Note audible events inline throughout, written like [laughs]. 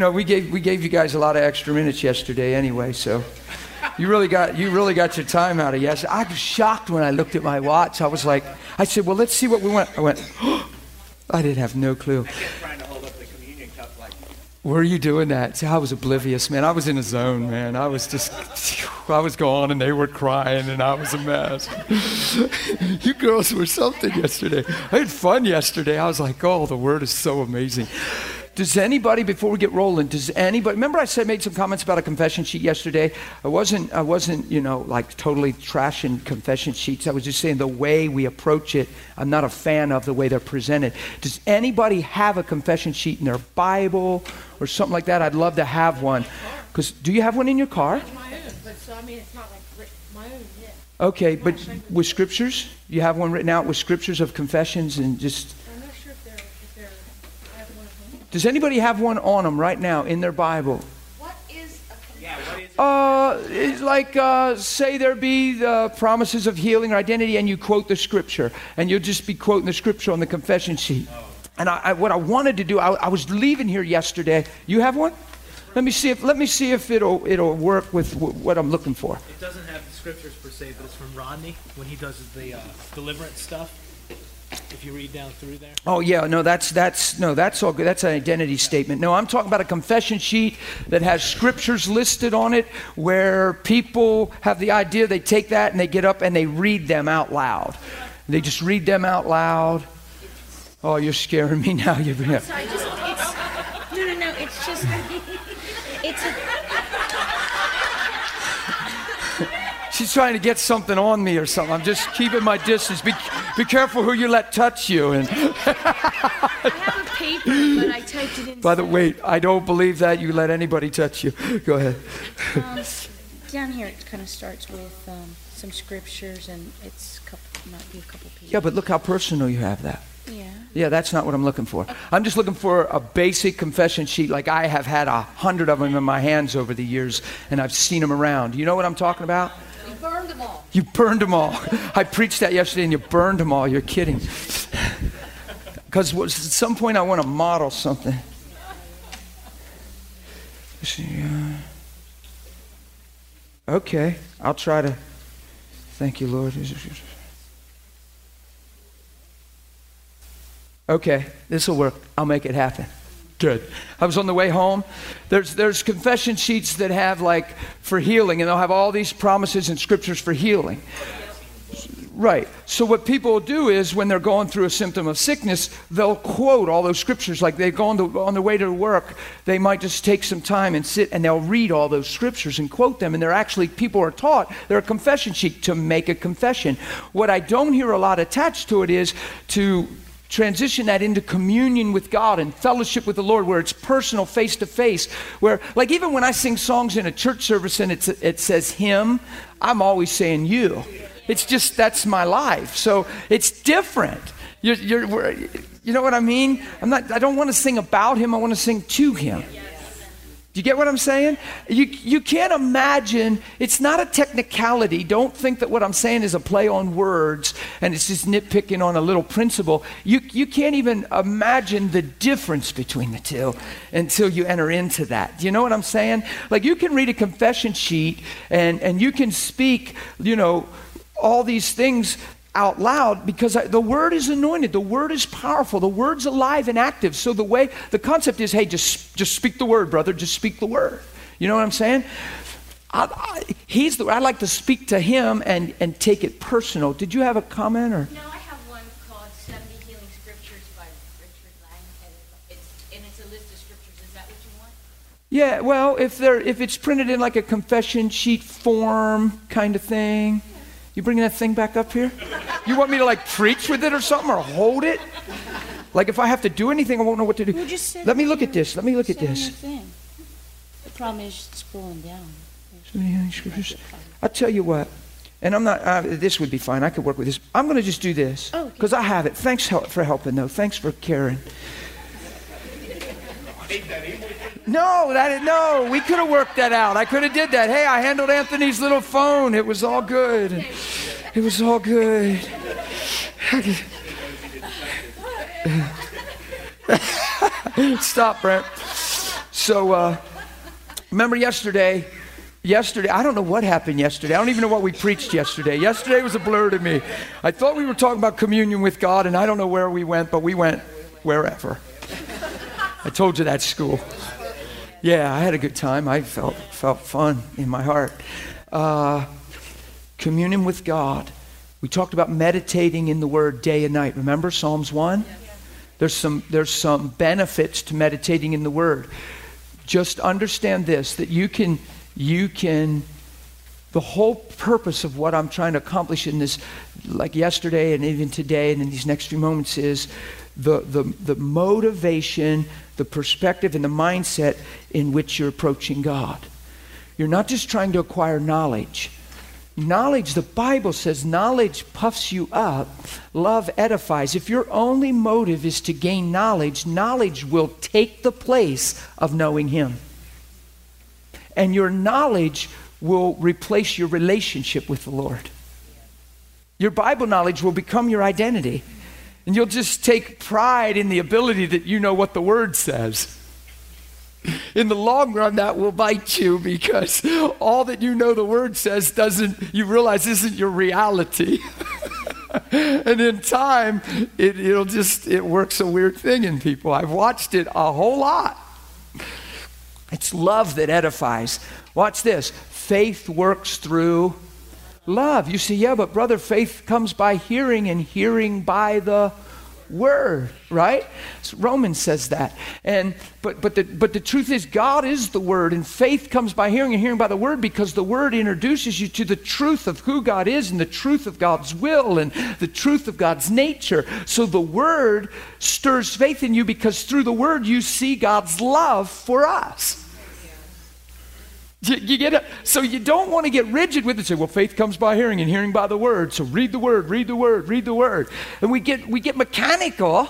No, we gave we gave you guys a lot of extra minutes yesterday anyway, so you really got you really got your time out of yes. I was shocked when I looked at my watch. I was like, I said, well, let's see what we want. I went, oh, [gasps] I didn't have no clue. Were you doing that? See, I was oblivious, man. I was in a zone, man. I was just, [laughs] I was gone, and they were crying, and I was a mess. [laughs] you girls were something yesterday. I had fun yesterday. I was like, oh, the word is so amazing. Does anybody, before we get rolling, does anybody remember I said made some comments about a confession sheet yesterday? I wasn't, I wasn't, you know, like totally trashing confession sheets. I was just saying the way we approach it. I'm not a fan of the way they're presented. Does anybody have a confession sheet in their Bible or something like that? I'd love to have one. Because do you have one in your car? My own, but so I mean, it's not like my own. Yeah. Okay, but with scriptures, you have one written out with scriptures of confessions and just does anybody have one on them right now in their Bible? What is a yeah, uh, it's like uh, say there be the promises of healing or identity, and you quote the scripture, and you'll just be quoting the scripture on the confession sheet. Oh. And I, I, what I wanted to do, I, I was leaving here yesterday. You have one? Let me see if let me see if it'll it'll work with w- what I'm looking for. It doesn't have the scriptures per se, but it's from Rodney when he does the uh, deliverance stuff. If you read down through there. Oh yeah, no, that's that's no, that's all good. That's an identity statement. No, I'm talking about a confession sheet that has scriptures listed on it, where people have the idea they take that and they get up and they read them out loud. They just read them out loud. Oh, you're scaring me [laughs] now. You're, yeah. Sorry, just it's no, no, no. It's just [laughs] it's a. She's trying to get something on me or something. I'm just keeping my distance. Be, be careful who you let touch you. And [laughs] I have a paper, but I typed it in. By the way, I don't believe that you let anybody touch you. [laughs] Go ahead. Um, down here, it kind of starts with um, some scriptures, and it's couple, might be a couple pages. Yeah, but look how personal you have that. Yeah. Yeah, that's not what I'm looking for. I'm just looking for a basic confession sheet like I have had a hundred of them in my hands over the years, and I've seen them around. You know what I'm talking about? Burned them all. You burned them all. [laughs] I preached that yesterday and you burned them all. You're kidding. [laughs] Because at some point I want to model something. Uh, okay, I'll try to. Thank you, Lord. Okay, this will work. I'll make it happen. Good. I was on the way home. There's, there's confession sheets that have, like, for healing, and they'll have all these promises and scriptures for healing. Right. So, what people do is when they're going through a symptom of sickness, they'll quote all those scriptures. Like they go on, the, on their way to work, they might just take some time and sit and they'll read all those scriptures and quote them. And they're actually, people are taught, they're a confession sheet to make a confession. What I don't hear a lot attached to it is to transition that into communion with God and fellowship with the Lord, where it's personal, face to face. Where, like, even when I sing songs in a church service and it says Him, I'm always saying you. It's just that's my life. So it's different. You're, you're, you know what I mean? I'm not. I don't want to sing about Him. I want to sing to Him. Do you get what I'm saying? You, you can't imagine, it's not a technicality. Don't think that what I'm saying is a play on words and it's just nitpicking on a little principle. You, you can't even imagine the difference between the two until you enter into that. Do you know what I'm saying? Like you can read a confession sheet and, and you can speak, you know, all these things out loud because the word is anointed the word is powerful the word's alive and active. So the way the concept is hey just just speak the word brother just speak the word. You know what i'm saying? I, I, he's the i like to speak to him and and take it personal. Did you have a comment or? No i have one called 70 healing scriptures by richard lang and it's and it's a list of scriptures. Is that what you want? Yeah well if they're if it's printed in like a confession sheet form kind of thing you bringing that thing back up here? You want me to like preach with it or something or hold it? Like if I have to do anything, I won't know what to do. Let me look at this. Let me look at this. The problem is scrolling down. I'll tell you what, and I'm not, uh, this would be fine. I could work with this. I'm going to just do this because oh, I have it. Thanks for helping, though. Thanks for caring. No, that no, we could have worked that out. I could have did that. Hey, I handled Anthony's little phone. It was all good. It was all good. [laughs] Stop, Brent. So uh, remember yesterday? Yesterday, I don't know what happened yesterday. I don't even know what we preached yesterday. Yesterday was a blur to me. I thought we were talking about communion with God, and I don't know where we went, but we went wherever. I told you that school. Yeah, I had a good time. I felt felt fun in my heart. Uh, communion with God. We talked about meditating in the Word day and night. Remember Psalms one. There's some there's some benefits to meditating in the Word. Just understand this: that you can you can the whole purpose of what I'm trying to accomplish in this, like yesterday and even today and in these next few moments, is the, the, the motivation, the perspective, and the mindset in which you're approaching God. You're not just trying to acquire knowledge. Knowledge, the Bible says, knowledge puffs you up, love edifies. If your only motive is to gain knowledge, knowledge will take the place of knowing Him. And your knowledge will replace your relationship with the Lord. Your Bible knowledge will become your identity. And you'll just take pride in the ability that you know what the Word says. In the long run, that will bite you because all that you know the Word says doesn't, you realize isn't your reality. [laughs] and in time, it, it'll just, it works a weird thing in people. I've watched it a whole lot. It's love that edifies. Watch this faith works through love. You see, yeah, but brother, faith comes by hearing, and hearing by the word right? So romans says that. And but but the but the truth is god is the word and faith comes by hearing and hearing by the word because the word introduces you to the truth of who god is and the truth of god's will and the truth of god's nature. So the word stirs faith in you because through the word you see god's love for us you, you get it? So you don't want to get rigid with it. Say, well, faith comes by hearing, and hearing by the word. So read the word, read the word, read the word. And we get we get mechanical,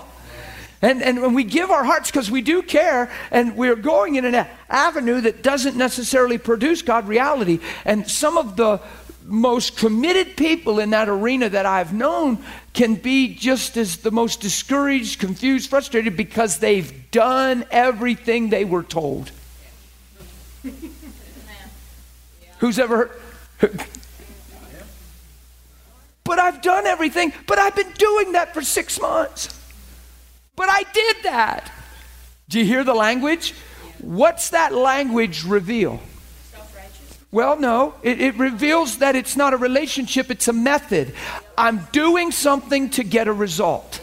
and and when we give our hearts because we do care, and we're going in an avenue that doesn't necessarily produce God reality. And some of the most committed people in that arena that I've known can be just as the most discouraged, confused, frustrated because they've done everything they were told. [laughs] Who's ever heard? but I've done everything, but I've been doing that for six months. But I did that. Do you hear the language? What's that language reveal? Well, no, it, it, reveals that it's not a relationship, it's a method. I'm doing something to get a result.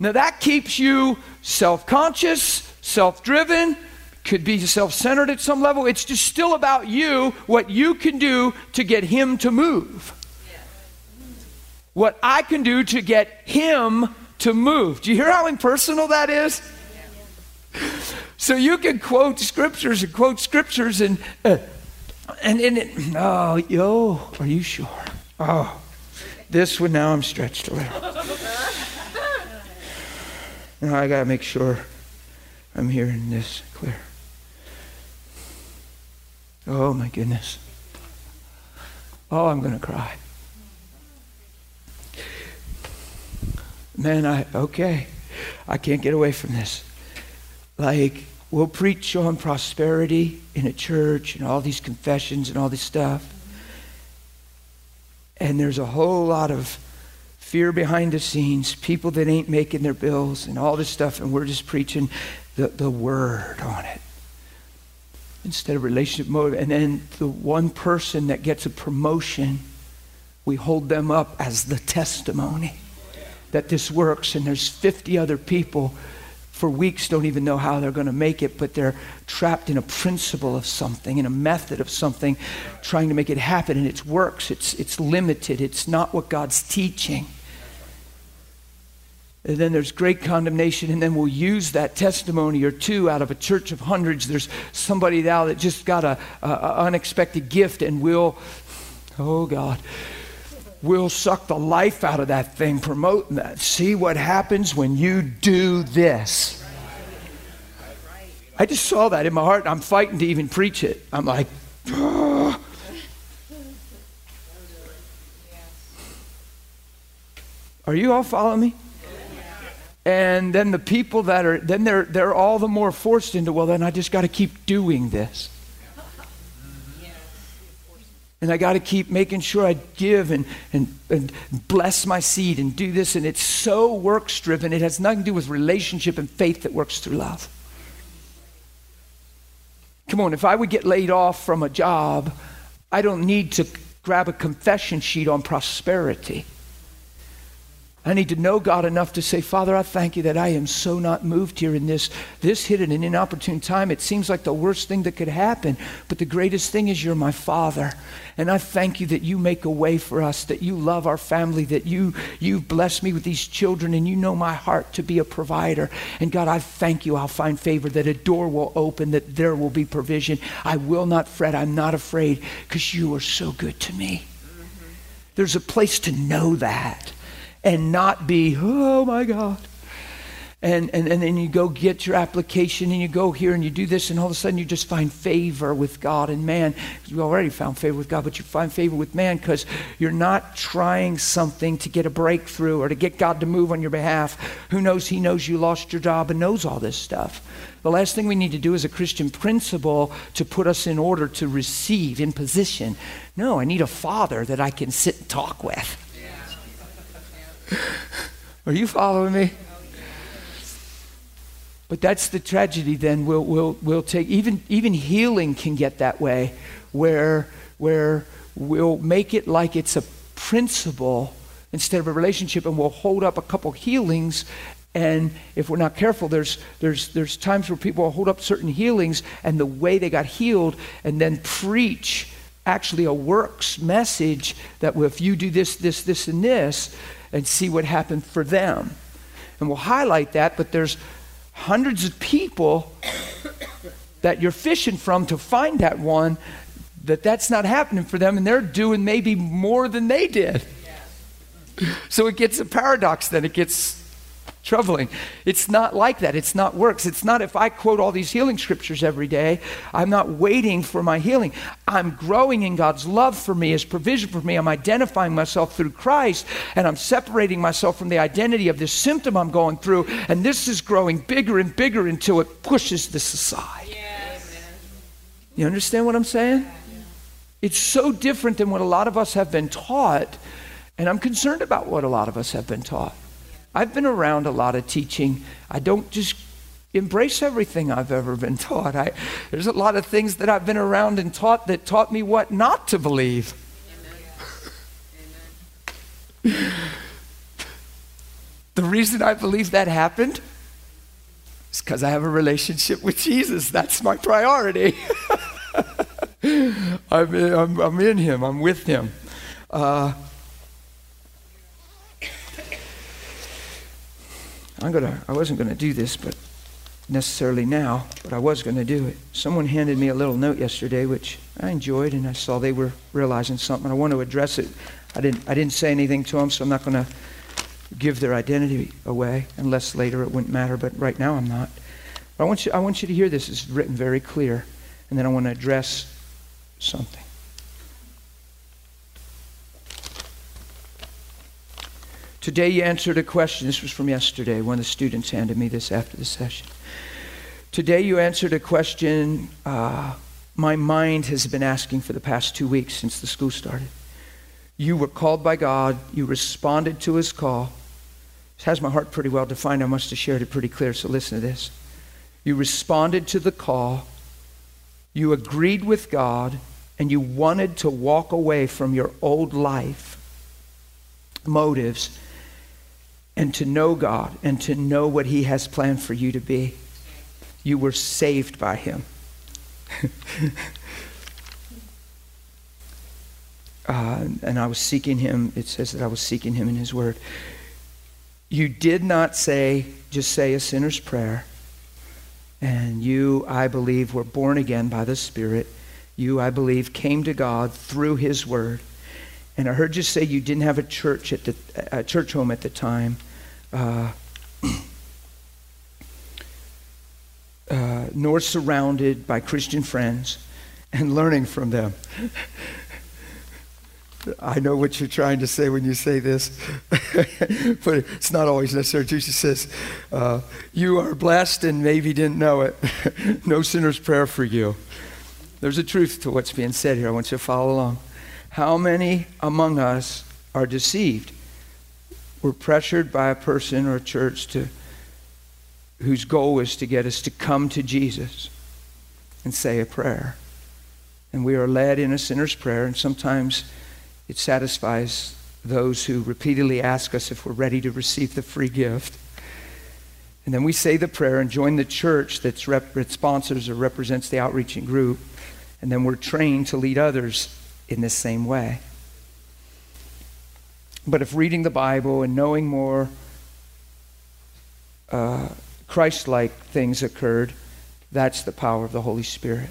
Now that keeps you self conscious, self driven, could be self centered at some level. It's just still about you, what you can do to get Him to move. What I can do to get Him to move. Do you hear how impersonal that is? So you can quote scriptures and quote scriptures and uh, and and it, oh yo, are you sure? Oh, this one now I'm stretched a little. Now I gotta make sure I'm hearing this clear. Oh my goodness. Oh, I'm going to cry. Man, I, okay, I can't get away from this. Like, we'll preach on prosperity in a church and all these confessions and all this stuff. And there's a whole lot of fear behind the scenes, people that ain't making their bills and all this stuff, and we're just preaching the, the word on it instead of relationship motive. And then the one person that gets a promotion, we hold them up as the testimony that this works. And there's 50 other people for weeks don't even know how they're going to make it, but they're trapped in a principle of something, in a method of something, trying to make it happen. And it works. It's, it's limited. It's not what God's teaching. And then there's great condemnation, and then we'll use that testimony or two out of a church of hundreds. There's somebody now that just got a, a, a unexpected gift, and we'll, oh God, we'll suck the life out of that thing, promoting that. See what happens when you do this. I just saw that in my heart. and I'm fighting to even preach it. I'm like, oh. Are you all following me? And then the people that are, then they're, they're all the more forced into, well, then I just got to keep doing this. And I got to keep making sure I give and, and, and bless my seed and do this. And it's so works driven. It has nothing to do with relationship and faith that works through love. Come on, if I would get laid off from a job, I don't need to grab a confession sheet on prosperity. I need to know God enough to say, Father, I thank you that I am so not moved here in this. This hit at an inopportune time. It seems like the worst thing that could happen, but the greatest thing is you're my Father. And I thank you that you make a way for us, that you love our family, that you you bless me with these children, and you know my heart to be a provider. And God, I thank you. I'll find favor, that a door will open, that there will be provision. I will not fret. I'm not afraid because you are so good to me. There's a place to know that and not be, oh my God. And, and, and then you go get your application and you go here and you do this, and all of a sudden you just find favor with God and man. You already found favor with God, but you find favor with man because you're not trying something to get a breakthrough or to get God to move on your behalf. Who knows? He knows you lost your job and knows all this stuff. The last thing we need to do is a Christian principle to put us in order to receive in position. No, I need a father that I can sit and talk with. Are you following me? But that's the tragedy then we'll, we'll, we'll take. Even, even healing can get that way, where, where we'll make it like it's a principle instead of a relationship, and we'll hold up a couple healings. And if we're not careful, there's, there's, there's times where people hold up certain healings and the way they got healed and then preach actually a works message that if you do this, this, this, and this, and see what happened for them. And we'll highlight that, but there's hundreds of people that you're fishing from to find that one that that's not happening for them and they're doing maybe more than they did. So it gets a paradox then. It gets troubling. It's not like that. It's not works. It's not if I quote all these healing scriptures every day, I'm not waiting for my healing. I'm growing in God's love for me, His provision for me. I'm identifying myself through Christ, and I'm separating myself from the identity of this symptom I'm going through. And this is growing bigger and bigger until it pushes this aside. Yes. You understand what I'm saying? It's so different than what a lot of us have been taught. And I'm concerned about what a lot of us have been taught. I've been around a lot of teaching. I don't just embrace everything I've ever been [laughs] taught. I, there's a lot of things that I've been around and taught that taught me what not to believe. Amen. [laughs] the reason I believe that happened is because I have a relationship with Jesus. That's my priority. [laughs] I'm, in, I'm, I'm, in Him, I'm with Him. Uh, I'm gonna, I wasn't going to do this, but necessarily now, but I was going to do it. Someone handed me a little note yesterday, which I enjoyed, and I saw they were realizing something. I want to address it. I didn't, I didn't say anything to them, so I'm not going to give their identity away, unless later it wouldn't matter, but right now I'm not. But I want you, I want you to hear this. It's written very clear, and then I want to address something. Today you answered a question. This was from yesterday. One of the students handed me this after the session. Today you answered a question uh, my mind has been asking for the past two weeks since the school started. You were called by God, you responded to his call. This has my heart pretty well defined. I must have shared it pretty clear, so listen to this. You responded to the call, you agreed with God, and you wanted to walk away from your old life motives and to know God and to know what He has planned for you to be. You were saved by Him. [laughs] uh, and I was seeking Him. It says that I was seeking Him in His Word. You did not say, just say a sinner's prayer. And you, I believe, were born again by the Spirit. You, I believe, came to God through His Word. And I heard you say you didn't have a church at the a church home at the time uh, uh, nor surrounded by Christian friends and learning from them. [laughs] I know what you're trying to say when you say this, [laughs] but it's not always necessary. Jesus says, uh, You are blessed and maybe didn't know it. [laughs] no sinner's prayer for you. There's a truth to what's being said here. I want you to follow along. How many among us are deceived? We're pressured by a person or a church to, whose goal is to get us to come to Jesus and say a prayer. And we are led in a sinner's prayer, and sometimes it satisfies those who repeatedly ask us if we're ready to receive the free gift. And then we say the prayer and join the church that's rep- that sponsors or represents the outreaching group. And then we're trained to lead others in this same way. But if reading the Bible and knowing more uh, Christ like things occurred, that's the power of the Holy Spirit.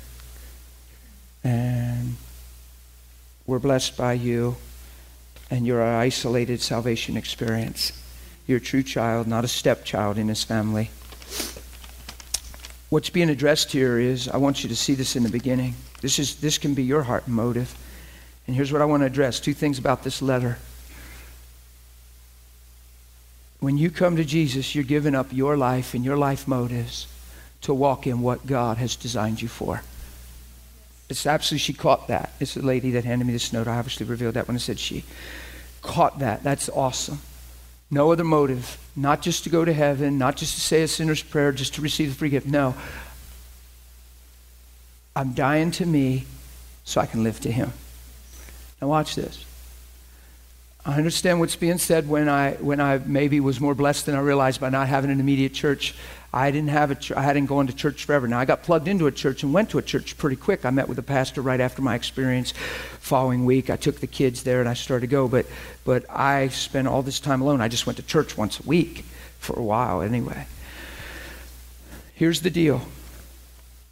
And we're blessed by you, and you're our isolated salvation experience. You're a true child, not a stepchild in his family. What's being addressed here is I want you to see this in the beginning. This, is, this can be your heart motive. And here's what I want to address two things about this letter. When you come to Jesus, you're giving up your life and your life motives to walk in what God has designed you for. It's absolutely, she caught that. It's the lady that handed me this note. I obviously revealed that when I said she caught that. That's awesome. No other motive. Not just to go to heaven, not just to say a sinner's prayer, just to receive the free gift. No. I'm dying to me so I can live to Him. Now, watch this. I understand what's being said when I, when I maybe was more blessed than I realized by not having an immediate church. I didn't have a ch- I hadn't gone to church forever. Now I got plugged into a church and went to a church pretty quick. I met with a pastor right after my experience. Following week, I took the kids there and I started to go. But but I spent all this time alone. I just went to church once a week for a while anyway. Here's the deal.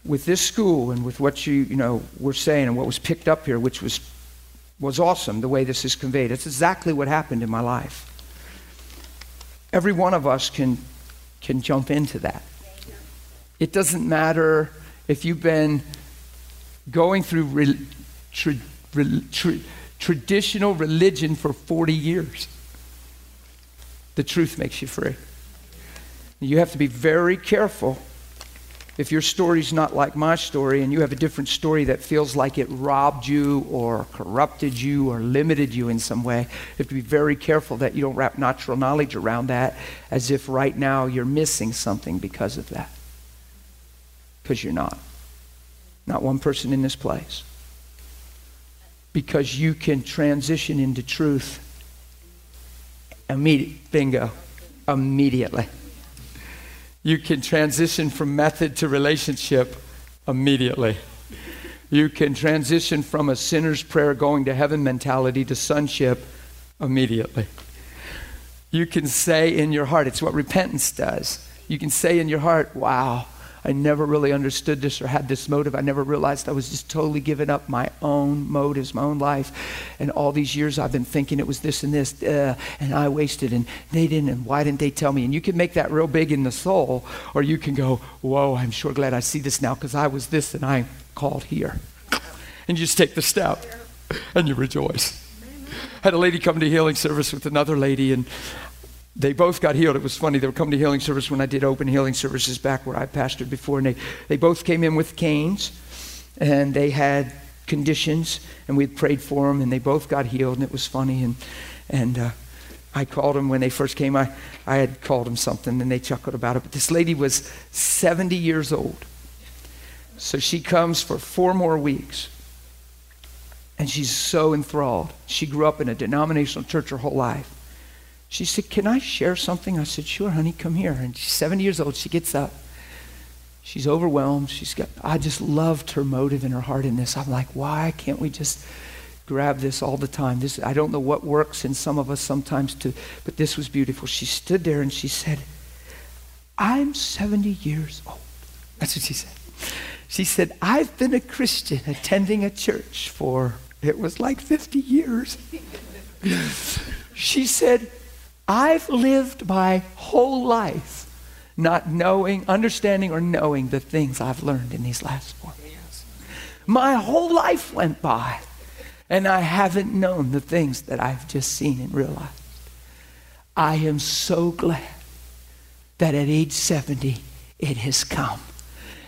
With this school and with what you you know were saying and what was picked up here, which was was awesome the way this is conveyed. It's exactly what happened in my life. Every one of us can, can jump into that. It doesn't matter if you've been going through re, tra, re, tra, traditional religion for 40 years. The truth makes you free. You have to be very careful if your story's not like my story and you have a different story that feels like it robbed you or corrupted you or limited you in some way, you have to be very careful that you don't wrap natural knowledge around that as if right now you're missing something because of that. Because you're not. Not one person in this place. Because you can transition into truth immediate bingo immediately you can transition from method to relationship immediately. You can transition from a sinner's prayer going to heaven mentality to sonship immediately. You can say in your heart, it's what repentance does. You can say in your heart, wow, I never really understood this or had this motive. I never realized I was just totally giving up my own motives, my own life. And all these years I've been thinking it was this and this, uh, and I wasted, and they didn't, and why didn't they tell me? And you can make that real big in the soul, or you can go, whoa, I'm sure glad I see this now because I was this and I'm called here. And you just take the step and you rejoice. Had a lady come to healing service with another lady, and they both got healed. It was funny. They were coming to healing service when I did open healing services back where I pastored before. And they, they both came in with canes and they had conditions and we prayed for them and they both got healed and it was funny. And, and uh, I called them when they first came. I, I had called them something and they chuckled about it. But this lady was 70 years old. So she comes for four more weeks. And she's so enthralled. She grew up in a denominational church her whole life. She said, Can I share something? I said, Sure, honey, come here. And she's 70 years old. She gets up. She's overwhelmed. She's got, I just loved her motive and her heart in this. I'm like, why can't we just grab this all the time? This, I don't know what works in some of us sometimes to, but this was beautiful. She stood there and she said, I'm 70 years old. That's what she said. She said, I've been a Christian attending a church for, it was like 50 years. [laughs] she said, I've lived my whole life not knowing, understanding, or knowing the things I've learned in these last four years. My whole life went by. and I haven't known the things that I've just seen and realized. I am so glad that at age 70 it has come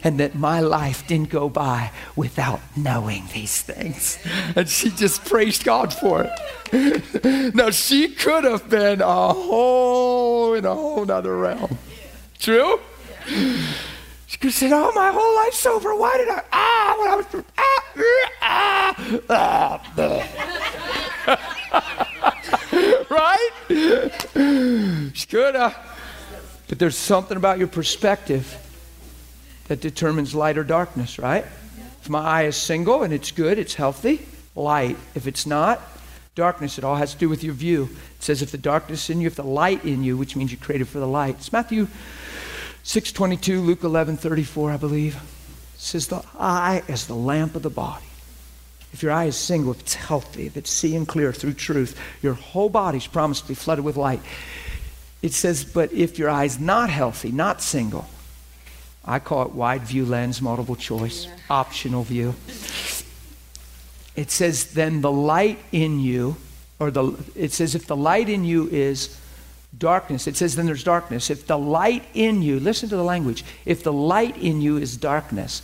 and that my life didn't go by without knowing these things. And she just praised God for it. [laughs] now, she could have been a whole in a whole nother realm. True? She could have said, Oh, my whole life's over. Why did I? Ah, when I was. Ah, ah, ah. [laughs] right? She could have. But there's something about your perspective that determines light or darkness, right? If my eye is single and it's good, it's healthy, light. If it's not, darkness. It all has to do with your view. It says if the darkness in you, if the light in you, which means you're created for the light. It's Matthew 6:22, Luke 11:34, I believe. It says the eye is the lamp of the body. If your eye is single, if it's healthy, if it's seeing clear through truth, your whole body's promised to be flooded with light. It says, but if your eye's not healthy, not single, I call it wide view lens, multiple choice, yeah. optional view. It says, then the light in you, or the, it says, if the light in you is darkness, it says, then there's darkness. If the light in you, listen to the language, if the light in you is darkness,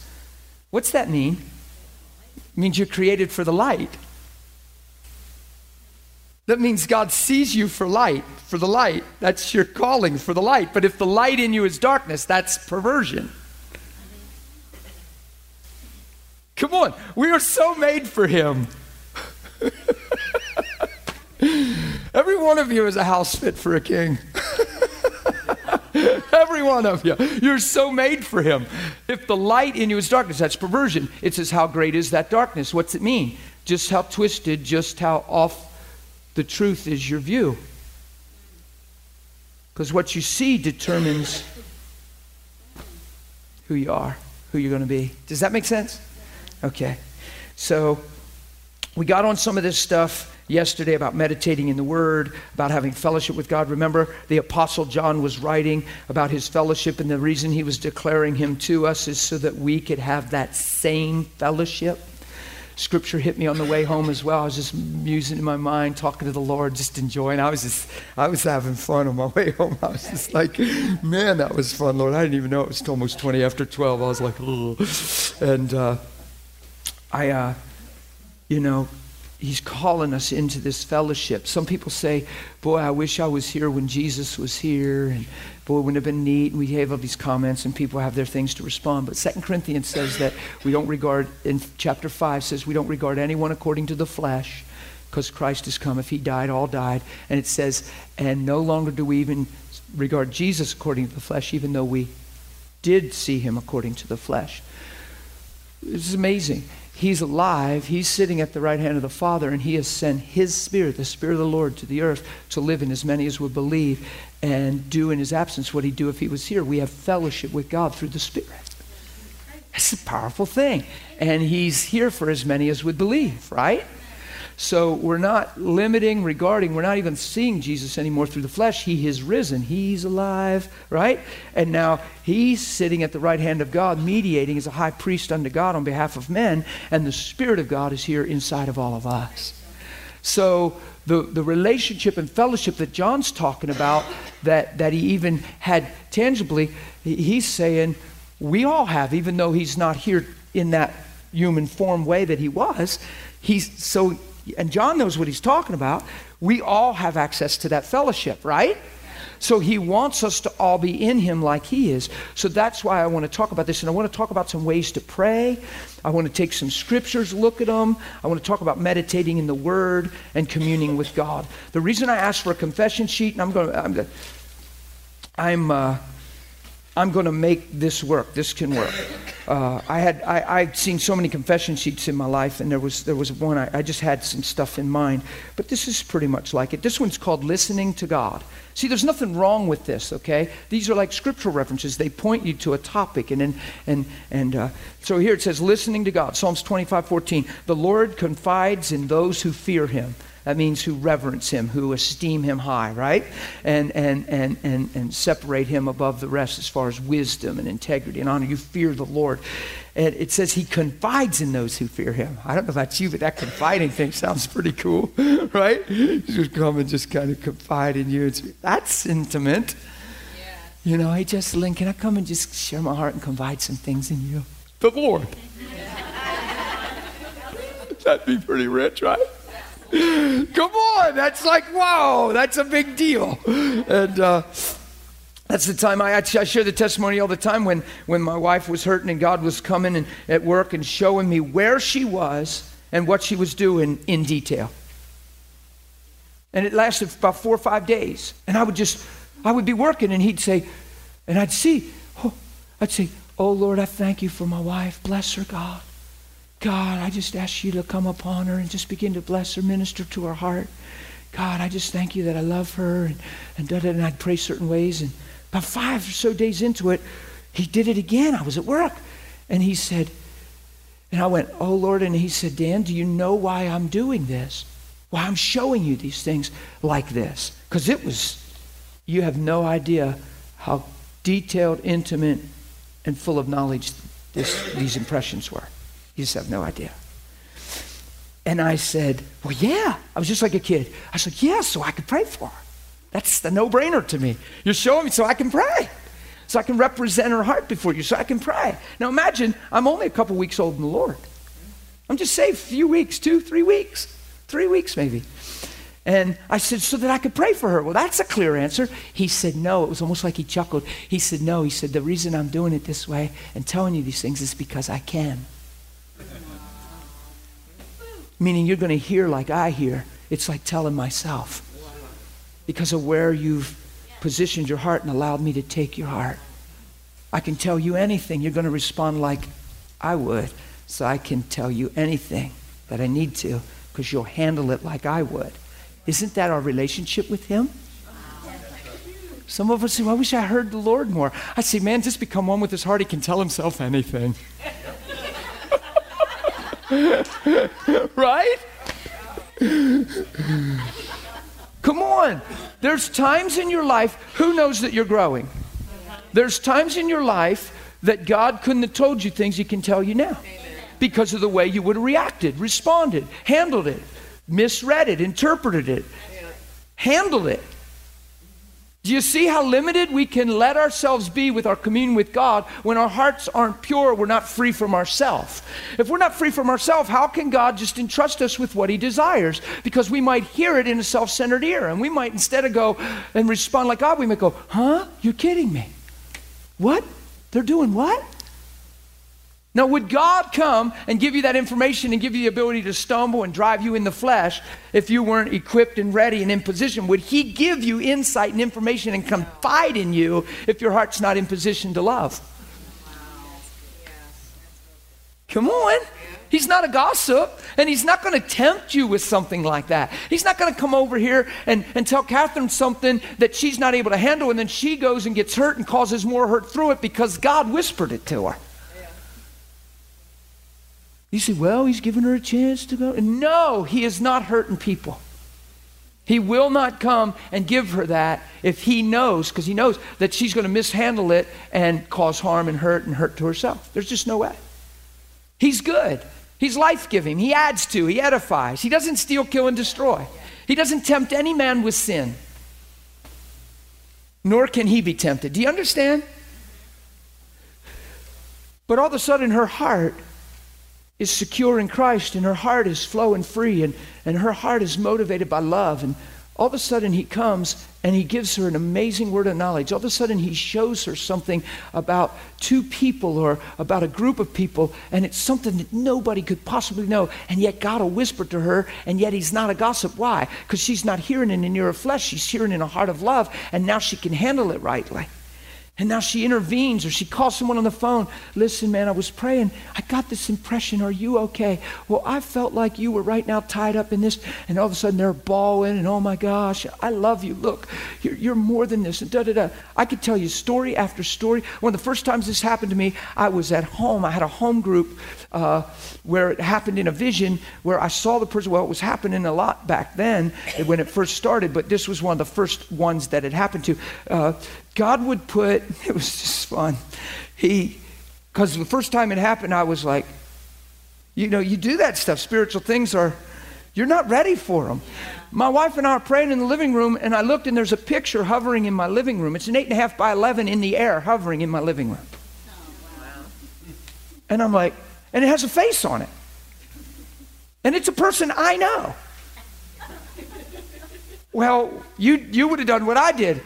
what's that mean? It means you're created for the light. That means God sees you for light, for the light. That's your calling for the light. But if the light in you is darkness, that's perversion. Come on, we are so made for Him. [laughs] Every one of you is a house fit for a king. [laughs] Every one of you. You're so made for him. If the light in you is darkness, that's perversion. It says, How great is that darkness? What's it mean? Just how twisted, just how off the truth is your view. Because what you see determines who you are, who you're going to be. Does that make sense? Okay. So we got on some of this stuff yesterday about meditating in the Word, about having fellowship with God. Remember, the Apostle John was writing about his fellowship, and the reason he was declaring him to us is so that we could have that same fellowship scripture hit me on the way home as well. I was just musing in my mind, talking to the Lord, just enjoying. I was just, I was having fun on my way home. I was just like, man, that was fun, Lord. I didn't even know it was almost 20 after 12. I was like, and uh, I, uh, you know, He's calling us into this fellowship. Some people say, Boy, I wish I was here when Jesus was here. And boy, wouldn't have been neat. And we have all these comments, and people have their things to respond. But Second Corinthians says that we don't regard, in chapter 5, says we don't regard anyone according to the flesh because Christ has come. If he died, all died. And it says, and no longer do we even regard Jesus according to the flesh, even though we did see him according to the flesh. It's amazing. He's alive. He's sitting at the right hand of the Father, and He has sent His Spirit, the Spirit of the Lord, to the earth to live in as many as would believe and do in His absence what He'd do if He was here. We have fellowship with God through the Spirit. That's a powerful thing. And He's here for as many as would believe, right? So we're not limiting, regarding, we're not even seeing Jesus anymore through the flesh. He is risen. He's alive, right? And now he's sitting at the right hand of God, mediating as a high priest unto God on behalf of men, and the Spirit of God is here inside of all of us. So the, the relationship and fellowship that John's talking about, that, that he even had tangibly, he's saying we all have, even though he's not here in that human form way that he was. He's so and John knows what he's talking about. We all have access to that fellowship, right? So he wants us to all be in him like he is. So that's why I want to talk about this. And I want to talk about some ways to pray. I want to take some scriptures, look at them. I want to talk about meditating in the word and communing with God. The reason I asked for a confession sheet, and I'm going to, I'm, I'm uh, I'm going to make this work. This can work. Uh, I had I, I'd seen so many confession sheets in my life, and there was there was one I, I just had some stuff in mind. But this is pretty much like it. This one's called listening to God. See, there's nothing wrong with this. Okay, these are like scriptural references. They point you to a topic, and and and and uh, so here it says listening to God. Psalms 25:14. The Lord confides in those who fear Him. That means who reverence him, who esteem him high, right? And, and, and, and, and separate him above the rest as far as wisdom and integrity and honor. You fear the Lord. And it says he confides in those who fear him. I don't know about you, but that confiding thing sounds pretty cool, [laughs] right? Just come and just kind of confide in you. It's, that's intimate. You know, hey, Jess Lynn, can I come and just share my heart and confide some things in you? The Lord. [laughs] That'd be pretty rich, right? Come on, that's like, wow, that's a big deal. And uh, that's the time I, I share the testimony all the time when, when my wife was hurting and God was coming and, at work and showing me where she was and what she was doing in detail. And it lasted about four or five days. And I would just, I would be working and he'd say, and I'd see, oh, I'd say, Oh Lord, I thank you for my wife. Bless her, God. God, I just ask you to come upon her and just begin to bless her, minister to her heart. God, I just thank you that I love her and, and, da, da, and I'd pray certain ways. And about five or so days into it, he did it again. I was at work. And he said, and I went, Oh Lord. And he said, Dan, do you know why I'm doing this? Why I'm showing you these things like this? Because it was, you have no idea how detailed, intimate, and full of knowledge this, these impressions were. You just have no idea. And I said, Well, yeah. I was just like a kid. I said, Yeah, so I could pray for her. That's the no brainer to me. You're showing me so I can pray. So I can represent her heart before you, so I can pray. Now imagine I'm only a couple weeks old in the Lord. I'm just saved a few weeks, two, three weeks, three weeks maybe. And I said, so that I could pray for her. Well, that's a clear answer. He said, no. It was almost like he chuckled. He said, no. He said, the reason I'm doing it this way and telling you these things is because I can. Meaning you're going to hear like I hear. It's like telling myself. Because of where you've positioned your heart and allowed me to take your heart. I can tell you anything. You're going to respond like I would. So I can tell you anything that I need to because you'll handle it like I would. Isn't that our relationship with Him? Some of us say, well, I wish I heard the Lord more. I say, man, just become one with His heart. He can tell Himself anything. [laughs] right? Come on. There's times in your life, who knows that you're growing? There's times in your life that God couldn't have told you things He can tell you now because of the way you would have reacted, responded, handled it misread it, interpreted it, handled it. Do you see how limited we can let ourselves be with our communion with God when our hearts aren't pure? We're not free from ourselves. If we're not free from ourselves, how can God just entrust us with what He desires? Because we might hear it in a self centered ear, and we might, instead of go and respond like God, we might go, Huh? You're kidding me. What? They're doing what? Now, would God come and give you that information and give you the ability to stumble and drive you in the flesh if you weren't equipped and ready and in position? Would He give you insight and information and confide in you if your heart's not in position to love? Come on. He's not a gossip, and he's not going to tempt you with something like that. He's not going to come over here and, and tell Catherine something that she's not able to handle, and then she goes and gets hurt and causes more hurt through it because God whispered it to her. You say, well, he's giving her a chance to go. No, he is not hurting people. He will not come and give her that if he knows, because he knows that she's going to mishandle it and cause harm and hurt and hurt to herself. There's just no way. He's good. He's life giving. He adds to, he edifies. He doesn't steal, kill, and destroy. He doesn't tempt any man with sin, nor can he be tempted. Do you understand? But all of a sudden, her heart is secure in Christ and her heart is flowing free and, and her heart is motivated by love. And all of a sudden, he comes and he gives her an amazing word of knowledge. All of a sudden, he shows her something about two people or about a group of people, and it's something that nobody could possibly know. And yet, God will whisper to her, and yet he's not a gossip. Why? Because she's not hearing in it in of flesh, she's hearing in a heart of love, and now she can handle it rightly. And now she intervenes or she calls someone on the phone. Listen, man, I was praying. I got this impression. Are you okay? Well, I felt like you were right now tied up in this. And all of a sudden they're bawling and oh my gosh, I love you. Look, you're, you're more than this. And da da da. I could tell you story after story. One of the first times this happened to me, I was at home. I had a home group uh, where it happened in a vision where I saw the person. Well, it was happening a lot back then when it first started, but this was one of the first ones that it happened to. Uh, God would put, [laughs] it was just fun. He, because the first time it happened, I was like, you know, you do that stuff. Spiritual things are, you're not ready for them. My wife and I are praying in the living room, and I looked, and there's a picture hovering in my living room. It's an eight and a half by 11 in the air, hovering in my living room. And I'm like, and it has a face on it. And it's a person I know. Well, you, you would have done what I did.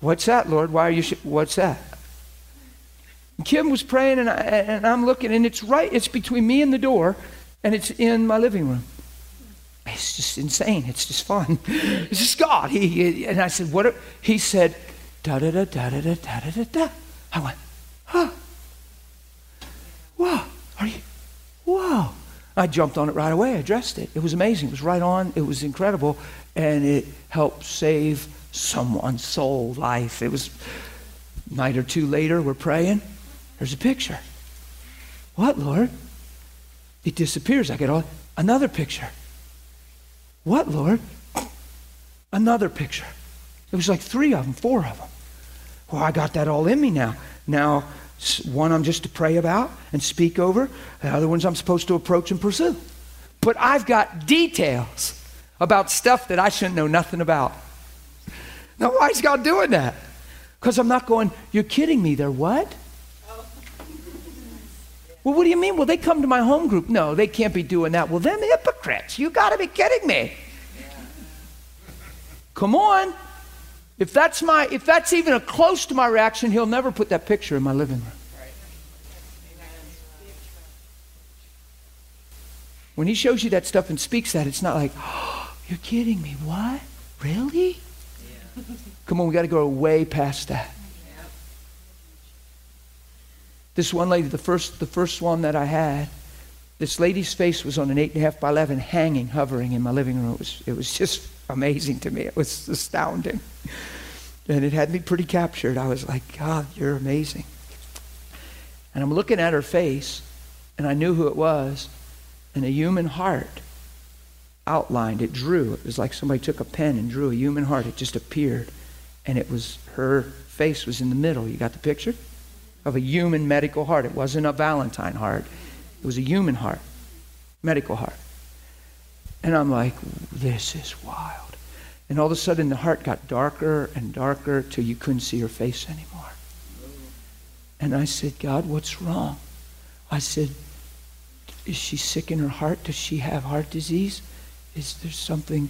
What's that, Lord? Why are you? Sh- What's that? Kim was praying, and, I, and I'm looking, and it's right. It's between me and the door, and it's in my living room. It's just insane. It's just fun. [laughs] It's just God. He, he and I said, "What?" Are, he said, "Da da da da da da da da da." I went, "Huh? Wow. Are you? Wow." I jumped on it right away. I addressed it. It was amazing. It was right on. It was incredible, and it helped save someone's soul life. It was night or two later, we're praying. There's a picture. What, Lord? It disappears. I get all, another picture. What, Lord? Another picture. It was like three of them, four of them. Well, I got that all in me now. Now, one I'm just to pray about and speak over, the other ones I'm supposed to approach and pursue. But I've got details about stuff that I shouldn't know nothing about. Now, why is God doing that? Because I'm not going, you're kidding me. They're what? Well, what do you mean? Well, they come to my home group. No, they can't be doing that. Well, them hypocrites. You got to be kidding me. Come on. If that's my if that's even a close to my reaction, he'll never put that picture in my living room. When he shows you that stuff and speaks that, it's not like, oh, [gasps] you're kidding me. What? Really? Come on, we got to go way past that. This one lady, the first, the first one that I had, this lady's face was on an eight and a half by eleven, hanging, hovering in my living room. It was, it was just amazing to me. It was astounding, and it had me pretty captured. I was like, God, you're amazing. And I'm looking at her face, and I knew who it was, and a human heart outlined, it drew. It was like somebody took a pen and drew a human heart. It just appeared. And it was her face was in the middle. You got the picture? Of a human medical heart. It wasn't a Valentine heart. It was a human heart. Medical heart. And I'm like, this is wild. And all of a sudden the heart got darker and darker till you couldn't see her face anymore. And I said, God, what's wrong? I said, is she sick in her heart? Does she have heart disease? Is there something?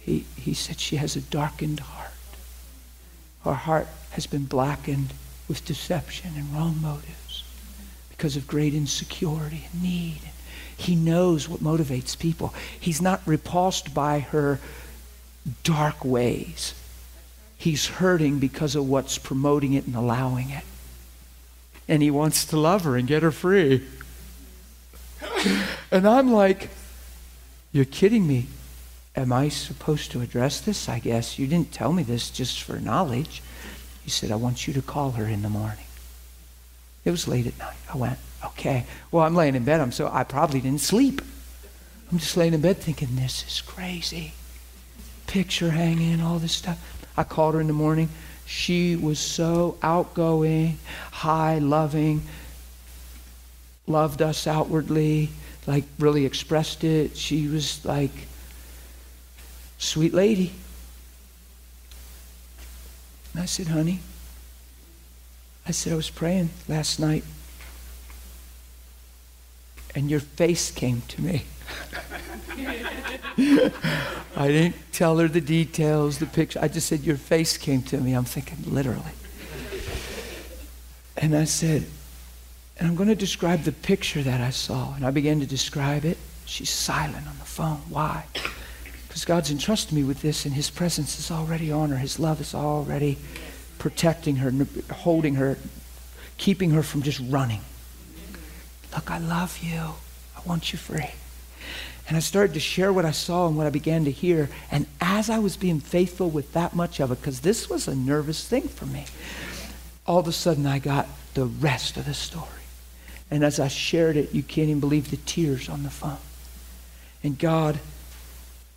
He, he said she has a darkened heart. Her heart has been blackened with deception and wrong motives because of great insecurity and need. He knows what motivates people. He's not repulsed by her dark ways. He's hurting because of what's promoting it and allowing it. And he wants to love her and get her free. [gasps] And I'm like, you're kidding me. Am I supposed to address this? I guess. You didn't tell me this just for knowledge. He said, I want you to call her in the morning. It was late at night. I went, okay. Well, I'm laying in bed. I'm so I probably didn't sleep. I'm just laying in bed thinking, this is crazy. Picture hanging, all this stuff. I called her in the morning. She was so outgoing, high, loving, loved us outwardly like really expressed it. She was like, sweet lady. And I said, honey, I said, I was praying last night, and your face came to me. [laughs] I didn't tell her the details, the picture. I just said, Your face came to me. I'm thinking, literally. And I said, and I'm going to describe the picture that I saw. And I began to describe it. She's silent on the phone. Why? Because God's entrusted me with this, and His presence is already on her. His love is already protecting her, holding her, keeping her from just running. Look, I love you. I want you free. And I started to share what I saw and what I began to hear. And as I was being faithful with that much of it, because this was a nervous thing for me, all of a sudden I got the rest of the story. And as I shared it, you can't even believe the tears on the phone. And God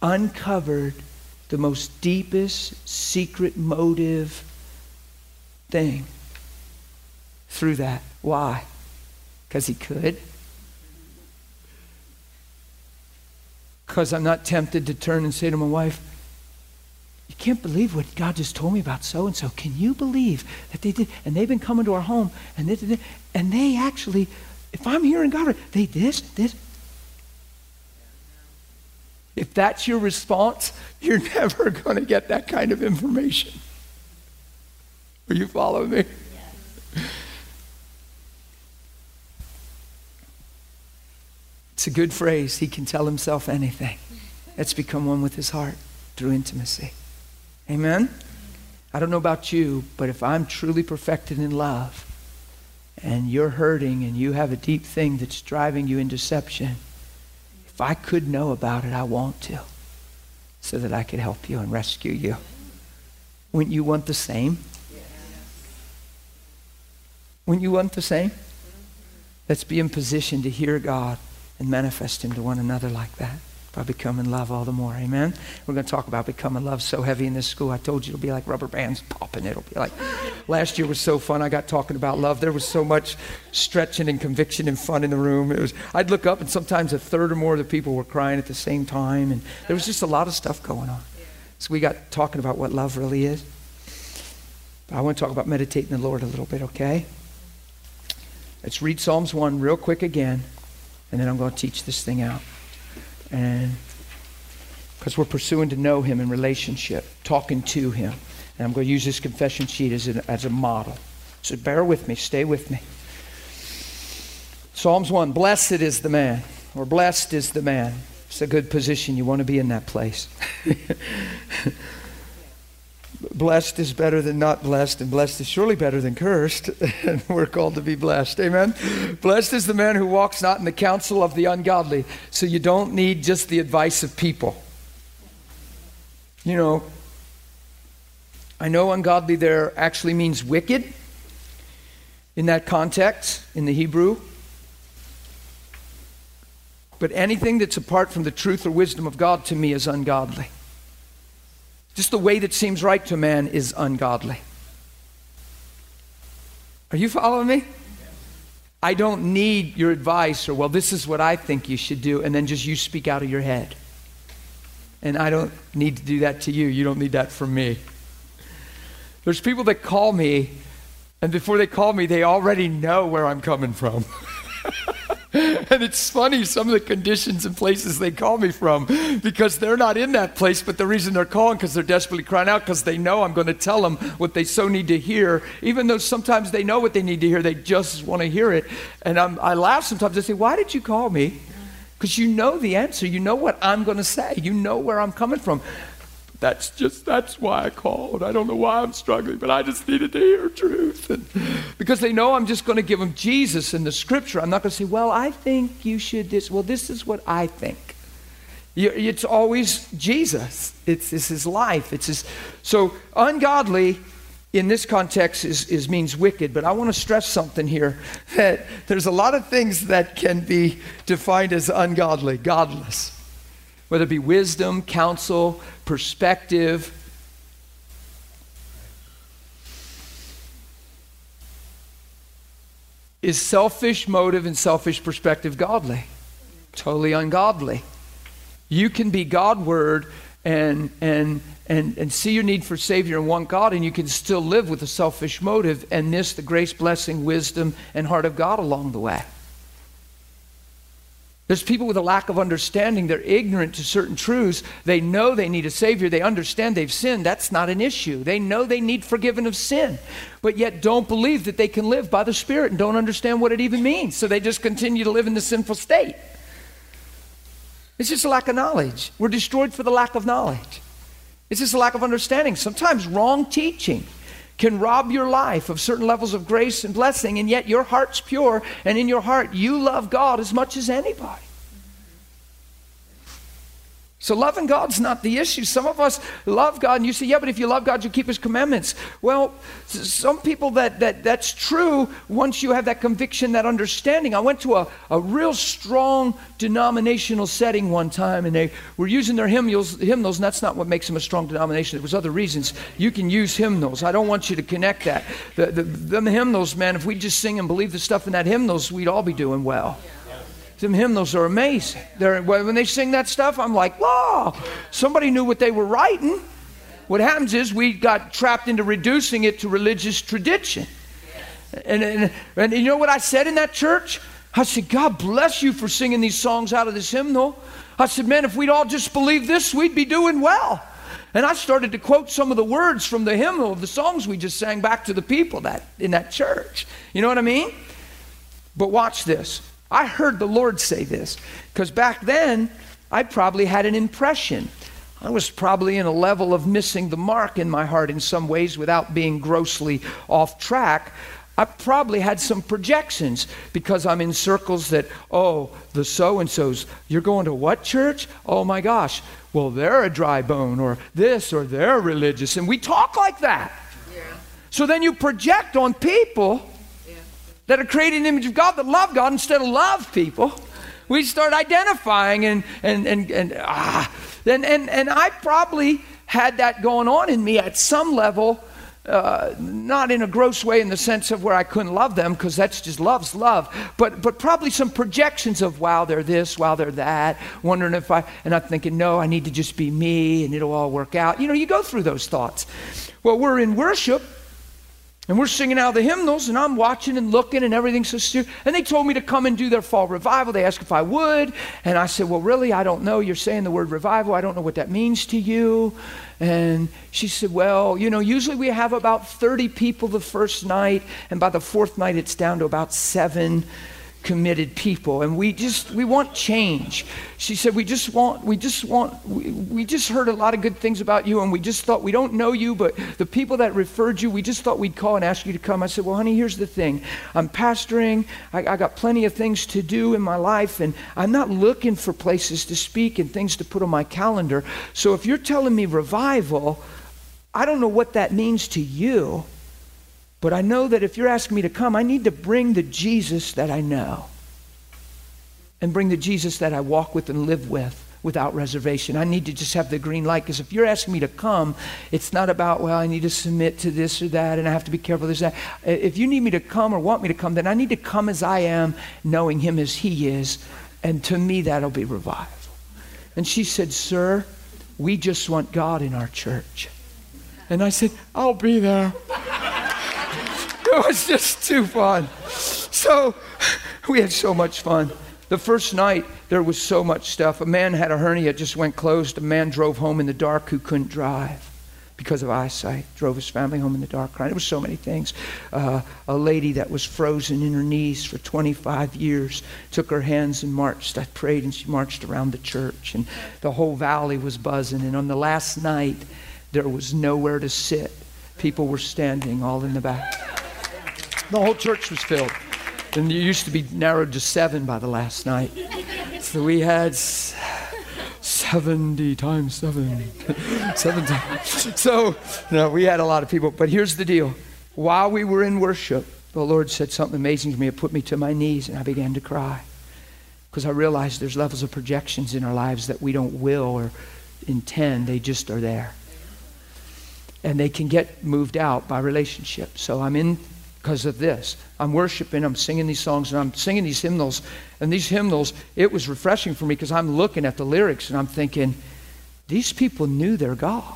uncovered the most deepest secret motive thing through that. Why? Because He could. Because I'm not tempted to turn and say to my wife, You can't believe what God just told me about so and so. Can you believe that they did? And they've been coming to our home, and they, and they actually, if I'm hearing God, they this, this. If that's your response, you're [laughs] never going to get that kind of information. Are you following me? It's a good phrase. He can tell himself anything. Let's become one with his heart through intimacy. Amen? I don't know about you, but if I'm truly perfected in love and you're hurting and you have a deep thing that's driving you in deception, if I could know about it, I want to so that I could help you and rescue you. Wouldn't you want the same? Wouldn't you want the same? Let's be in position to hear God and manifest Him to one another like that by becoming love all the more. Amen? We're going to talk about becoming love so heavy in this school. I told you it'll be like rubber bands popping. It'll be like last year was so fun. I got talking about love. There was so much stretching and conviction and fun in the room. It was I'd look up and sometimes a third or more of the people were crying at the same time and there was just a lot of stuff going on. So we got talking about what love really is. But I want to talk about meditating the Lord a little bit, okay? Let's read Psalms 1 real quick again, and then I'm going to teach this thing out. And because we're pursuing to know Him in relationship, talking to Him. And I'm going to use this confession sheet as a, as a model. So bear with me, stay with me. Psalms 1 Blessed is the man, or blessed is the man. It's a good position. You want to be in that place. [laughs] blessed is better than not blessed, and blessed is surely better than cursed. [laughs] and we're called to be blessed. Amen. Blessed is the man who walks not in the counsel of the ungodly. So you don't need just the advice of people. You know, I know ungodly there actually means wicked in that context, in the Hebrew. But anything that's apart from the truth or wisdom of God to me is ungodly. Just the way that seems right to man is ungodly. Are you following me? I don't need your advice or, well, this is what I think you should do, and then just you speak out of your head. And I don't need to do that to you. You don't need that from me. There's people that call me, and before they call me, they already know where I'm coming from. [laughs] and it's funny some of the conditions and places they call me from because they're not in that place but the reason they're calling because they're desperately crying out because they know i'm going to tell them what they so need to hear. Even though sometimes they know what they need to hear they just want to hear it. And I'm, i laugh sometimes i say why did you call me? Because you know the answer you know what i'm going to say you know where i'm coming from that's just that's why I called. I don't know why I'm struggling, but I just needed to hear truth. And because they know I'm just going to give them Jesus in the scripture. I'm not going to say, "Well, I think you should this." Well, this is what I think. It's always Jesus. It's, it's his life. It's his. So ungodly in this context is, is means wicked, but I want to stress something here that there's a lot of things that can be defined as ungodly, godless whether it be wisdom, counsel, perspective. Is selfish motive and selfish perspective godly? Totally ungodly. You can be Godward and, and, and, and see your need for Savior and want God, and you can still live with a selfish motive and miss the grace, blessing, wisdom, and heart of God along the way. There's people with a lack of understanding. They're ignorant to certain truths. They know they need a Savior. They understand they've sinned. That's not an issue. They know they need forgiven of sin, but yet don't believe that they can live by the Spirit and don't understand what it even means. So they just continue to live in the sinful state. It's just a lack of knowledge. We're destroyed for the lack of knowledge. It's just a lack of understanding. Sometimes wrong teaching can rob your life of certain levels of grace and blessing, and yet your heart's pure, and in your heart you love God as much as anybody. So loving God's not the issue. Some of us love God, and you say, "Yeah, but if you love God, you keep His commandments." Well, some people that, that that's true once you have that conviction, that understanding. I went to a, a real strong denominational setting one time, and they were using their hymnals, hymnals, and that's not what makes them a strong denomination. There was other reasons. You can use hymnals. I don't want you to connect that. The, the, them hymnals, man. If we just sing and believe the stuff in that hymnals, we'd all be doing well. Them hymnals are amazing. They're, when they sing that stuff, I'm like, wow, somebody knew what they were writing. What happens is we got trapped into reducing it to religious tradition. And, and, and you know what I said in that church? I said, God bless you for singing these songs out of this hymnal. I said, man, if we'd all just believe this, we'd be doing well. And I started to quote some of the words from the hymnal of the songs we just sang back to the people that in that church. You know what I mean? But watch this. I heard the Lord say this because back then I probably had an impression. I was probably in a level of missing the mark in my heart in some ways without being grossly off track. I probably had some projections because I'm in circles that, oh, the so and so's, you're going to what church? Oh my gosh, well, they're a dry bone, or this, or they're religious. And we talk like that. Yeah. So then you project on people that are created in the image of God that love God instead of love people. We start identifying and and and and ah, and and, and I probably had that going on in me at some level. Uh, not in a gross way in the sense of where I couldn't love them because that's just love's love, but but probably some projections of wow they're this, wow they're that, wondering if I and I'm thinking no I need to just be me and it'll all work out. You know you go through those thoughts. Well we're in worship and we're singing out the hymnals, and I'm watching and looking, and everything's so serious. And they told me to come and do their fall revival. They asked if I would. And I said, Well, really, I don't know. You're saying the word revival. I don't know what that means to you. And she said, Well, you know, usually we have about 30 people the first night, and by the fourth night, it's down to about seven committed people and we just we want change. She said we just want we just want we, we just heard a lot of good things about you and we just thought we don't know you but the people that referred you we just thought we'd call and ask you to come. I said well honey here's the thing. I'm pastoring. I, I got plenty of things to do in my life and i'm not looking for places to speak and things to put on my calendar. So if you're telling me revival i don't know what that means to you but I know that if you're asking me to come, I need to bring the Jesus that I know and bring the Jesus that I walk with and live with without reservation. I need to just have the green light because if you're asking me to come, it's not about, well, I need to submit to this or that and I have to be careful this that. If you need me to come or want me to come, then I need to come as I am, knowing him as he is. And to me, that'll be revival. And she said, Sir, we just want God in our church. And I said, I'll be there. [laughs] it was just too fun. So [laughs] we had so much fun. The first night, there was so much stuff. A man had a hernia, just went closed. A man drove home in the dark who couldn't drive because of eyesight. Drove his family home in the dark crying. There was so many things. Uh, a lady that was frozen in her knees for 25 years took her hands and marched. I prayed and she marched around the church. And the whole valley was buzzing. And on the last night, there was nowhere to sit. People were standing all in the back. The whole church was filled. And it used to be narrowed to seven by the last night. So we had 70 times seven. [laughs] seven times. So, no, we had a lot of people. But here's the deal. While we were in worship, the Lord said something amazing to me. It put me to my knees, and I began to cry. Because I realized there's levels of projections in our lives that we don't will or intend, they just are there. And they can get moved out by relationship. So I'm in because of this. I'm worshiping, I'm singing these songs, and I'm singing these hymnals. And these hymnals, it was refreshing for me because I'm looking at the lyrics and I'm thinking, these people knew their God.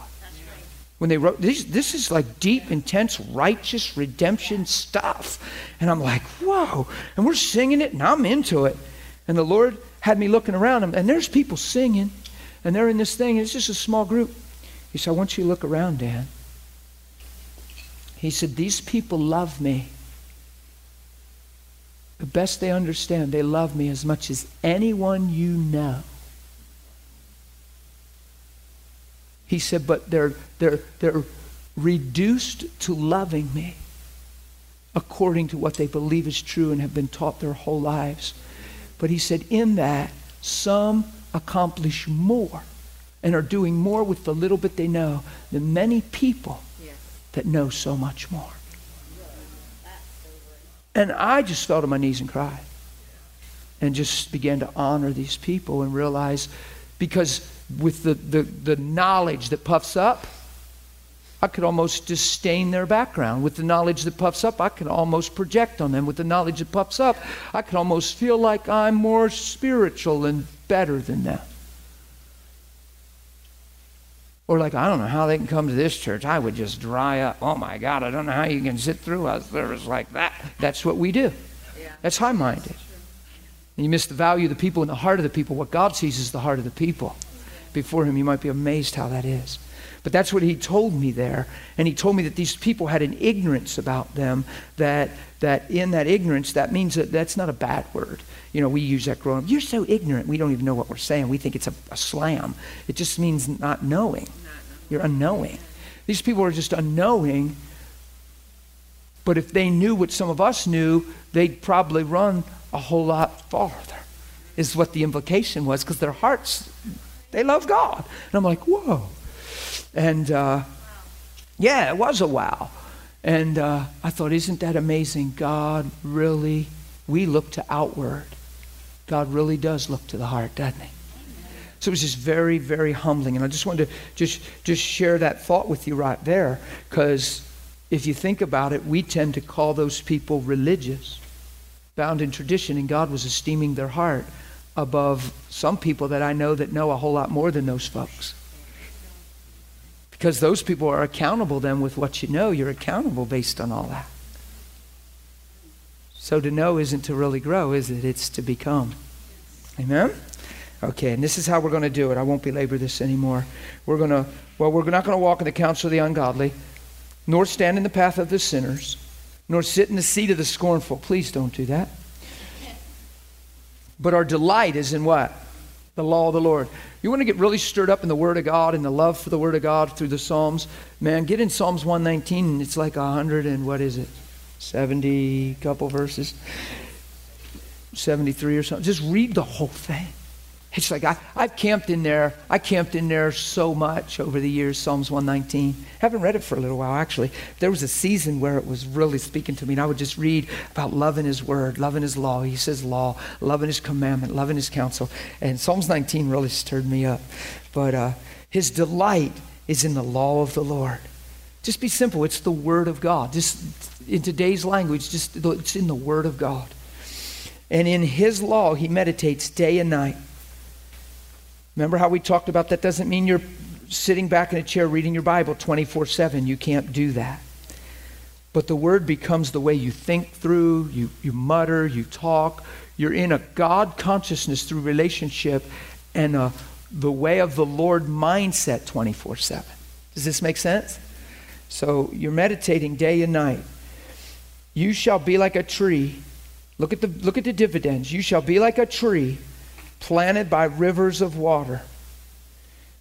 When they wrote these, this is like deep, intense, righteous redemption stuff. And I'm like, whoa. And we're singing it, and I'm into it. And the Lord had me looking around, and there's people singing, and they're in this thing, and it's just a small group. He said, I want you to look around, Dan. He said, These people love me. The best they understand, they love me as much as anyone you know. He said, But they're, they're, they're reduced to loving me according to what they believe is true and have been taught their whole lives. But he said, in that, some accomplish more and are doing more with the little bit they know than many people that know so much more. And I just fell to my knees and cried and just began to honor these people and realize because with the, the, the knowledge that puffs up, I could almost disdain their background. With the knowledge that puffs up, I could almost project on them. With the knowledge that puffs up, I could almost feel like I'm more spiritual and better than them. Or like, I don't know how they can come to this church. I would just dry up. Oh my God, I don't know how you can sit through a service like that. That's what we do. That's high minded. You miss the value of the people and the heart of the people. What God sees is the heart of the people. Before Him, you might be amazed how that is. But that's what he told me there. And he told me that these people had an ignorance about them, that, that in that ignorance, that means that that's not a bad word. You know, we use that growing up. You're so ignorant, we don't even know what we're saying. We think it's a, a slam. It just means not knowing. You're unknowing. These people are just unknowing. But if they knew what some of us knew, they'd probably run a whole lot farther, is what the implication was, because their hearts, they love God. And I'm like, whoa. And uh, yeah, it was a wow. And uh, I thought, isn't that amazing? God really, we look to outward. God really does look to the heart, doesn't he? So it was just very, very humbling. And I just wanted to just, just share that thought with you right there. Because if you think about it, we tend to call those people religious, bound in tradition, and God was esteeming their heart above some people that I know that know a whole lot more than those folks. Because those people are accountable then with what you know. You're accountable based on all that. So to know isn't to really grow, is it? It's to become. Amen? Okay, and this is how we're going to do it. I won't belabor this anymore. We're going to, well, we're not going to walk in the counsel of the ungodly, nor stand in the path of the sinners, nor sit in the seat of the scornful. Please don't do that. But our delight is in what? The law of the Lord. You want to get really stirred up in the Word of God and the love for the Word of God through the Psalms? Man, get in Psalms 119 and it's like a 100 and what is it? 70 couple verses. 73 or something. Just read the whole thing. It's like I, I've camped in there. I camped in there so much over the years, Psalms 119. Haven't read it for a little while, actually. There was a season where it was really speaking to me, and I would just read about loving His word, loving His law. He says law, loving His commandment, loving His counsel. And Psalms 19 really stirred me up. But uh, His delight is in the law of the Lord. Just be simple. It's the Word of God. Just in today's language, just it's in the Word of God. And in His law, He meditates day and night. Remember how we talked about that doesn't mean you're sitting back in a chair reading your Bible 24 7. You can't do that. But the word becomes the way you think through, you, you mutter, you talk. You're in a God consciousness through relationship and a, the way of the Lord mindset 24 7. Does this make sense? So you're meditating day and night. You shall be like a tree. Look at the, look at the dividends. You shall be like a tree planted by rivers of water.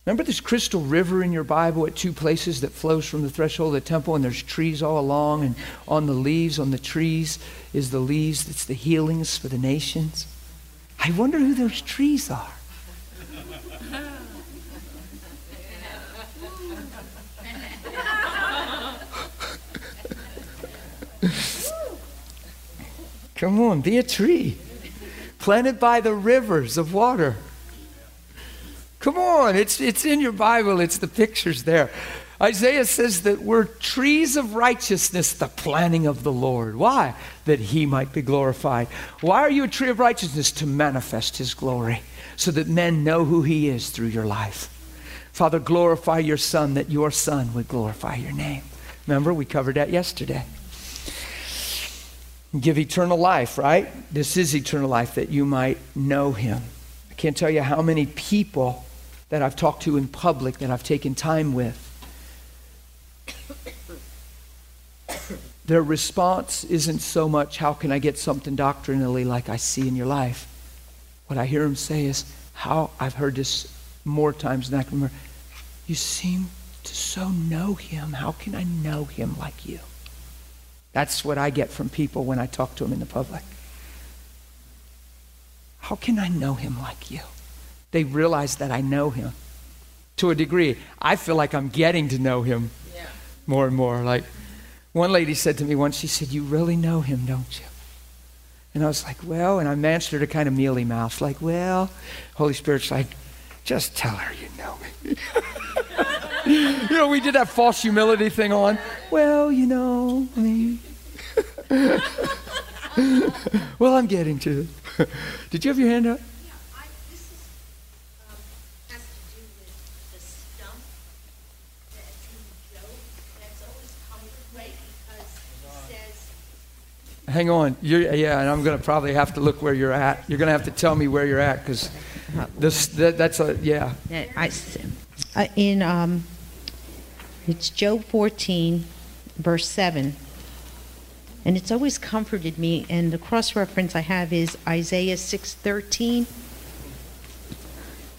Remember this crystal river in your Bible at two places that flows from the threshold of the temple, and there's trees all along, and on the leaves, on the trees, is the leaves that's the healings for the nations. I wonder who those trees are. [laughs] Come on, be a tree planted by the rivers of water. Come on, it's, it's in your Bible, it's the pictures there. Isaiah says that we're trees of righteousness, the planting of the Lord. Why? That he might be glorified. Why are you a tree of righteousness? To manifest his glory, so that men know who he is through your life. Father, glorify your Son, that your Son would glorify your name. Remember, we covered that yesterday give eternal life, right? This is eternal life that you might know him. I can't tell you how many people that I've talked to in public that I've taken time with. Their response isn't so much, how can I get something doctrinally like I see in your life? What I hear them say is, how I've heard this more times than I can remember. You seem to so know him. How can I know him like you? That's what I get from people when I talk to them in the public. How can I know him like you? They realize that I know him to a degree. I feel like I'm getting to know him more and more. Like one lady said to me once, she said, You really know him, don't you? And I was like, Well, and I answered her kind of mealy mouth, like, Well, Holy Spirit's like, Just tell her you know me. [laughs] you know, we did that false humility thing on. Well, you know, mean. well, I'm getting to it. Did you have your hand up? Yeah, I, this is, um, has to do with the stump that in that's always comforted way because says, Hang on. You're, yeah, and I'm going to probably have to look where you're at. You're going to have to tell me where you're at because this that, that's a yeah. Yeah, I uh, in um, it's Job 14, verse 7. And it's always comforted me. And the cross reference I have is Isaiah 6:13.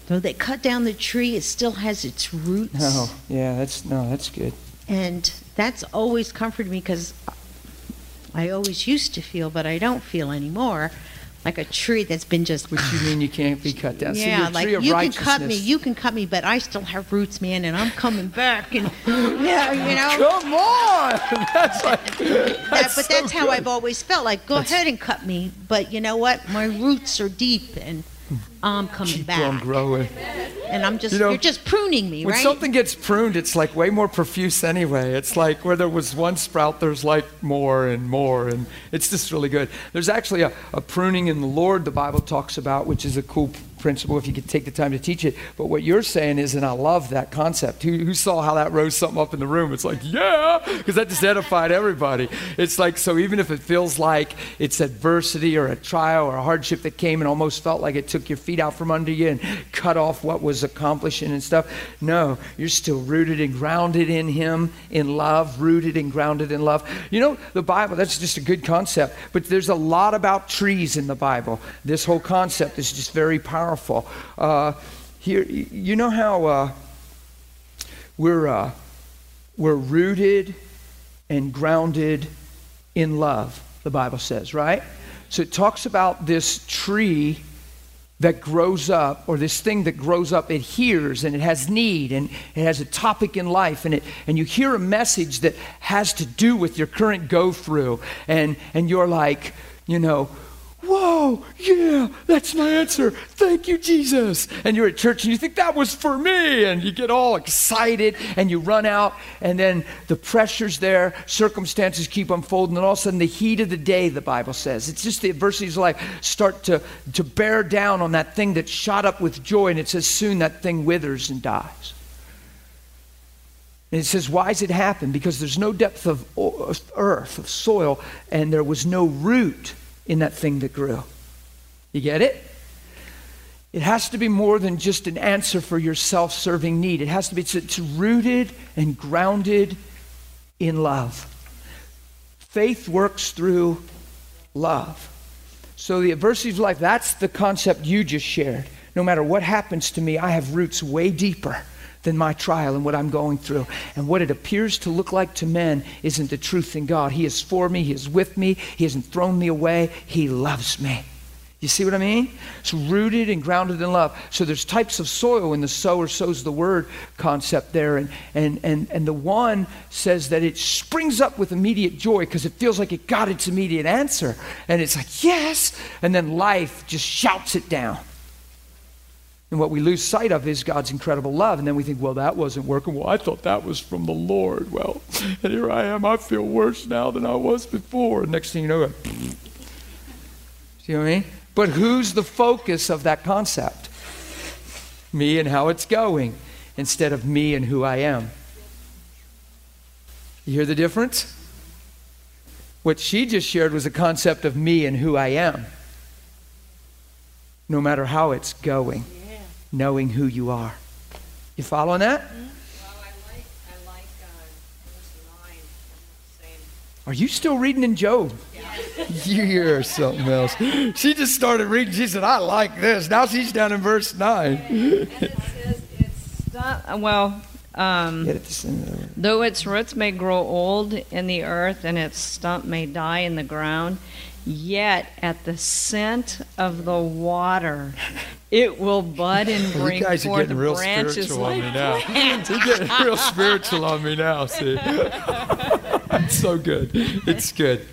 Though they cut down the tree, it still has its roots. No, yeah, that's no, that's good. And that's always comforted me because I always used to feel, but I don't feel anymore, like a tree that's been just Which you mean you can't be cut down? Yeah, like you can cut me, you can cut me, but I still have roots, man, and I'm coming back, and [laughs] yeah, you know. Come on, [laughs] that's like. [laughs] That, but so that's how good. I've always felt. Like, go ahead and cut me, but you know what? My roots are deep, and I'm coming Keep on back, growing. and I'm just You know, you're just pruning me, When right? something gets pruned, it's like way more profuse anyway. It's like where there was one sprout, there's like more and more, and it's just really good. There's actually a, a pruning in the Lord the Bible talks about, which is a cool principle if you could take the time to teach it. But what you're saying is, and I love that concept. Who, who saw how that rose something up in the room? It's like, yeah, because that just edified everybody. It's like, so even if it feels like it's adversity or a trial or a hardship that came and almost felt like it took your feet out from under you and cut off what was accomplishing and stuff, no, you're still rooted and grounded in Him, in love, rooted and grounded in love. You know, the Bible, that's just a good concept, but there's a lot about trees in the Bible. This whole concept is just very powerful. Uh, here, you know how uh, we're, uh, we're rooted and grounded in love, the Bible says, right? So it talks about this tree that grows up, or this thing that grows up, it hears and it has need and it has a topic in life, and, it, and you hear a message that has to do with your current go through, and, and you're like, you know, Whoa, yeah, that's my answer. Thank you, Jesus. And you're at church and you think that was for me. And you get all excited and you run out. And then the pressure's there, circumstances keep unfolding. And all of a sudden, the heat of the day, the Bible says, it's just the adversities of life start to, to bear down on that thing that shot up with joy. And it says, soon that thing withers and dies. And it says, why does it happen? Because there's no depth of earth, of soil, and there was no root in that thing that grew. You get it? It has to be more than just an answer for your self serving need. It has to be, it's, it's rooted and grounded in love. Faith works through love. So, the adversities of life, that's the concept you just shared. No matter what happens to me, I have roots way deeper than my trial and what I'm going through. And what it appears to look like to men isn't the truth in God. He is for me, He is with me, He hasn't thrown me away, He loves me. You see what I mean? It's rooted and grounded in love. So there's types of soil in the sower sows the word concept there. And, and, and, and the one says that it springs up with immediate joy because it feels like it got its immediate answer. And it's like, yes. And then life just shouts it down. And what we lose sight of is God's incredible love. And then we think, well, that wasn't working. Well, I thought that was from the Lord. Well, [laughs] and here I am. I feel worse now than I was before. And next thing you know, see what I mean? But who's the focus of that concept? Me and how it's going instead of me and who I am. You hear the difference? What she just shared was a concept of me and who I am. No matter how it's going, knowing who you are. You following that? Well, I like, I like, uh, verse nine, saying, Are you still reading in Job? [laughs] You hear something else. She just started reading. She said, I like this. Now she's down in verse 9. And it's stu- well, Um, Get it to send it over. Though its roots may grow old in the earth and its stump may die in the ground, yet at the scent of the water it will bud and You bring guys are forth getting real branches spiritual on me now. plants. [laughs] You're getting real spiritual on me now, see? [laughs] it's so good. It's good.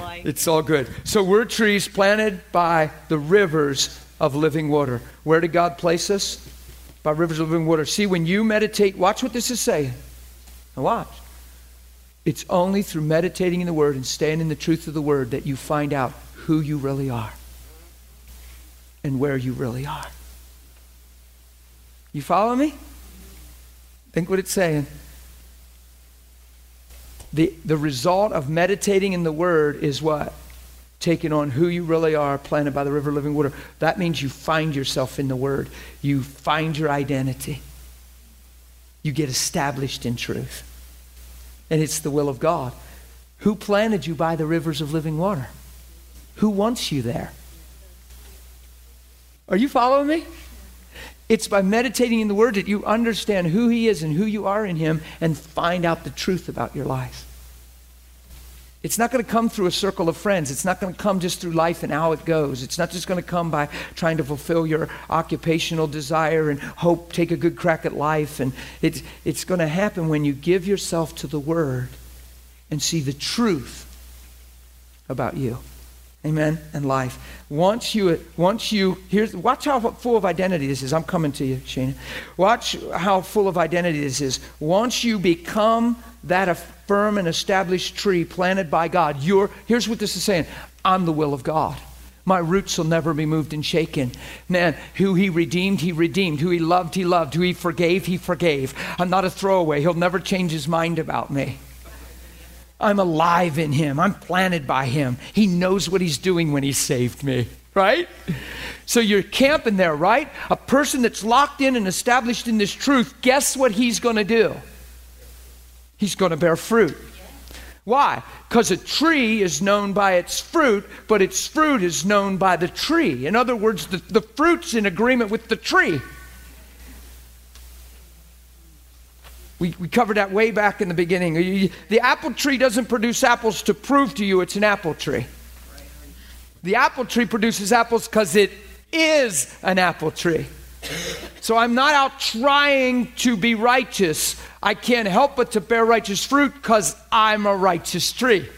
Like It's all good. So we're trees planted by the rivers of living water. Where did God place us? By rivers of living water. See, when you meditate, watch what this is saying. Now watch. It's only through meditating in the Word and staying in the truth of the Word that you find out who you really are and where you really are. You follow me? Think what it's saying. The, the result of meditating in the Word is what? Taking on who you really are, planted by the river living water. That means you find yourself in the Word. You find your identity. You get established in truth. And it's the will of God. Who planted you by the rivers of living water? Who wants you there? Are you following me? It's by meditating in the Word that you understand who He is and who you are in Him and find out the truth about your life. It's not going to come through a circle of friends. It's not going to come just through life and how it goes. It's not just going to come by trying to fulfill your occupational desire and hope, take a good crack at life. And it's, it's going to happen when you give yourself to the Word and see the truth about you. Amen. And life. Once you, once you, here's, watch how full of identity this is. I'm coming to you, Shana. Watch how full of identity this is. Once you become that firm and established tree planted by God, you're, here's what this is saying I'm the will of God. My roots will never be moved and shaken. Man, who he redeemed, he redeemed. Who he loved, he loved. Who he forgave, he forgave. I'm not a throwaway. He'll never change his mind about me. I'm alive in him. I'm planted by him. He knows what he's doing when he saved me, right? So you're camping there, right? A person that's locked in and established in this truth, guess what he's going to do? He's going to bear fruit. Why? Because a tree is known by its fruit, but its fruit is known by the tree. In other words, the, the fruit's in agreement with the tree. We, we covered that way back in the beginning. The apple tree doesn't produce apples to prove to you it's an apple tree. The apple tree produces apples because it is an apple tree. So I'm not out trying to be righteous. I can't help but to bear righteous fruit because I'm a righteous tree.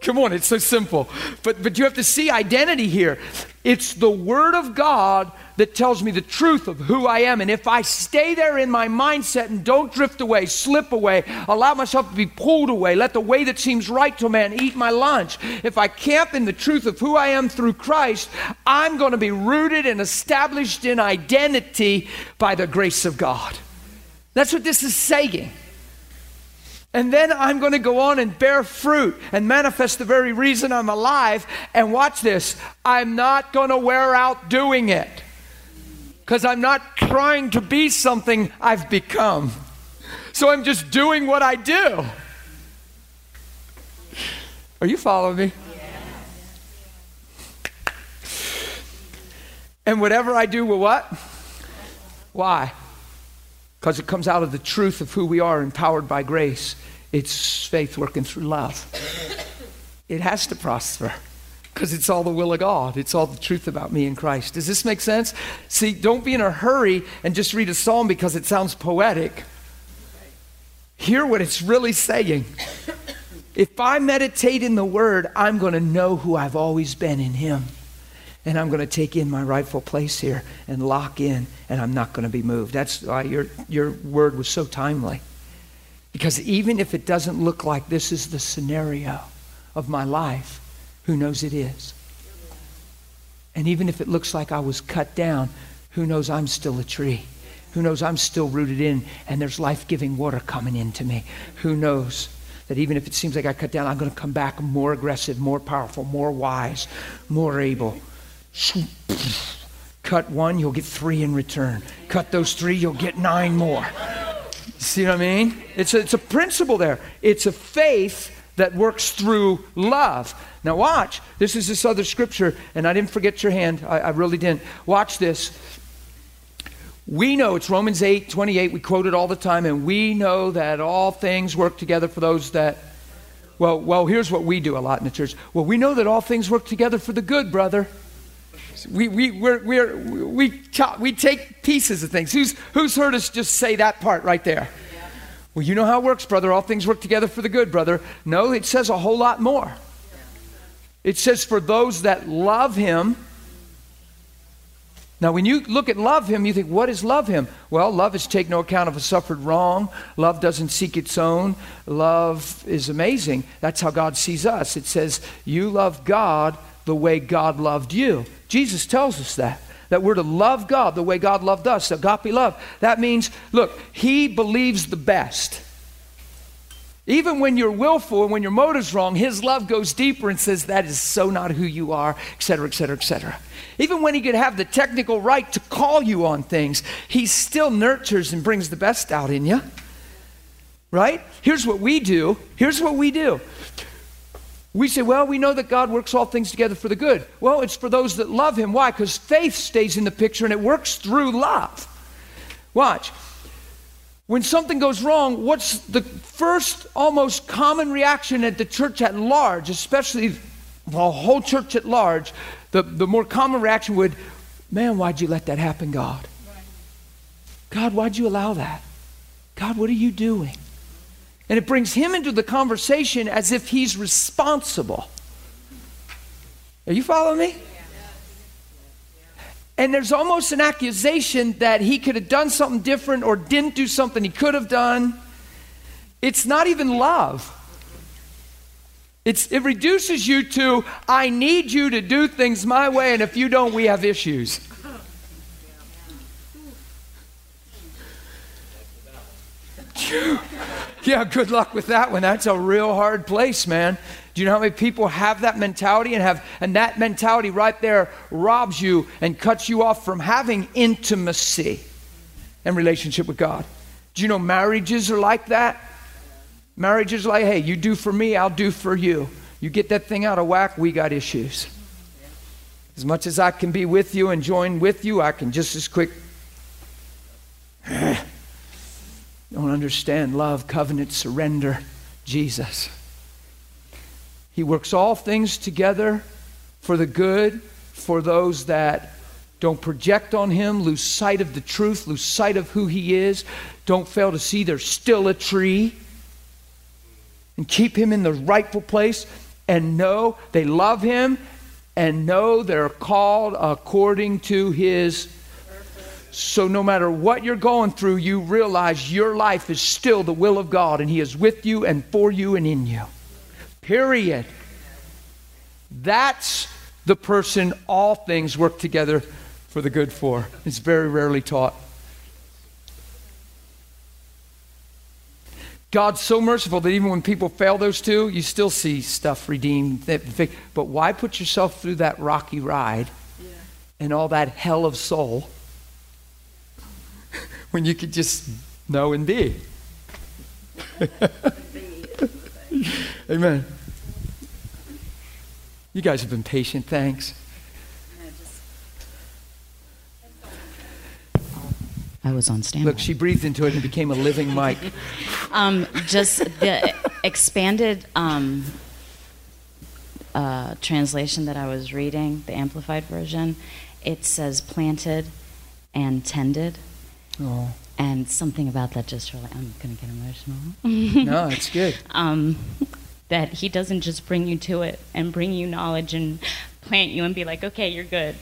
Come on, it's so simple. But, but you have to see identity here. It's the Word of God that tells me the truth of who I am. And if I stay there in my mindset and don't drift away, slip away, allow myself to be pulled away, let the way that seems right to a man eat my lunch, if I camp in the truth of who I am through Christ, I'm going to be rooted and established in identity by the grace of God. That's what this is saying. And then I'm going to go on and bear fruit and manifest the very reason I'm alive. And watch this I'm not going to wear out doing it because I'm not trying to be something I've become. So I'm just doing what I do. Are you following me? And whatever I do will what? Why? Because it comes out of the truth of who we are, empowered by grace. It's faith working through love. It has to prosper because it's all the will of God. It's all the truth about me in Christ. Does this make sense? See, don't be in a hurry and just read a psalm because it sounds poetic. Hear what it's really saying. If I meditate in the Word, I'm going to know who I've always been in Him. And I'm going to take in my rightful place here and lock in, and I'm not going to be moved. That's why your, your word was so timely. Because even if it doesn't look like this is the scenario of my life, who knows it is? And even if it looks like I was cut down, who knows I'm still a tree? Who knows I'm still rooted in and there's life giving water coming into me? Who knows that even if it seems like I cut down, I'm going to come back more aggressive, more powerful, more wise, more able? Cut one, you'll get three in return. Cut those three, you'll get nine more. See what I mean? It's a, it's a principle there. It's a faith that works through love. Now, watch. This is this other scripture, and I didn't forget your hand. I, I really didn't. Watch this. We know it's Romans 8 28. We quote it all the time, and we know that all things work together for those that. Well, well, here's what we do a lot in the church. Well, we know that all things work together for the good, brother. We, we, we're, we're, we, chop, we take pieces of things. Who's, who's heard us just say that part right there? Well, you know how it works, brother. All things work together for the good, brother. No, it says a whole lot more. It says, for those that love him. Now, when you look at love him, you think, what is love him? Well, love is take no account of a suffered wrong. Love doesn't seek its own. Love is amazing. That's how God sees us. It says, you love God the way God loved you. Jesus tells us that. That we're to love God the way God loved us, agape love. That means, look, He believes the best. Even when you're willful and when your motive's wrong, His love goes deeper and says, That is so not who you are, etc., etc., etc. Even when He could have the technical right to call you on things, He still nurtures and brings the best out in you. Right? Here's what we do. Here's what we do. We say, well, we know that God works all things together for the good. Well, it's for those that love Him. Why? Because faith stays in the picture and it works through love. Watch. When something goes wrong, what's the first almost common reaction at the church at large, especially the whole church at large? The, the more common reaction would, man, why'd you let that happen, God? God, why'd you allow that? God, what are you doing? And it brings him into the conversation as if he's responsible. Are you following me? And there's almost an accusation that he could have done something different or didn't do something he could have done. It's not even love. It's, it reduces you to, I need you to do things my way, and if you don't, we have issues. [laughs] Yeah, good luck with that one. That's a real hard place, man. Do you know how many people have that mentality and have and that mentality right there robs you and cuts you off from having intimacy and relationship with God? Do you know marriages are like that? Marriages like, hey, you do for me, I'll do for you. You get that thing out of whack, we got issues. As much as I can be with you and join with you, I can just as quick [sighs] don't understand love, covenant, surrender, Jesus. He works all things together for the good for those that don't project on Him, lose sight of the truth, lose sight of who He is, don't fail to see there's still a tree, and keep Him in the rightful place and know they love Him and know they're called according to His so, no matter what you're going through, you realize your life is still the will of God, and He is with you and for you and in you. Period. That's the person all things work together for the good for. It's very rarely taught. God's so merciful that even when people fail those two, you still see stuff redeemed. But why put yourself through that rocky ride and all that hell of soul? [laughs] when you could just know and be. [laughs] Amen. You guys have been patient. Thanks. I was on standby. Look, she breathed into it and became a living mic. [laughs] Um, just the expanded um, uh, translation that I was reading, the Amplified version, it says planted and tended. Oh. And something about that just really, I'm going to get emotional. no, it's good. [laughs] Um, that he doesn't just bring you to it and bring you knowledge and plant you and be like, okay, you're good.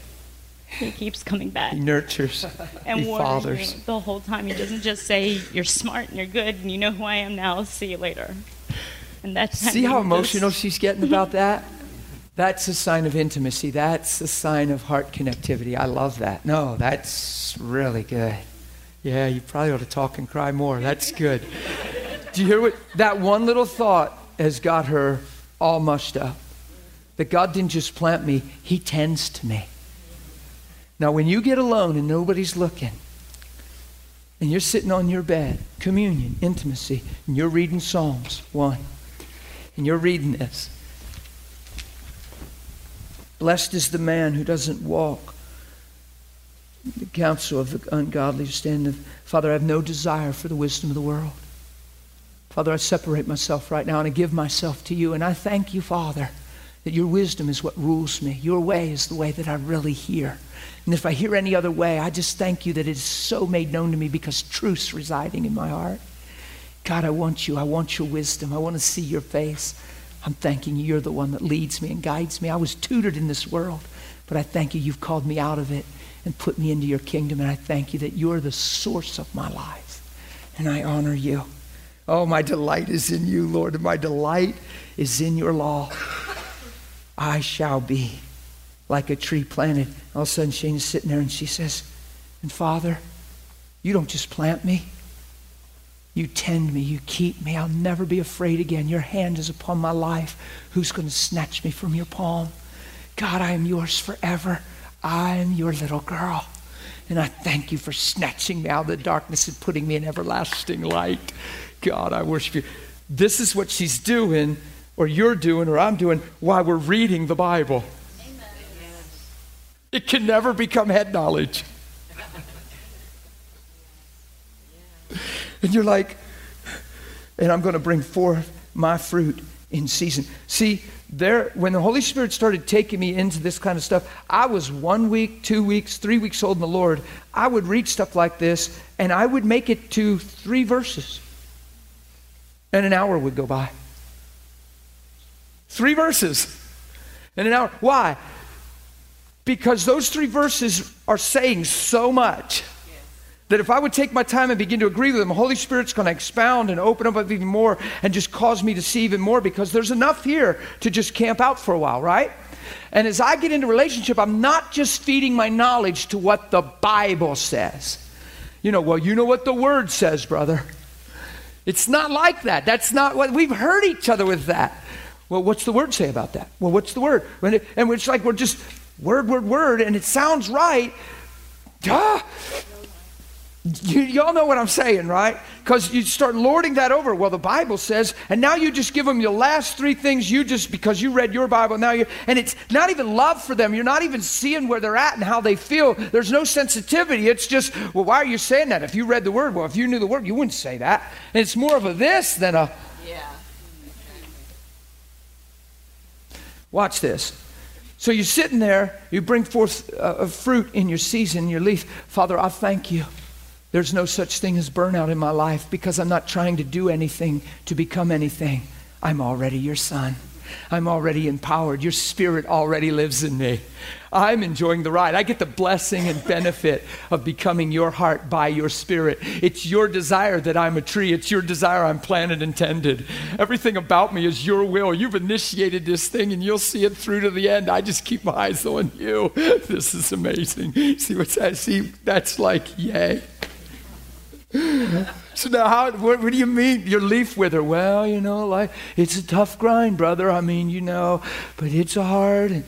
He keeps coming back. He nurtures. and he fathers. the whole time. He doesn't just say, you're smart and you're good and you know who I am now. I'll see you later. And that's See how emotional she's getting about [laughs] that? That's a sign of intimacy. That's a sign of heart connectivity. I love that. No, that's really good. Yeah, you probably ought to talk and cry more. That's good. Do you hear what? That one little thought has got her all mushed up. That God didn't just plant me, He tends to me. Now, when you get alone and nobody's looking, and you're sitting on your bed, communion, intimacy, and you're reading Psalms 1, and you're reading this. Blessed is the man who doesn't walk the counsel of the ungodly stand Father, I have no desire for the wisdom of the world. Father, I separate myself right now and I give myself to you. And I thank you, Father, that your wisdom is what rules me. Your way is the way that I really hear. And if I hear any other way, I just thank you that it is so made known to me because truth's residing in my heart. God, I want you. I want your wisdom. I want to see your face. I'm thanking you. You're the one that leads me and guides me. I was tutored in this world, but I thank you. You've called me out of it and put me into your kingdom. And I thank you that you're the source of my life. And I honor you. Oh, my delight is in you, Lord, my delight is in your law. I shall be like a tree planted. All of a sudden, Shane is sitting there and she says, And Father, you don't just plant me, you tend me, you keep me. I'll never be afraid again. Your hand is upon my life. Who's going to snatch me from your palm? God, I am yours forever. I am your little girl. And I thank you for snatching me out of the darkness and putting me in everlasting light. God, I worship you. This is what she's doing, or you're doing, or I'm doing while we're reading the Bible. It can never become head knowledge. And you're like, and I'm going to bring forth my fruit in season. See, there, when the Holy Spirit started taking me into this kind of stuff, I was one week, two weeks, three weeks old in the Lord. I would read stuff like this, and I would make it to three verses, and an hour would go by. Three verses, and an hour. Why? Because those three verses are saying so much that if I would take my time and begin to agree with them, the Holy Spirit's going to expound and open up even more and just cause me to see even more because there's enough here to just camp out for a while, right? And as I get into relationship, I'm not just feeding my knowledge to what the Bible says. You know, well, you know what the Word says, brother. It's not like that. That's not what we've hurt each other with that. Well, what's the Word say about that? Well, what's the Word? And it's like we're just word, word, word, and it sounds right. Ah, you, y'all know what I'm saying, right? Because you start lording that over. Well, the Bible says, and now you just give them your last three things you just, because you read your Bible, now you, and it's not even love for them. You're not even seeing where they're at and how they feel. There's no sensitivity. It's just, well, why are you saying that? If you read the Word, well, if you knew the Word, you wouldn't say that. And it's more of a this than a. Yeah. Watch this. So you're sitting there, you bring forth a fruit in your season, your leaf. Father, I thank you. There's no such thing as burnout in my life because I'm not trying to do anything to become anything. I'm already your son. I'm already empowered. Your spirit already lives in me. I'm enjoying the ride. I get the blessing and benefit of becoming your heart by your spirit. It's your desire that I'm a tree. It's your desire I'm planted and tended. Everything about me is your will. You've initiated this thing and you'll see it through to the end. I just keep my eyes on you. [laughs] This is amazing. See what's that? See, that's like, yay. So now, how, what, what, do you mean your leaf wither? Well, you know, like it's a tough grind, brother. I mean, you know, but it's a hard.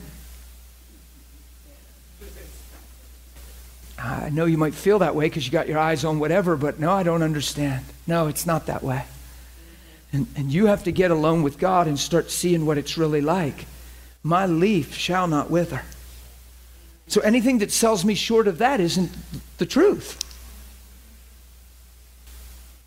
I know you might feel that way because you got your eyes on whatever, but no, I don't understand. No, it's not that way. And, and you have to get alone with God and start seeing what it's really like. My leaf shall not wither. So anything that sells me short of that isn't the truth.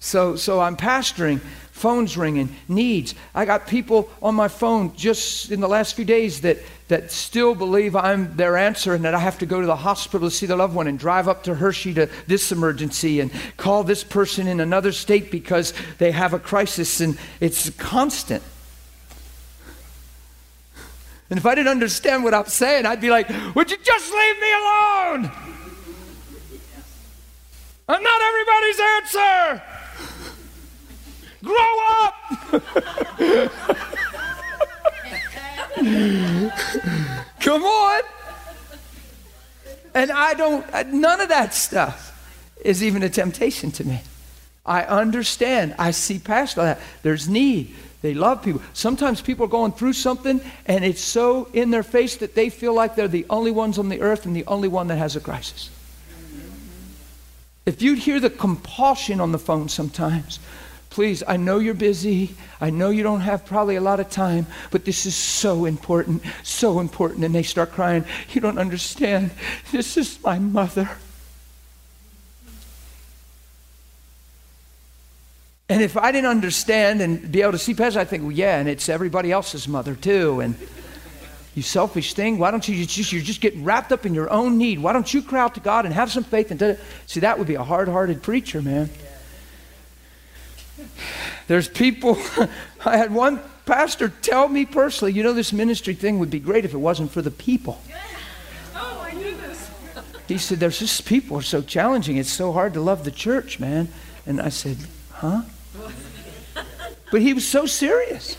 So, so I'm pastoring, phones ringing, needs. I got people on my phone just in the last few days that, that still believe I'm their answer and that I have to go to the hospital to see the loved one and drive up to Hershey to this emergency and call this person in another state because they have a crisis and it's constant. And if I didn't understand what I'm saying, I'd be like, Would you just leave me alone? I'm not everybody's answer. Grow up! Come on! And I don't, uh, none of that stuff is even a temptation to me. I understand. I see past that. There's need. They love people. Sometimes people are going through something and it's so in their face that they feel like they're the only ones on the earth and the only one that has a crisis. If you'd hear the compulsion on the phone sometimes, Please, I know you're busy. I know you don't have probably a lot of time, but this is so important, so important. And they start crying. You don't understand. This is my mother. And if I didn't understand and be able to see Pez, I think, well, yeah, and it's everybody else's mother too. And you selfish thing, why don't you you're just you're just getting wrapped up in your own need? Why don't you cry out to God and have some faith and see that would be a hard-hearted preacher, man. There's people, [laughs] I had one pastor tell me personally, you know, this ministry thing would be great if it wasn't for the people. Oh, I knew this. He said, There's just people are so challenging. It's so hard to love the church, man. And I said, Huh? [laughs] But he was so serious.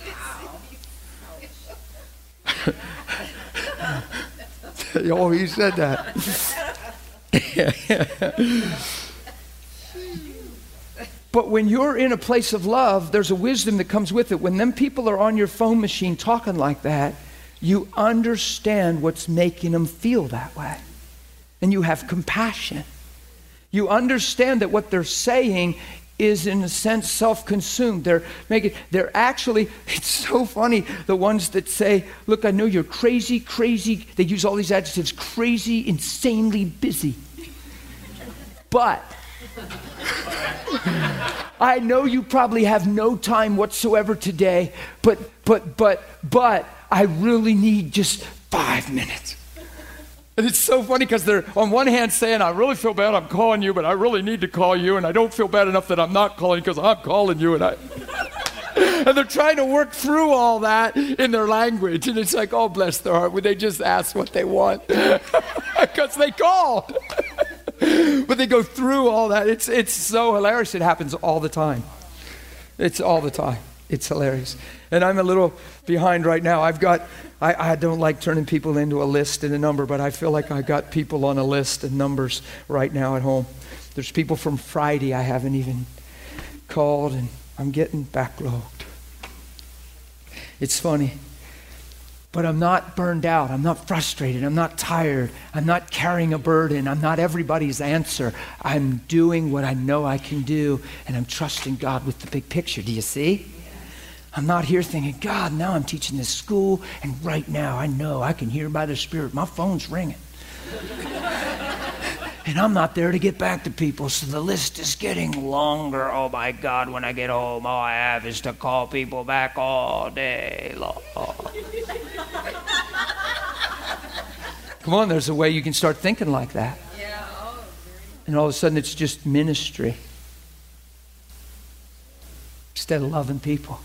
[laughs] oh, he said that. But when you're in a place of love, there's a wisdom that comes with it. When them people are on your phone machine talking like that, you understand what's making them feel that way and you have compassion. You understand that what they're saying is in a sense self-consumed. They're making they're actually [laughs] it's so funny the ones that say, "Look, I know you're crazy, crazy." They use all these adjectives, crazy, insanely busy. But I know you probably have no time whatsoever today, but but but but I really need just 5 minutes. And it's so funny because they're on one hand saying, I really feel bad I'm calling you, but I really need to call you, and I don't feel bad enough that I'm not calling because I'm calling you, and I. [laughs] and they're trying to work through all that in their language. And it's like, oh, bless their heart, would they just ask what they want? [laughs] Because they called. [laughs] [laughs] but they go through all that. It's, it's so hilarious. It happens all the time. It's all the time. It's hilarious. And I'm a little behind right now. I've got, I, I don't like turning people into a list and a number, but I feel like I've got people on a list and numbers right now at home. There's people from Friday I haven't even called, and I'm getting backlogged. It's funny. But I'm not burned out. I'm not frustrated. I'm not tired. I'm not carrying a burden. I'm not everybody's answer. I'm doing what I know I can do, and I'm trusting God with the big picture. Do you see? I'm not here thinking, God, now I'm teaching this school, and right now I know I can hear by the Spirit. My phone's ringing. And I'm not there to get back to people, so the list is getting longer. Oh my God, when I get home, all I have is to call people back all day long. Come on, there's a way you can start thinking like that. Yeah. And all of a sudden, it's just ministry instead of loving people.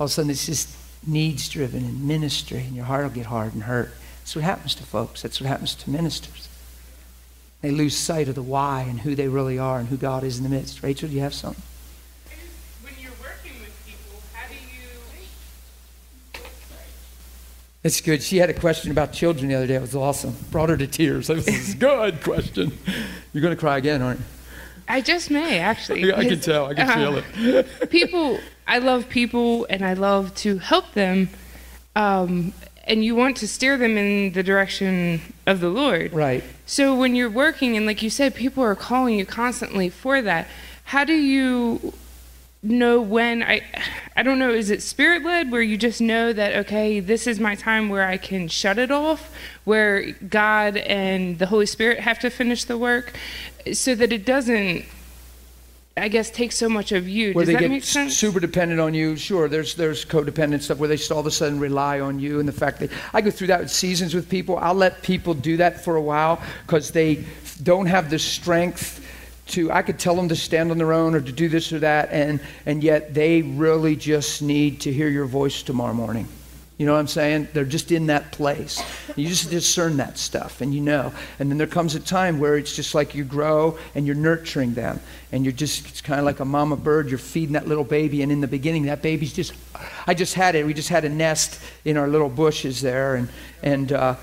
All of a sudden, it's just needs driven and ministry, and your heart will get hard and hurt. That's what happens to folks. That's what happens to ministers. They lose sight of the why and who they really are and who God is in the midst. Rachel, do you have something? When you're working with people, how do you? That's good. She had a question about children the other day. It was awesome. Brought her to tears. That was a good question. You're going to cry again, aren't you? I just may actually. I can tell. I can feel it. people, I love people, and I love to help them. Um, and you want to steer them in the direction of the Lord. Right. So when you're working, and like you said, people are calling you constantly for that. How do you know when I I don't know is it spirit led where you just know that okay this is my time where I can shut it off where God and the Holy Spirit have to finish the work so that it doesn't I guess take so much of you. Where Does they that get make sense? super dependent on you. Sure, there's there's codependent stuff where they just all of a sudden rely on you, and the fact that I go through that with seasons with people. I'll let people do that for a while because they don't have the strength to. I could tell them to stand on their own or to do this or that, and and yet they really just need to hear your voice tomorrow morning. You know what I'm saying? They're just in that place. You just discern that stuff and you know. And then there comes a time where it's just like you grow and you're nurturing them. And you're just, it's kind of like a mama bird. You're feeding that little baby. And in the beginning, that baby's just, I just had it. We just had a nest in our little bushes there. And, and, uh,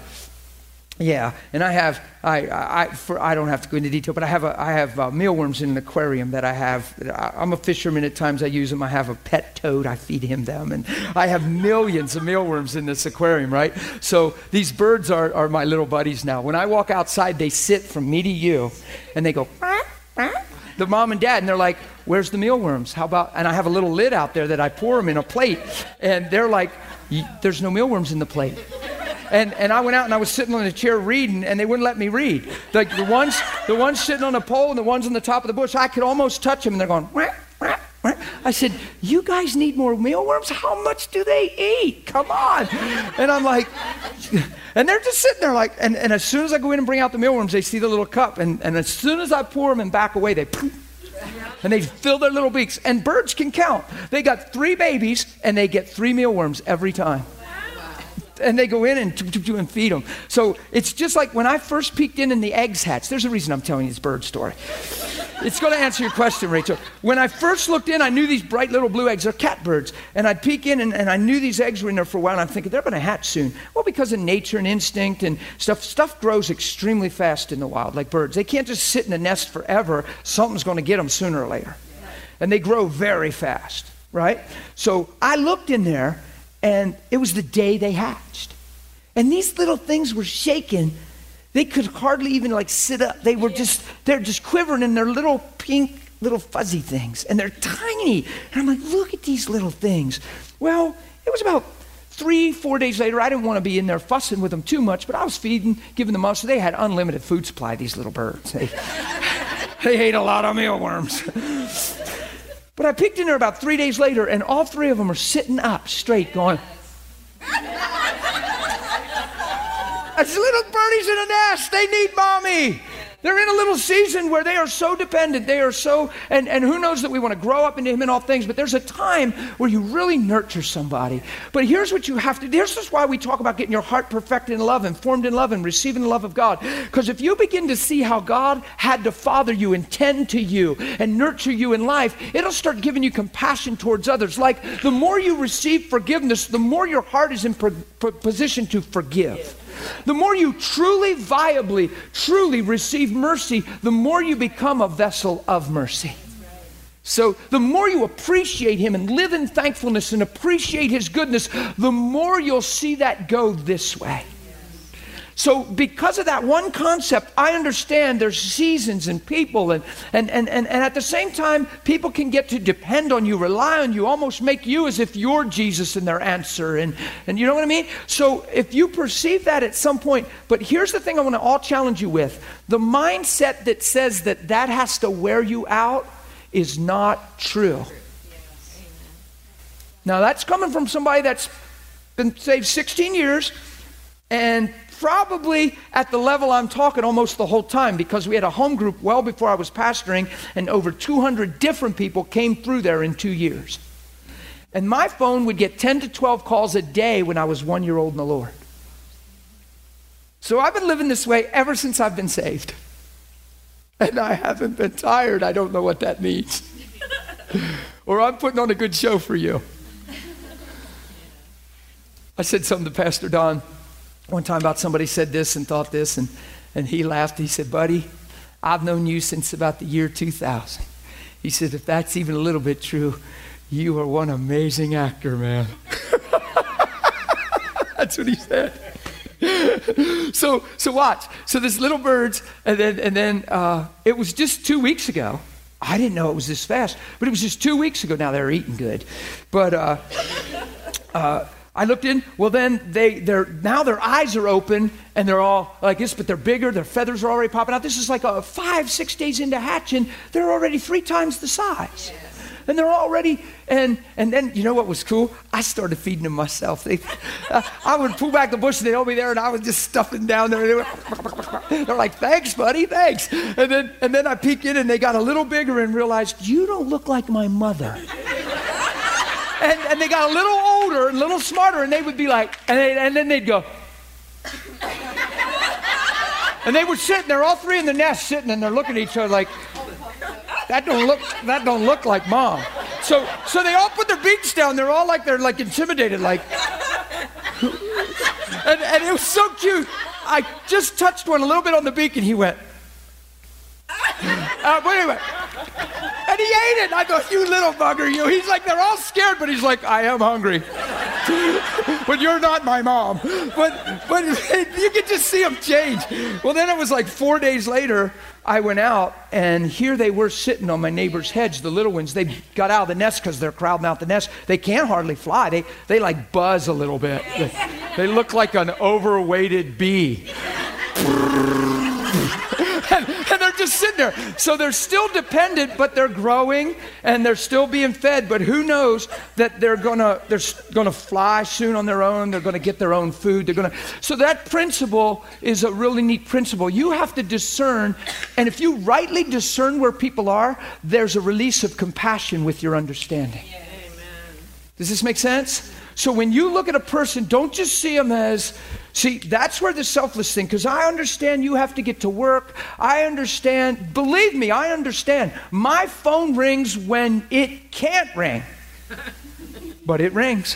yeah, and I have I I for I don't have to go into detail, but I have a, I have uh, mealworms in an aquarium that I have. I, I'm a fisherman. At times I use them. I have a pet toad. I feed him them, and I have millions of mealworms in this aquarium. Right. So these birds are are my little buddies now. When I walk outside, they sit from me to you, and they go. The mom and dad, and they're like, "Where's the mealworms? How about?" And I have a little lid out there that I pour them in a plate, and they're like, "There's no mealworms in the plate." And, and I went out and I was sitting on a chair reading, and they wouldn't let me read. Like the ones, the ones sitting on a pole and the ones on the top of the bush, I could almost touch them, and they're going, wah, wah, wah. I said, You guys need more mealworms? How much do they eat? Come on. And I'm like, [laughs] And they're just sitting there like, and, and as soon as I go in and bring out the mealworms, they see the little cup. And, and as soon as I pour them and back away, they and they fill their little beaks. And birds can count. They got three babies and they get three mealworms every time. And they go in and, and feed them. So it's just like when I first peeked in and the eggs hatched. There's a reason I'm telling you this bird story. It's going to answer your question, Rachel. When I first looked in, I knew these bright little blue eggs. They're catbirds. And I'd peek in and, and I knew these eggs were in there for a while. And I'm thinking, they're going to hatch soon. Well, because of nature and instinct and stuff, stuff grows extremely fast in the wild, like birds. They can't just sit in a nest forever. Something's going to get them sooner or later. And they grow very fast, right? So I looked in there and it was the day they hatched. And these little things were shaking. They could hardly even like sit up. They were just, they're just quivering in their little pink, little fuzzy things. And they're tiny. And I'm like, look at these little things. Well, it was about three, four days later. I didn't want to be in there fussing with them too much, but I was feeding, giving them up. So they had unlimited food supply, these little birds. They, [laughs] they ate a lot of mealworms. But I peeked in there about three days later, and all three of them are sitting up straight, going. As little birdies in a nest, they need mommy. They're in a little season where they are so dependent. They are so, and, and who knows that we want to grow up into Him in all things, but there's a time where you really nurture somebody. But here's what you have to This is why we talk about getting your heart perfected in love and formed in love and receiving the love of God. Because if you begin to see how God had to father you and tend to you and nurture you in life, it'll start giving you compassion towards others. Like the more you receive forgiveness, the more your heart is in position to forgive. The more you truly, viably, truly receive mercy, the more you become a vessel of mercy. So, the more you appreciate Him and live in thankfulness and appreciate His goodness, the more you'll see that go this way. So, because of that one concept, I understand there's seasons and people, and, and, and, and, and at the same time, people can get to depend on you, rely on you, almost make you as if you're Jesus in their answer. And, and you know what I mean? So, if you perceive that at some point, but here's the thing I want to all challenge you with the mindset that says that that has to wear you out is not true. Now, that's coming from somebody that's been saved 16 years and probably at the level I'm talking almost the whole time because we had a home group well before I was pastoring, and over 200 different people came through there in two years. And my phone would get 10 to 12 calls a day when I was one year old in the Lord. So I've been living this way ever since I've been saved. And I haven't been tired. I don't know what that means. [laughs] or I'm putting on a good show for you. I said something to Pastor Don one time about somebody said this and thought this, and, and he laughed. He said, Buddy, I've known you since about the year 2000. He said, If that's even a little bit true, you are one amazing actor, man. [laughs] that's what he said. so, so watch. So this little birds, and then, and then uh, it was just two weeks ago. I didn't know it was this fast, but it was just two weeks ago. Now they're eating good, but uh, uh, I looked in. Well, then they they're now their eyes are open and they're all like this, but they're bigger. Their feathers are already popping out. This is like a five six days into hatching. They're already three times the size. And they're already, and and then you know what was cool? I started feeding them myself. They, [laughs] uh, I would pull back the bush and they'd all be there, and I was just stuffing them down there. They they're like, "Thanks, buddy, thanks." And then and then I peeked in, and they got a little bigger and realized, "You don't look like my mother." And, and they got a little older, and a little smarter, and they would be like, and, they, and then they'd go. and they were sitting there, all three in the nest, sitting, and they're looking at each other like, that don't look, that don't look like mom. So, so they all put their beaks down. They're all like they're like intimidated, like. and, and it was so cute. I just touched one a little bit on the beak, and he went. [laughs] Uh, but anyway, and he ate it. I thought, you little bugger, you. He's like, they're all scared, but he's like, I am hungry. [laughs] but you're not my mom. But, but [laughs] you could just see him change. Well, then it was like four days later, I went out, and here they were sitting on my neighbor's hedge, the little ones. They got out of the nest because they're crowding out the nest. They can't hardly fly. They, they like buzz a little bit. They, they look like an overweighted bee. And, and they're just sitting there. So they're still dependent, but they're growing and they're still being fed. But who knows that they're gonna they're gonna fly soon on their own. They're gonna get their own food. They're gonna. So that principle is a really neat principle. You have to discern, and if you rightly discern where people are, there's a release of compassion with your understanding. Does this make sense? So when you look at a person, don't just see them as, see, that's where the selfless thing, because I understand you have to get to work. I understand, believe me, I understand. My phone rings when it can't ring, but it rings.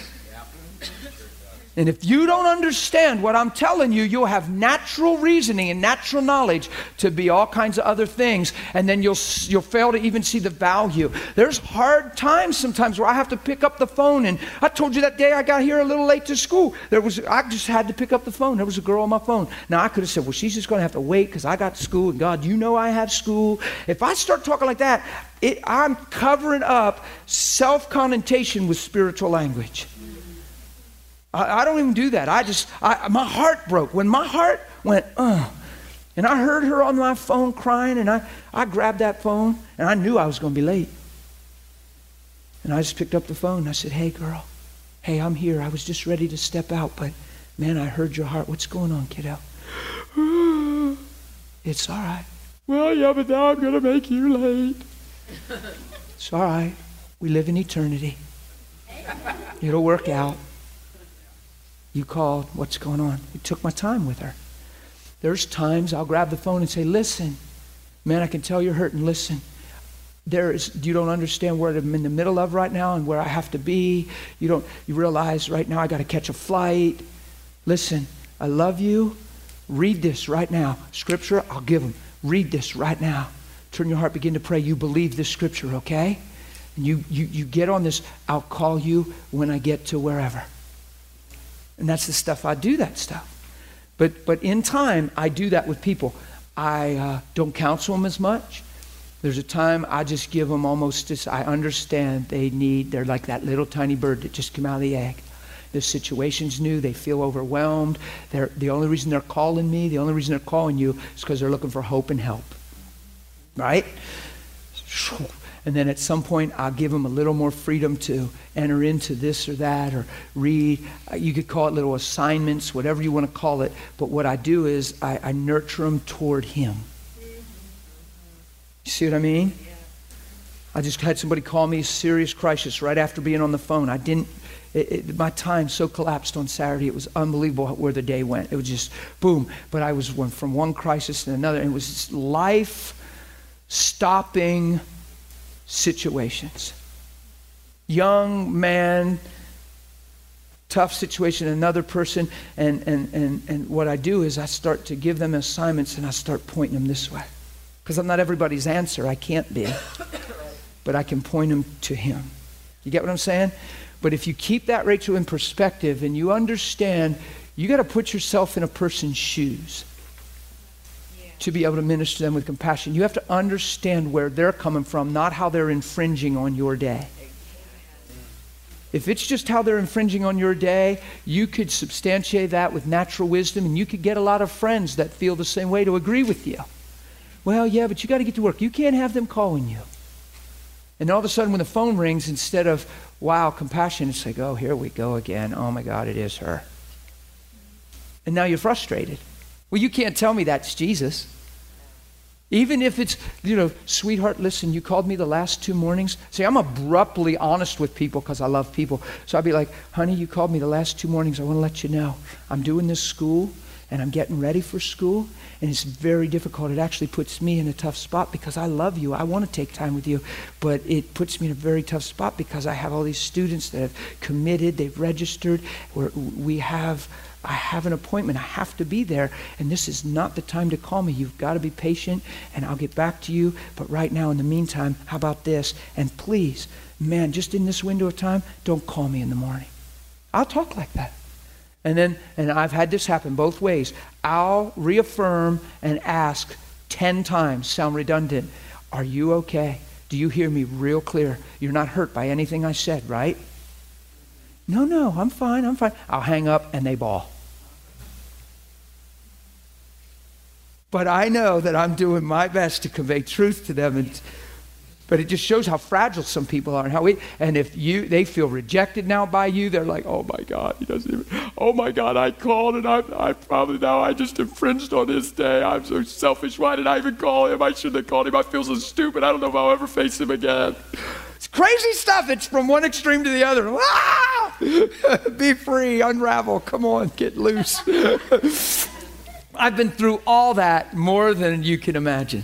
And if you don't understand what I'm telling you, you'll have natural reasoning and natural knowledge to be all kinds of other things, and then you'll you'll fail to even see the value. There's hard times sometimes where I have to pick up the phone, and I told you that day I got here a little late to school. There was I just had to pick up the phone. There was a girl on my phone. Now I could have said, well, she's just going to have to wait because I got school, and God, you know I have school. If I start talking like that, it, I'm covering up self connotation with spiritual language. I, I don't even do that. I just, I, my heart broke. When my heart went, uh, and I heard her on my phone crying, and I, I grabbed that phone, and I knew I was going to be late. And I just picked up the phone, and I said, Hey, girl, hey, I'm here. I was just ready to step out, but man, I heard your heart. What's going on, kiddo? [sighs] it's all right. Well, yeah, but now I'm going to make you late. [laughs] it's all right. We live in eternity. It'll work out. You called. What's going on? I took my time with her. There's times I'll grab the phone and say, Listen, man, I can tell you're hurting. Listen, there is, you don't understand where I'm in the middle of right now and where I have to be. You don't, you realize right now I got to catch a flight. Listen, I love you. Read this right now. Scripture, I'll give them. Read this right now. Turn your heart, begin to pray. You believe this scripture, okay? And you, you, you get on this, I'll call you when I get to wherever. And that's the stuff I do that stuff. But, but in time, I do that with people. I uh, don't counsel them as much. There's a time I just give them almost as I understand they need, they're like that little tiny bird that just came out of the egg. The situation's new, they feel overwhelmed. They're, the only reason they're calling me, the only reason they're calling you is because they're looking for hope and help. Right? And then at some point, I'll give them a little more freedom to enter into this or that or read. Uh, You could call it little assignments, whatever you want to call it. But what I do is I, I nurture them toward Him. You see what I mean? I just had somebody call me a serious crisis right after being on the phone. I didn't. It, it, my time so collapsed on Saturday. It was unbelievable where the day went. It was just boom. But I was from one crisis to another, and it was life stopping situations. Young man, tough situation, another person, and, and, and, and what I do is I start to give them assignments and I start pointing them this way. Because I'm not everybody's answer, I can't be. But I can point them to Him. You get what I'm saying? But if you keep that, Rachel, in perspective and you understand, you got to put yourself in a person's shoes to be able to minister to them with compassion. You have to understand where they're coming from, not how they're infringing on your day. If it's just how they're infringing on your day, you could substantiate that with natural wisdom and you could get a lot of friends that feel the same way to agree with you. Well, yeah, but you got to get to work. You can't have them calling you. And all of a sudden, when the phone rings, instead of, wow, compassion, it's like, oh, here we go again. Oh my God, it is her. And now you're frustrated. Well, you can't tell me that's Jesus. Even if it's, you know, sweetheart, listen, you called me the last two mornings. See, I'm abruptly honest with people because I love people. So I'd be like, honey, you called me the last two mornings. I want to let you know. I'm doing this school and I'm getting ready for school. And it's very difficult. It actually puts me in a tough spot because I love you. I want to take time with you. But it puts me in a very tough spot because I have all these students that have committed, they've registered. We have I have an appointment. I have to be there. And this is not the time to call me. You've got to be patient and I'll get back to you. But right now, in the meantime, how about this? And please, man, just in this window of time, don't call me in the morning. I'll talk like that. And then, and I've had this happen both ways. I'll reaffirm and ask 10 times, sound redundant, are you okay? Do you hear me real clear? You're not hurt by anything I said, right? No, no, I'm fine, I'm fine. I'll hang up and they bawl. But I know that I'm doing my best to convey truth to them. And, but it just shows how fragile some people are and how we, and if you, they feel rejected now by you, they're like, oh my God, he doesn't even, oh my God, I called and I, I probably now I just infringed on his day. I'm so selfish. Why did I even call him? I shouldn't have called him. I feel so stupid. I don't know if I'll ever face him again. It's crazy stuff. It's from one extreme to the other. [laughs] Ah! [laughs] Be free, unravel. Come on, get loose. [laughs] I've been through all that more than you can imagine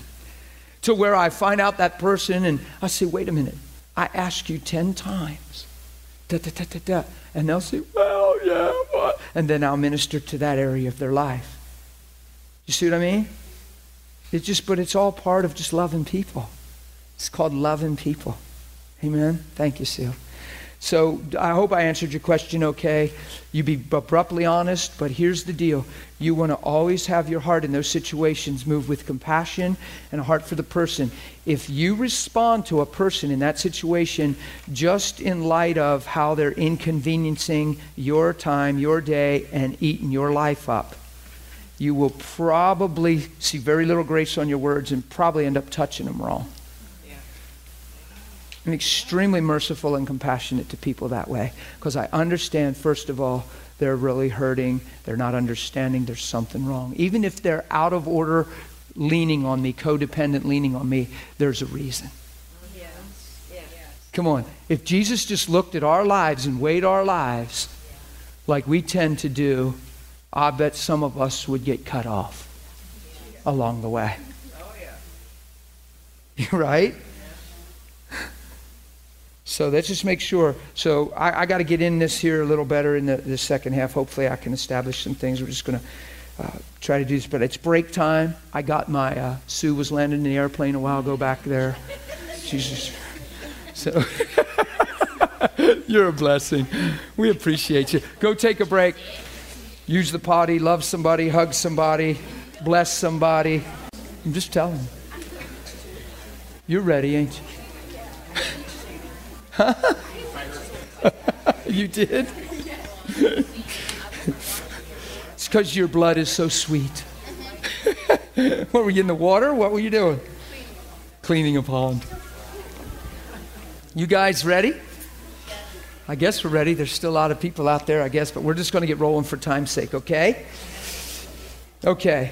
to where I find out that person and I say, wait a minute, I asked you 10 times. Da, da, da, da, da. And they'll say, well, yeah, what? And then I'll minister to that area of their life. You see what I mean? It's just, but it's all part of just loving people. It's called loving people. Amen. Thank you, Seal. So I hope I answered your question okay. You be abruptly honest, but here's the deal. You want to always have your heart in those situations move with compassion and a heart for the person. If you respond to a person in that situation just in light of how they're inconveniencing your time, your day, and eating your life up, you will probably see very little grace on your words and probably end up touching them wrong. I'm extremely merciful and compassionate to people that way because I understand, first of all, they're really hurting. They're not understanding there's something wrong. Even if they're out of order, leaning on me, codependent, leaning on me, there's a reason. Come on. If Jesus just looked at our lives and weighed our lives like we tend to do, I bet some of us would get cut off along the way. You [laughs] right? So let's just make sure. So I, I got to get in this here a little better in the, the second half. Hopefully, I can establish some things. We're just going to uh, try to do this. But it's break time. I got my, uh, Sue was landing in the airplane a while ago back there. She's just, so. [laughs] You're a blessing. We appreciate you. Go take a break. Use the potty, love somebody, hug somebody, bless somebody. I'm just telling you. You're ready, ain't you? [laughs] you did? it's because your blood is so sweet. [laughs] what were you in the water? What were you doing? Cleaning a pond. You guys ready? I guess we're ready. There's still a lot of people out there, I guess, but we're just going to get rolling for time's sake, okay? Okay.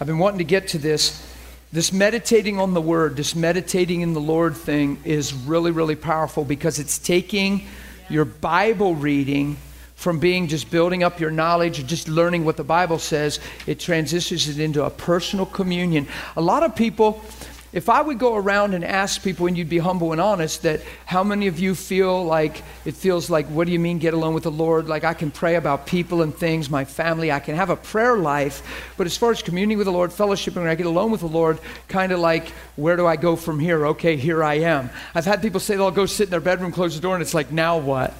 I've been wanting to get to this this meditating on the word, this meditating in the Lord thing is really, really powerful because it's taking your Bible reading from being just building up your knowledge or just learning what the Bible says, it transitions it into a personal communion. A lot of people, if I would go around and ask people, and you'd be humble and honest, that how many of you feel like it feels like, what do you mean get alone with the Lord? Like I can pray about people and things, my family, I can have a prayer life, but as far as communing with the Lord, fellowshipping, when I get alone with the Lord, kind of like, where do I go from here? Okay, here I am. I've had people say they'll go sit in their bedroom, close the door, and it's like, now what?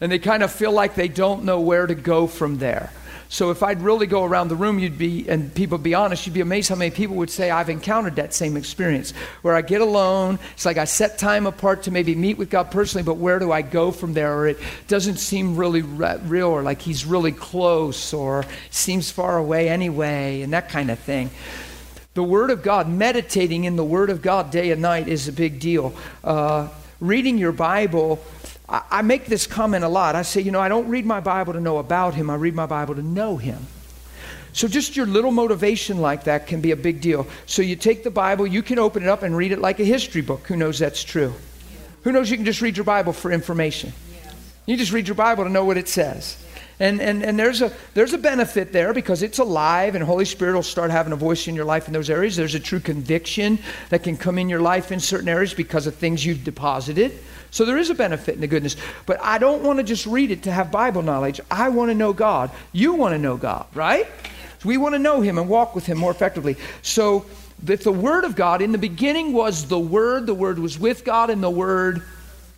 And they kind of feel like they don't know where to go from there. So if I'd really go around the room, you'd be, and people be honest, you'd be amazed how many people would say, I've encountered that same experience where I get alone. It's like I set time apart to maybe meet with God personally, but where do I go from there? Or it doesn't seem really re- real, or like He's really close, or seems far away anyway, and that kind of thing. The Word of God, meditating in the Word of God day and night is a big deal. Uh, reading your Bible I, make this comment a lot. I say, you know, I don't read my Bible to know about him, I read my Bible to know him. So just your little motivation like that can be a big deal. So you take the Bible, you can open it up and read it like a history book. Who knows that's true? Who knows you can just read your Bible for information? You just read your Bible to know what it says. And, and, and there's, a, there's a benefit there because it's alive and Holy Spirit will start having a voice in your life in those areas. There's a true conviction that can come in your life in certain areas because of things you've deposited. So there is a benefit in the goodness. But I don't want to just read it to have Bible knowledge. I want to know God. You want to know God, right? So we want to know Him and walk with Him more effectively. So that the Word of God, in the beginning was the Word, the Word was with God, and the Word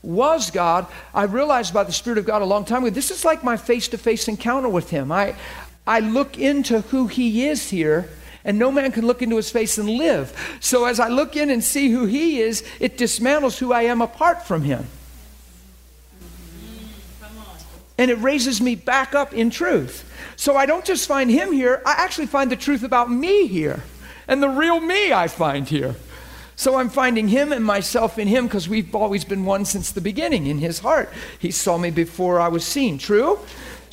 was God, I realized by the Spirit of God a long time ago, this is like my face to face encounter with Him. I, I look into who He is here and no man can look into his face and live. So as I look in and see who he is, it dismantles who I am apart from him. And it raises me back up in truth. So I don't just find him here, I actually find the truth about me here. And the real me I find here. So I'm finding him and myself in him because we've always been one since the beginning in his heart. He saw me before I was seen. True?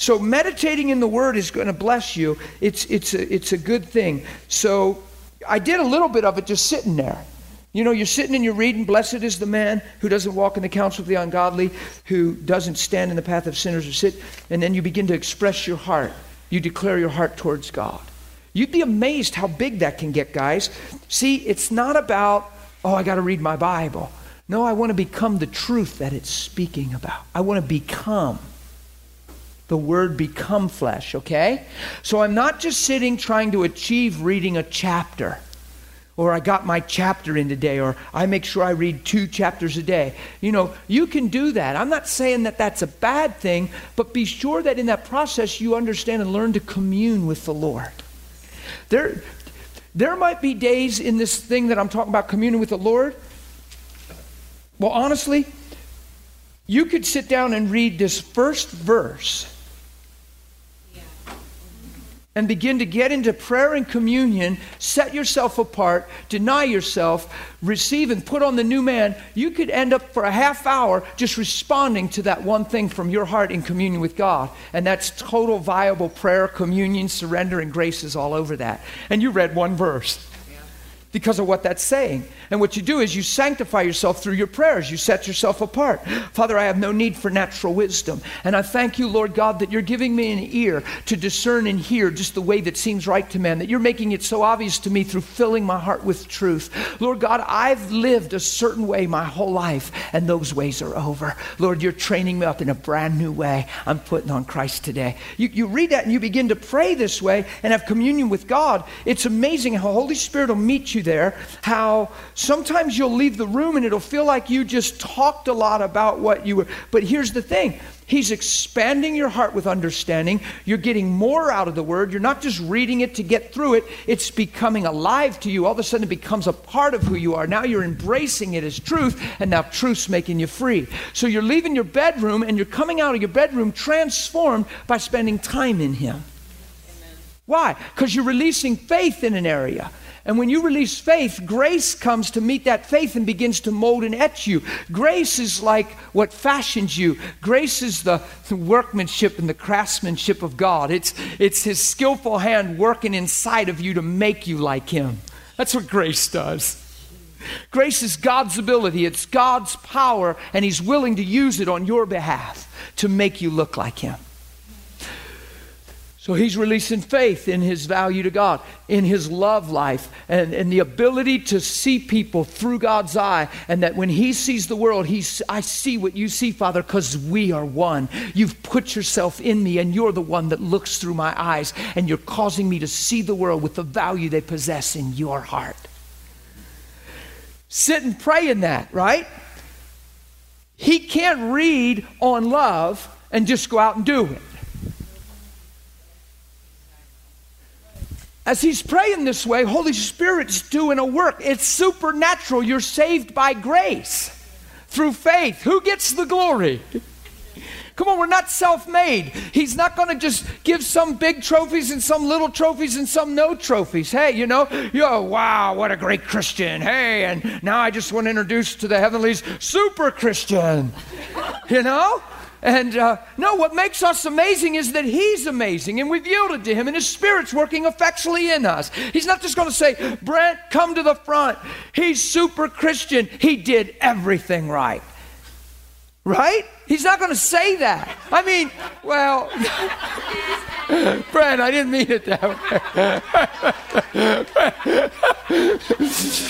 So meditating in the word is going to bless you. It's, it's, a, it's a good thing. So I did a little bit of it just sitting there. You know, you're sitting and you're reading, Blessed is the man who doesn't walk in the counsel of the ungodly, who doesn't stand in the path of sinners or sit. And then you begin to express your heart. You declare your heart towards God. You'd be amazed how big that can get, guys. See, it's not about, oh, I got to read my Bible. No, I want to become the truth that it's speaking about. I want to become. The word become flesh, okay? So I'm not just sitting trying to achieve reading a chapter or I got my chapter in today, or I make sure I read two chapters a day. You know, you can do that. I'm not saying that that's a bad thing, but be sure that in that process you understand and learn to commune with the Lord. There, there might be days in this thing that I'm talking about communing with the Lord. Well, honestly, you could sit down and read this first verse and begin to get into prayer and communion, set yourself apart, deny yourself, receive and put on the new man, you could end up for a half hour just responding to that one thing from your heart in communion with God. And that's total viable prayer, communion, surrender, and grace is all over that. And you read one verse because of what that's saying. And what you do is you sanctify yourself through your prayers. You set yourself apart. Father, I have no need for natural wisdom. And I thank you, Lord God, that you're giving me an ear to discern and hear just the way that seems right to man, that you're making it so obvious to me through filling my heart with truth. Lord God, I've lived a certain way my whole life, and those ways are over. Lord, you're training me up in a brand new way. I'm putting on Christ today. You, you read that and you begin to pray this way and have communion with God. It's amazing how the Holy Spirit will meet you there, how Sometimes you'll leave the room and it'll feel like you just talked a lot about what you were. But here's the thing He's expanding your heart with understanding. You're getting more out of the word. You're not just reading it to get through it, it's becoming alive to you. All of a sudden, it becomes a part of who you are. Now you're embracing it as truth, and now truth's making you free. So you're leaving your bedroom and you're coming out of your bedroom transformed by spending time in Him. Amen. Why? Because you're releasing faith in an area. And when you release faith, grace comes to meet that faith and begins to mold and etch you. Grace is like what fashions you. Grace is the, workmanship and the craftsmanship of God. It's, it's His skillful hand working inside of you to make you like Him. That's what grace does. Grace is God's ability, it's God's power, and He's willing to use it on your behalf to make you look like Him. So he's releasing faith in his value to God, in his love life, and, and the ability to see people through God's eye. And that when he sees the world, he's, I see what you see, Father, because we are one. You've put yourself in me, and you're the one that looks through my eyes, and you're causing me to see the world with the value they possess in your heart. Sit and pray in that, right? He can't read on love and just go out and do it. As he's praying this way, Holy Spirit's doing a work. It's supernatural. You're saved by grace through faith. Who gets the glory? Come on, we're not self made. He's not going to just give some big trophies and some little trophies and some no trophies. Hey, you know, yo, wow, what a great Christian. Hey, and now I just want to introduce to the heavenlies super Christian. You know? And uh, no, what makes us amazing is that He's amazing and we've yielded to Him and His Spirit's working effectually in us. He's not just going to say, Brent, come to the front. He's super Christian. He did everything right. Right? He's not going to say that. I mean, well, [laughs] Brent, I didn't mean it that way.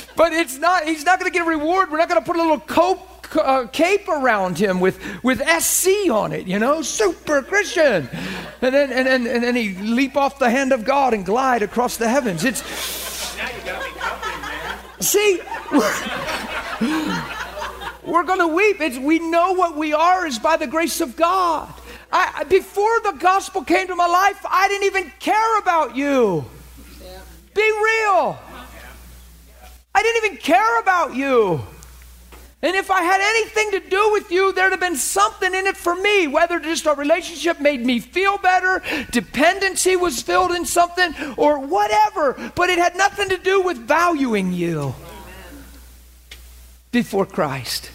[laughs] but it's not, he's not going to get a reward. We're not going to put a little cope uh, cape around him with, with SC on it, you know, super Christian. And then, and, then, and then he leap off the hand of God and glide across the heavens. It's. See, we're, going to weep. It's, we know what we are is by the grace of God. I, before the gospel came to my life, I didn't even care about you. Be real. I didn't even care about you. And if I had anything to do with you, there'd have been something in it for me, whether just our relationship made me feel better, dependency was filled in something, or whatever. But it had nothing to do with valuing you before Christ.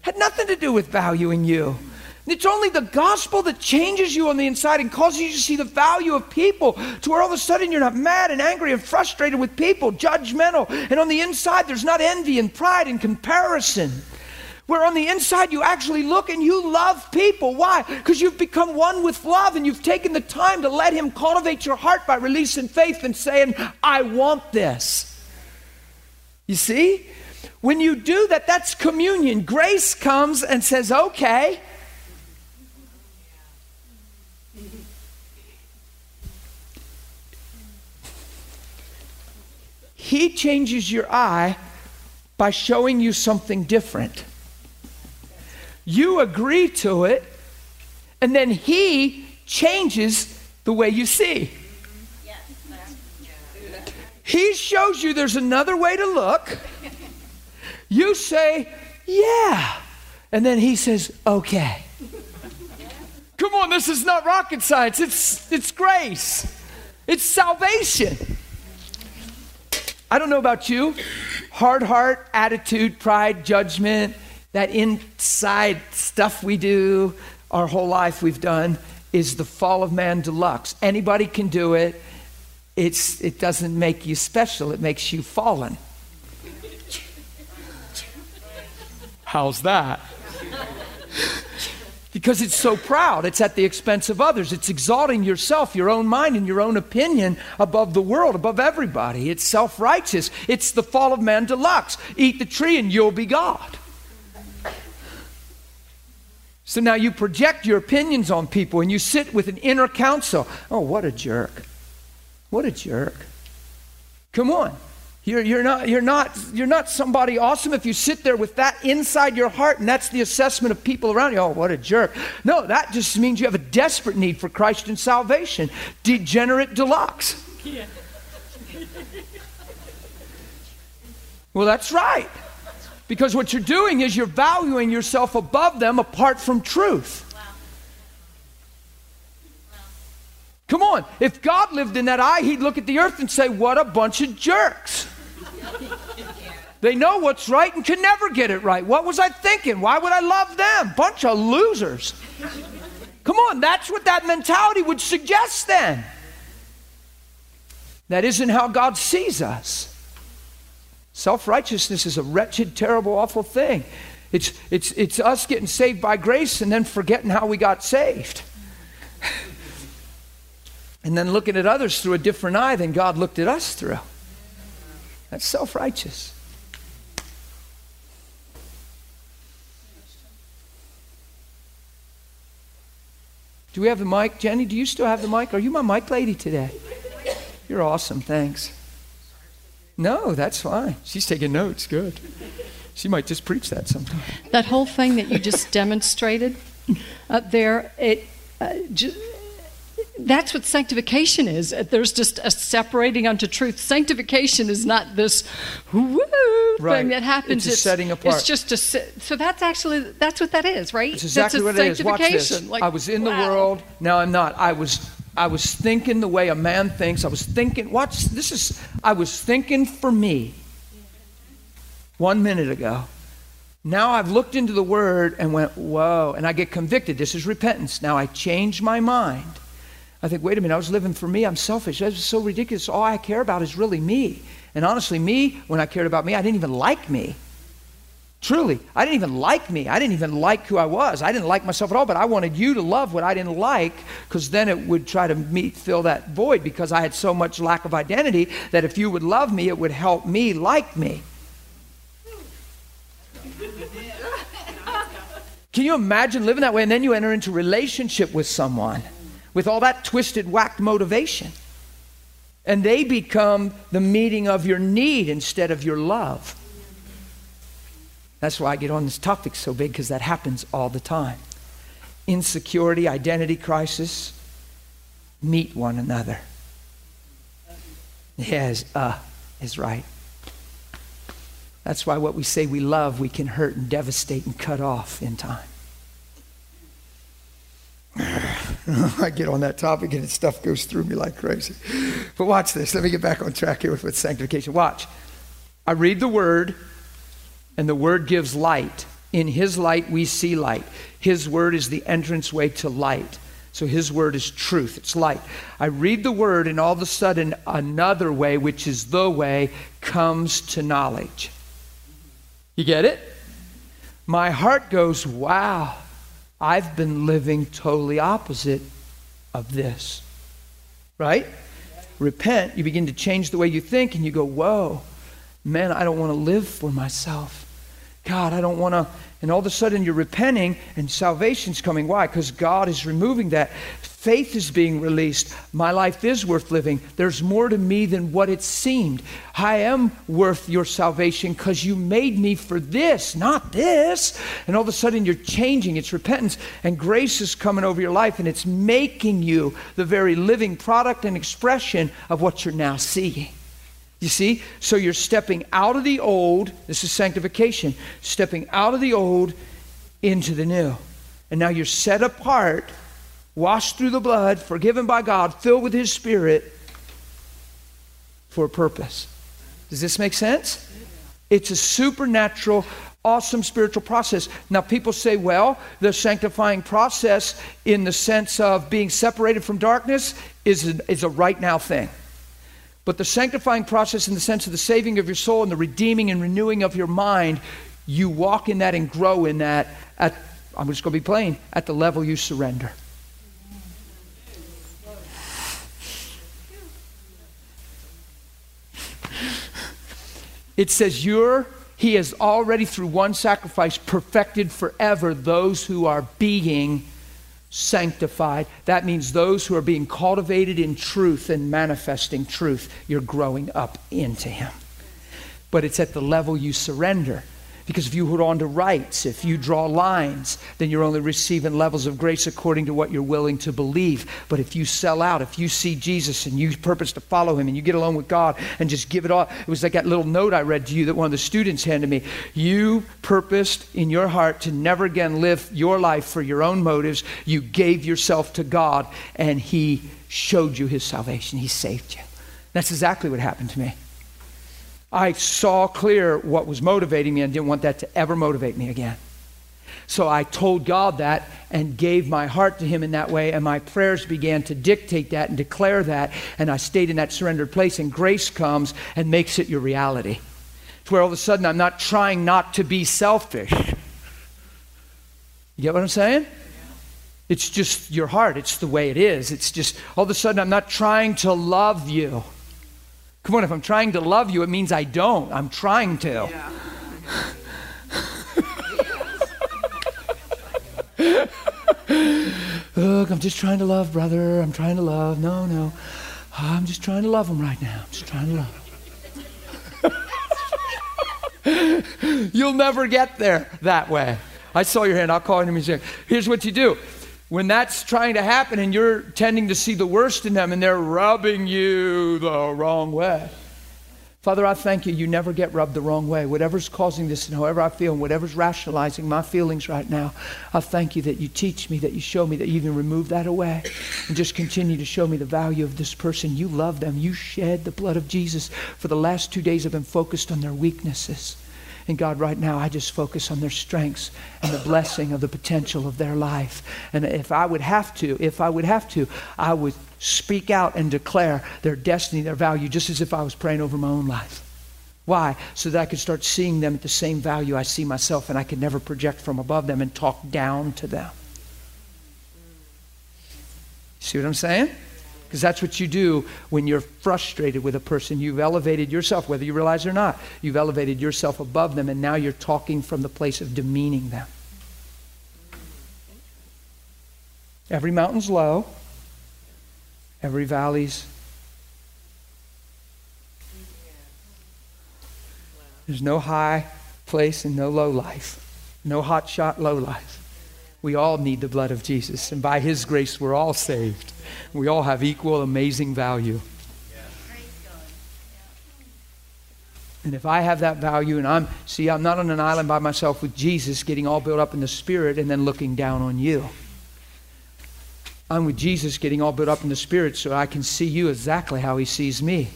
Had nothing to do with valuing you. It's only the gospel that changes you on the inside and causes you to see the value of people to where all of a sudden you're not mad and angry and frustrated with people, judgmental. And on the inside, there's not envy and pride and comparison. Where on the inside, you actually look and you love people. Why? Because you've become one with love and you've taken the time to let Him cultivate your heart by releasing faith and saying, I want this. You see? When you do that, that's communion. Grace comes and says, okay. He changes your eye by showing you something different. You agree to it, and then He changes the way you see. He shows you there's another way to look. You say, yeah. And then He says, okay. Come on, this is not rocket science, it's, it's grace, it's salvation. I don't know about you. Hard heart, attitude, pride, judgment, that inside stuff we do our whole life we've done is the fall of man deluxe. Anybody can do it. It's, it doesn't make you special, it makes you fallen. How's that? Because it's so proud. It's at the expense of others. It's exalting yourself, your own mind, and your own opinion above the world, above everybody. It's self righteous. It's the fall of man deluxe. Eat the tree and you'll be God. So now you project your opinions on people and you sit with an inner counsel. Oh, what a jerk. What a jerk. Come on. You're, you're, not, you're, not, you're not somebody awesome if you sit there with that inside your heart and that's the assessment of people around you. Oh, what a jerk. No, that just means you have a desperate need for Christ and salvation. Degenerate deluxe. Yeah. [laughs] well, that's right. Because what you're doing is you're valuing yourself above them apart from truth. Come on. If God lived in that eye, he'd look at the earth and say, What a bunch of jerks. [laughs] They know what's right and can never get it right. What was I thinking? Why would I love them? Bunch of losers. Come on, that's what that mentality would suggest then. That isn't how God sees us. Self righteousness is a wretched, terrible, awful thing. It's, it's, it's us getting saved by grace and then forgetting how we got saved [laughs] and then looking at others through a different eye than God looked at us through. That's self righteous. Do we have the mic? Jenny, do you still have the mic? Are you my mic lady today? You're awesome. Thanks. No, that's fine. She's taking notes. Good. She might just preach that sometime. That whole thing that you just demonstrated up there, it. Uh, just, that's what sanctification is. Uh, there's just a separating unto truth. Sanctification is not this woo right. thing that happens. It's, it's setting apart. It's just a so that's actually that's what that is, right? It's exactly that's what it is. Watch this. Like, I was in wow. the world. Now I'm not. I was I was thinking the way a man thinks. I was thinking. Watch. This is. I was thinking for me. One minute ago. Now I've looked into the Word and went, whoa, and I get convicted. This is repentance. Now I change my mind. I think, wait a minute, I was living for me. I'm selfish. That's so ridiculous. All I care about is really me. And honestly, me, when I cared about me, I didn't even like me. Truly, I didn't even like me. I didn't even like who I was. I didn't like myself at all, but I wanted you to love what I didn't like because then it would try to meet, fill that void because I had so much lack of identity that if you would love me, it would help me like me. Can you imagine living that way? And then you enter into relationship with someone with all that twisted, whacked motivation. And they become the meeting of your need instead of your love. That's why I get on this topic so big, because that happens all the time. Insecurity, identity crisis, meet one another. Yes, uh is right. That's why what we say we love, we can hurt and devastate and cut off in time. [sighs] I get on that topic and stuff goes through me like crazy. But watch this. Let me get back on track here with, with sanctification. Watch. I read the word, and the word gives light. In his light, we see light. His word is the entranceway to light. So his word is truth, it's light. I read the word, and all of a sudden, another way, which is the way, comes to knowledge. You get it? My heart goes, wow, I've been living totally opposite of this. Right? Repent, you begin to change the way you think, and you go, whoa, man, I don't want to live for myself. God, I don't want to. And all of a sudden you're repenting and salvation's coming. Why? Because God is removing that. Faith is being released. My life is worth living. There's more to me than what it seemed. I am worth your salvation because you made me for this, not this. And all of a sudden you're changing. It's repentance. And grace is coming over your life and it's making you the very living product and expression of what you're now seeing. You see? So you're stepping out of the old, this is sanctification, stepping out of the old into the new. And now you're set apart, washed through the blood, forgiven by God, filled with His Spirit for a purpose. Does this make sense? It's a supernatural, awesome spiritual process. Now, people say, well, the sanctifying process, in the sense of being separated from darkness, is a, is a right now thing. But the sanctifying process, in the sense of the saving of your soul and the redeeming and renewing of your mind, you walk in that and grow in that at, I'm just going to be plain, at the level you surrender. It says, You're, He has already, through one sacrifice, perfected forever those who are being sanctified. That means those who are being cultivated in truth and manifesting truth. You're growing up into Him. But it's at the level you surrender. Because if you hold on to rights, if you draw lines, then you're only receiving levels of grace according to what you're willing to believe. But if you sell out, if you see Jesus and you purpose to follow him and you get along with God and just give it all, it was like that little note I read to you that one of the students handed me. You purposed in your heart to never again live your life for your own motives. You gave yourself to God and he showed you his salvation. He saved you. That's exactly what happened to me. I saw clear what was motivating me and didn't want that to ever motivate me again. So I told God that and gave my heart to Him in that way, and my prayers began to dictate that and declare that, and I stayed in that surrendered place, and grace comes and makes it your reality. It's where all of a sudden I'm not trying not to be selfish. You get what I'm saying? It's just your heart, it's the way it is. It's just all of a sudden I'm not trying to love you. Come on, if I'm trying to love you, it means I don't. I'm trying to. Yeah. [laughs] Look, I'm just trying to love, brother. I'm trying to love. No, no. I'm just trying to love him right now. I'm just trying to love him. [laughs] You'll never get there that way. I saw your hand. I'll call you in a music. Here's what you do when that's trying to happen and you're tending to see the worst in them and they're rubbing you the wrong way. Father, I thank you. You never get rubbed the wrong way. Whatever's causing this and however I feel and whatever's rationalizing my feelings right now, I thank you that you teach me, that you show me, that you even remove that away and just continue to show me the value of this person. You love them. You shed the blood of Jesus. For the last two days, I've been focused on their weaknesses. And God, right now, I just focus on their strengths and the blessing of the potential of their life. And if I would have to, if I would have to, I would speak out and declare their destiny, their value, just as if I was praying over my own life. Why? So that I could start seeing them at the same value I see myself, and I could never project from above them and talk down to them. See what I'm saying? Because that's what you do when you're frustrated with a person. You've elevated yourself, whether you realize it or not. You've elevated yourself above them, and now you're talking from the place of demeaning them. Every mountain's low, every valley's. There's no high place and no low life, no hot shot low life. We all need the blood of Jesus, and by His grace, we're all saved. We all have equal, amazing value. And if I have that value and I'm, see, I'm not on an island by myself with Jesus getting all built up in the spirit and then looking down on you. I'm with Jesus getting all built up in the spirit so I can see you exactly how he sees me.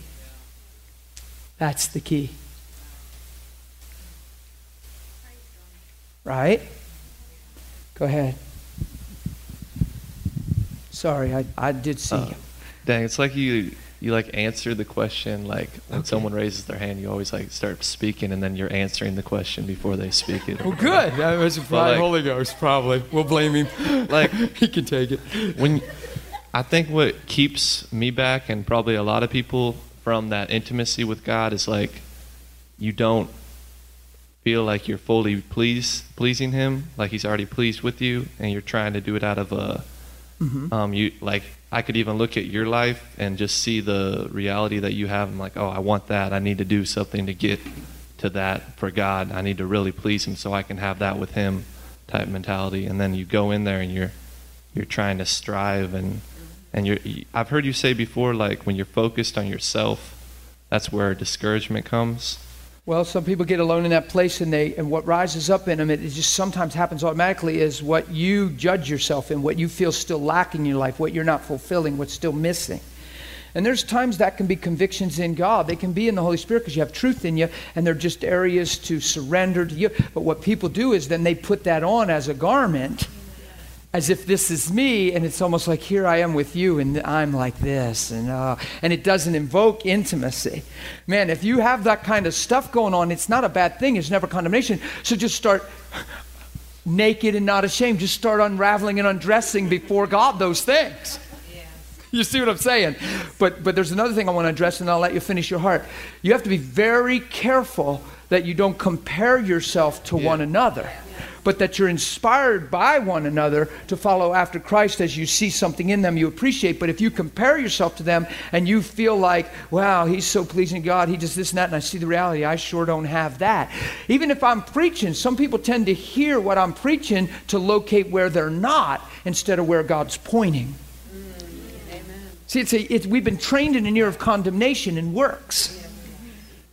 That's the key. Right? Go ahead. Sorry, I, I did see Uh, you. dang, it's like you you like answer the question like when someone raises their hand, you always like start speaking and then you're answering the question before they speak it. Well, good. That was But, probably like- Holy Ghost, probably. We'll blame him. [laughs] Like he can take it. when I think what keeps me back and probably a lot of people from that intimacy with God is like you don't feel like you're fully pleased pleasing him like he's already pleased with you and you're trying to do it out of a Mhm. um you like I could even look at your life and just see the reality that you have. I'm like oh I want that. I need to do something to get to that for God. I need to really please him so I can have that with him type mentality. And then you go in there and you're you're trying to strive and and you're I've heard you say before like when you're focused on yourself that's where discouragement comes Well, some people get alone in that place, and they and what rises up in them, it, it just sometimes happens automatically, is what you judge yourself in, what you feel still lacking in your life, what you're not fulfilling, what's still missing. And there's times that can be convictions in God. They can be in the Holy Spirit because you have truth in you, and they're just areas to surrender to you. But what people do is then they put that on as a garment, as if this is me, and it's almost like here I am with you, and I'm like this, and uh, and it doesn't invoke intimacy. Man, if you have that kind of stuff going on, it's not a bad thing. It's never condemnation. So just start naked and not ashamed. Just start unraveling and undressing before God those things. You see what I'm saying? But but there's another thing I want to address, and I'll let you finish your heart. You have to be very careful that you don't compare yourself to one another, but that you're inspired by one another to follow after Christ as you see something in them you appreciate. But if you compare yourself to them and you feel like, wow, he's so pleasing to God, he does this and that, and I see the reality, I sure don't have that. Even if I'm preaching, some people tend to hear what I'm preaching to locate where they're not instead of where God's pointing. Mm, see, it's a, it's, we've been trained in an ear of condemnation and works.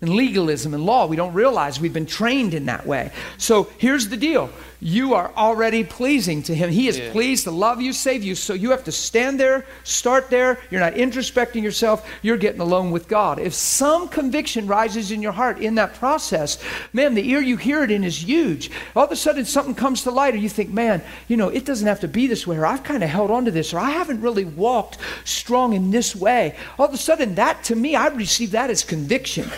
And legalism and law, we don't realize we've been trained in that way. So here's the deal you are already pleasing to Him. He is pleased to love you, save you. So you have to stand there, start there. You're not introspecting yourself, you're getting alone with God. If some conviction rises in your heart in that process, man, the ear you hear it in is huge. All of a sudden, something comes to light, or you think, man, you know, it doesn't have to be this way, or I've kind of held on to this, or I haven't really walked strong in this way. All of a sudden, that to me, I receive that as conviction.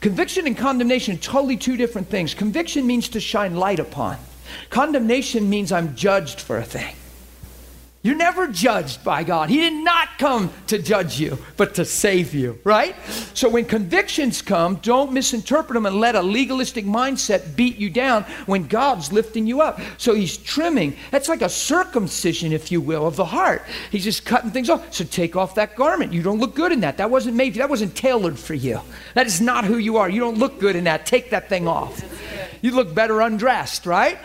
Conviction and condemnation, totally two different things. Conviction means to shine light upon. Condemnation means I'm judged for a thing. You're never judged by God. He did not come to judge you, but to save you, right? So when convictions come, don't misinterpret them and let a legalistic mindset beat you down when God's lifting you up. So he's trimming. That's like a circumcision, if you will, of the heart. He's just cutting things off. So take off that garment. You don't look good in that. That wasn't made, for you. that wasn't tailored for you. That is not who you are. You don't look good in that. Take that thing off. You look better undressed, right?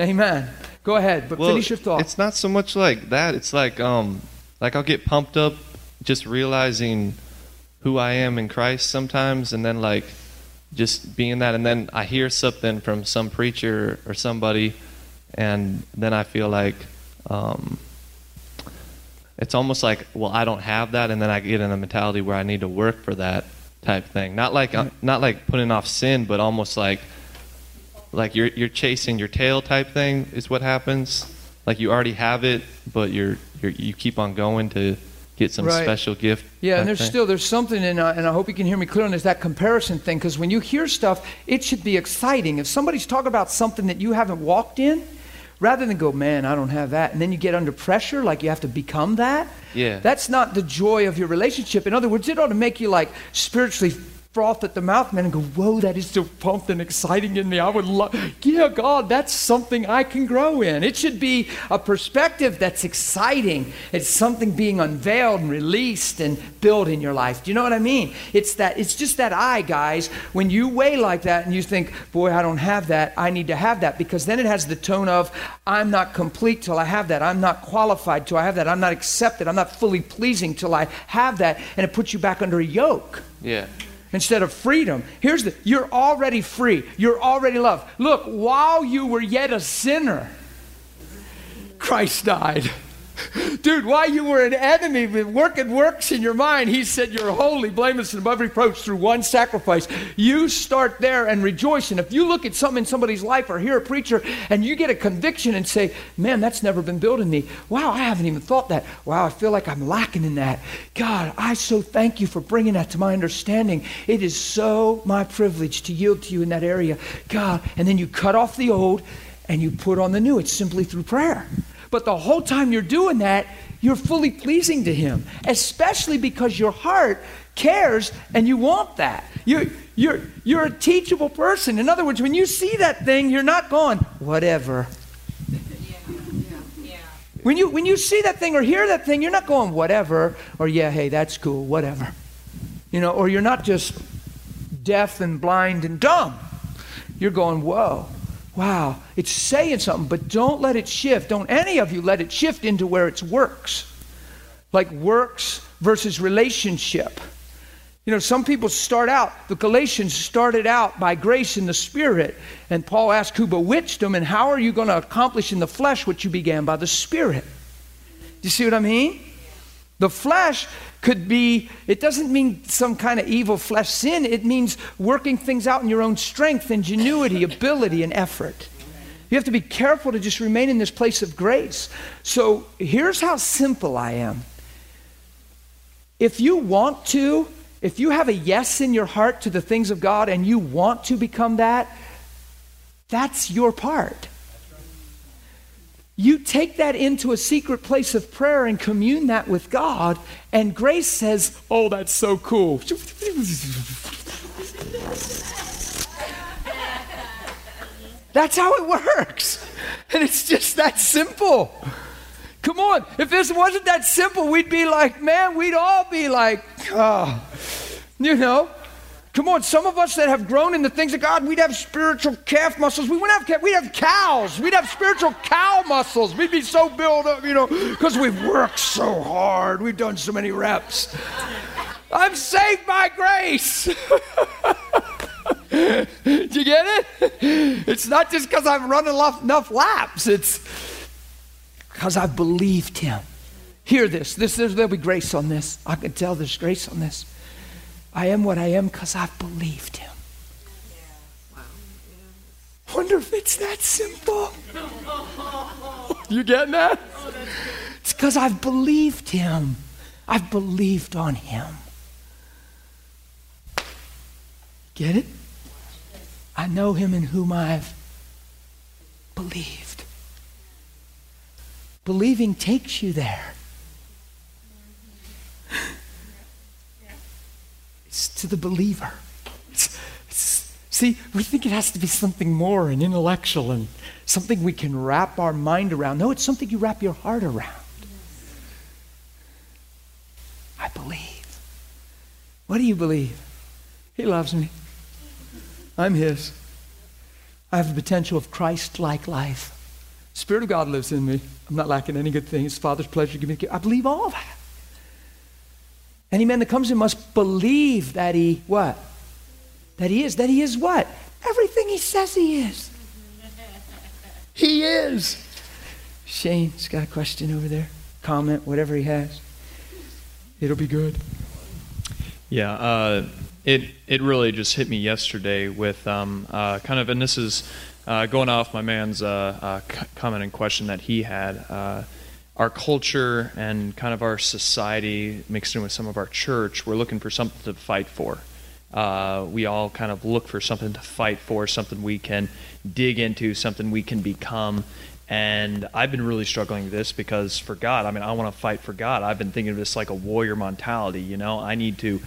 Amen. Go ahead, but Well, finish your thought. It's not so much like that. It's like um like I'll get pumped up just realizing who I am in Christ sometimes and then like just being that and then I hear something from some preacher or somebody and then I feel like um it's almost like well I don't have that and then I get in a mentality where I need to work for that type thing. Not like uh, not like putting off sin but almost like like you're you're chasing your tail type thing is what happens. Like you already have it, but you're you're you keep on going to get some Right. special gift. Yeah, and there's thing. still there's something in, uh, and I hope you can hear me clearly. on this that comparison thing because when you hear stuff, it should be exciting. If somebody's talking about something that you haven't walked in, rather than go, man, I don't have that, and then you get under pressure, like you have to become that. Yeah. That's not the joy of your relationship. In other words, it ought to make you like spiritually froth at the mouth, man, and go, whoa, that is so pumped and exciting in me. I would love, yeah, God, that's something I can grow in. It should be a perspective that's exciting. It's something being unveiled and released and built in your life. Do you know what I mean? It's that, it's just that eye, guys. When you weigh like that and you think, boy, I don't have that, I need to have that, because then it has the tone of, I'm not complete till I have that. I'm not qualified till I have that. I'm not accepted. I'm not fully pleasing till I have that. And it puts you back under a yoke. Yeah. Instead of freedom. Here's the you're already free. You're already loved. Look, while you were yet a sinner, Christ died. Dude, while you were an enemy with working works in your mind, he said you're holy, blameless, and above reproach through one sacrifice. You start there and rejoice. And if you look at something in somebody's life or hear a preacher and you get a conviction and say, man, that's never been built in me. Wow, I haven't even thought that. Wow, I feel like I'm lacking in that. God, I so thank you for bringing that to my understanding. It is so my privilege to yield to you in that area. God, and then you cut off the old and you put on the new. It's simply through prayer. But the whole time you're doing that, you're fully pleasing to Him, especially because your heart cares and you want that. You're, you're, you're a teachable person. In other words, when you see that thing, you're not going, whatever. When you, when you see that thing or hear that thing, you're not going, whatever, or yeah, hey, that's cool, whatever. You know, or you're not just deaf and blind and dumb. You're going, whoa, wow, it's saying something, but don't let it shift. Don't any of you let it shift into where it's works. Like works versus relationship. You know, some people start out, the Galatians started out by grace in the Spirit. And Paul asked who bewitched them, and how are you going to accomplish in the flesh what you began by the Spirit? Do you see what I mean? The flesh could be, it doesn't mean some kind of evil flesh sin. It means working things out in your own strength, ingenuity, [laughs] ability, and effort. You have to be careful to just remain in this place of grace. So here's how simple I am. If you want to, if you have a yes in your heart to the things of God and you want to become that, that's your part. You take that into a secret place of prayer and commune that with God, and grace says, Oh, that's so cool. That's how it works. And it's just that simple. Come on. If this wasn't that simple, we'd be like, man, we'd all be like, oh, you know. Come on, some of us that have grown in the things of God, we'd have spiritual calf muscles. We wouldn't have we'd have cows. We'd have spiritual cow muscles. We'd be so built up, you know, because we've worked so hard. We've done so many reps. I'm saved by grace. [laughs] Do you get it? It's not just because I've run enough, laps. It's because I've believed him. Hear this. This there'll be grace on this. I can tell there's grace on this. I am what I am because I've believed him. Wonder if it's that simple. You getting that? It's because I've believed him. I've believed on him. Get it? I know him in whom I've believed. Believing takes you there. It's to the believer. It's, it's, see, we think it has to be something more and intellectual and something we can wrap our mind around. No, it's something you wrap your heart around. I believe. What do you believe? He loves me. I'm His. I have the potential of Christ like life. Spirit of God lives in me. I'm not lacking any good thing. His Father's pleasure to give me. I believe all that. Any man that comes in must believe that he what? That he is. That he is what? Everything he says he is. [laughs] He is. Shane's got a question over there. Comment, whatever he has. It'll be good. Yeah, uh, it it really just hit me yesterday with um, uh, kind of, and this is uh, going off my man's uh, uh, comment and question that he had. Uh, our culture and kind of our society mixed in with some of our church, we're looking for something to fight for. we all kind of look for something to fight for, something we can dig into, something we can become. And I've been really struggling with this because for God, I mean, I want to fight for God. I've been thinking of this like a warrior mentality, you know? I need to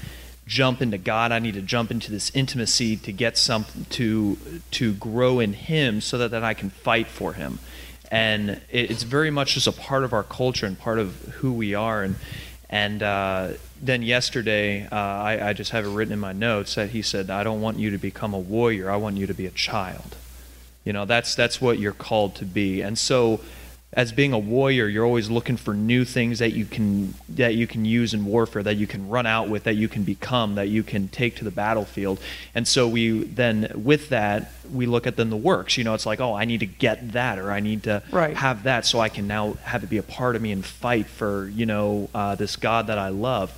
jump into God. I need to jump into this intimacy to get something to to grow in Him, so that then I can fight for Him. And it's very much just a part of our culture and part of who we are. And and uh, then yesterday, uh, I, I just have it written in my notes that he said, "I don't want you to become a warrior. I want you to be a child." You know, that's that's what you're called to be. And so as being a warrior, you're always looking for new things that you can that you can use in warfare, that you can run out with, that you can become, that you can take to the battlefield. And so we then with that we look at then the works. You know, it's like, oh, I need to get that, or I need to Right. have that, so I can now have it be a part of me and fight for you know uh, this God that I love.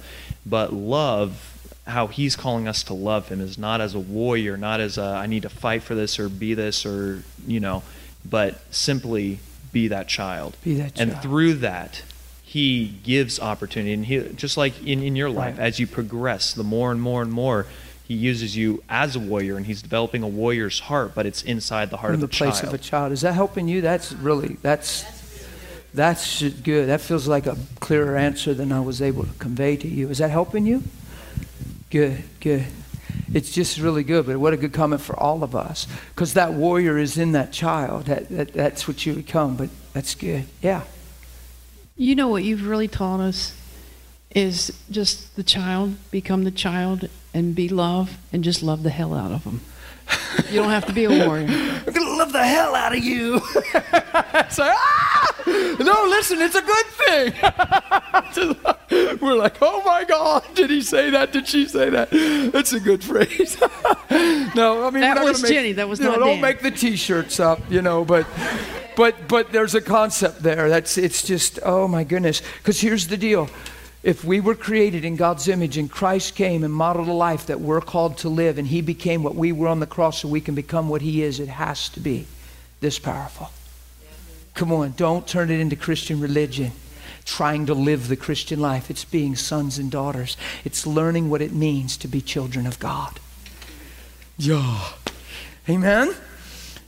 But love. How he's calling us to love him is not as a warrior, not as a I need to fight for this or be this or you know, but simply be that child. Be that And through that, he gives opportunity. And he, just like in, in your life, Right. as you progress, the more and more and more, he uses you as a warrior and he's developing a warrior's heart, but it's inside the heart of the the, place child. of a child. Is that helping you? That's really that's that's good. That feels like a clearer answer than I was able to convey to you. Is that helping you? Good, good. It's just really good, but what a good comment for all of us. Because that warrior is in that child. That, that, that's what you become, but that's good. Yeah. You know what you've really taught us is just the child become the child and be love and just love the hell out of them. You don't have to be a warrior. I'm going to love the hell out of you. [laughs] it's like, ah! No, listen, it's a good thing. [laughs] We're like, oh my God, did he say that? Did she say that? That's a good phrase. [laughs] no, I mean, That was gonna make, Jenny, that was you know, not Don't Dan. make the T-shirts up, you know, but, but, but there's a concept there. That's it's just, oh my goodness. Because here's the deal. If we were created in God's image and Christ came and modeled a life that we're called to live and he became what we were on the cross so we can become what he is, it has to be this powerful. Come on, don't turn it into Christian religion. Trying to live the Christian life. It's being sons and daughters. It's learning what it means to be children of God. Yeah. Amen?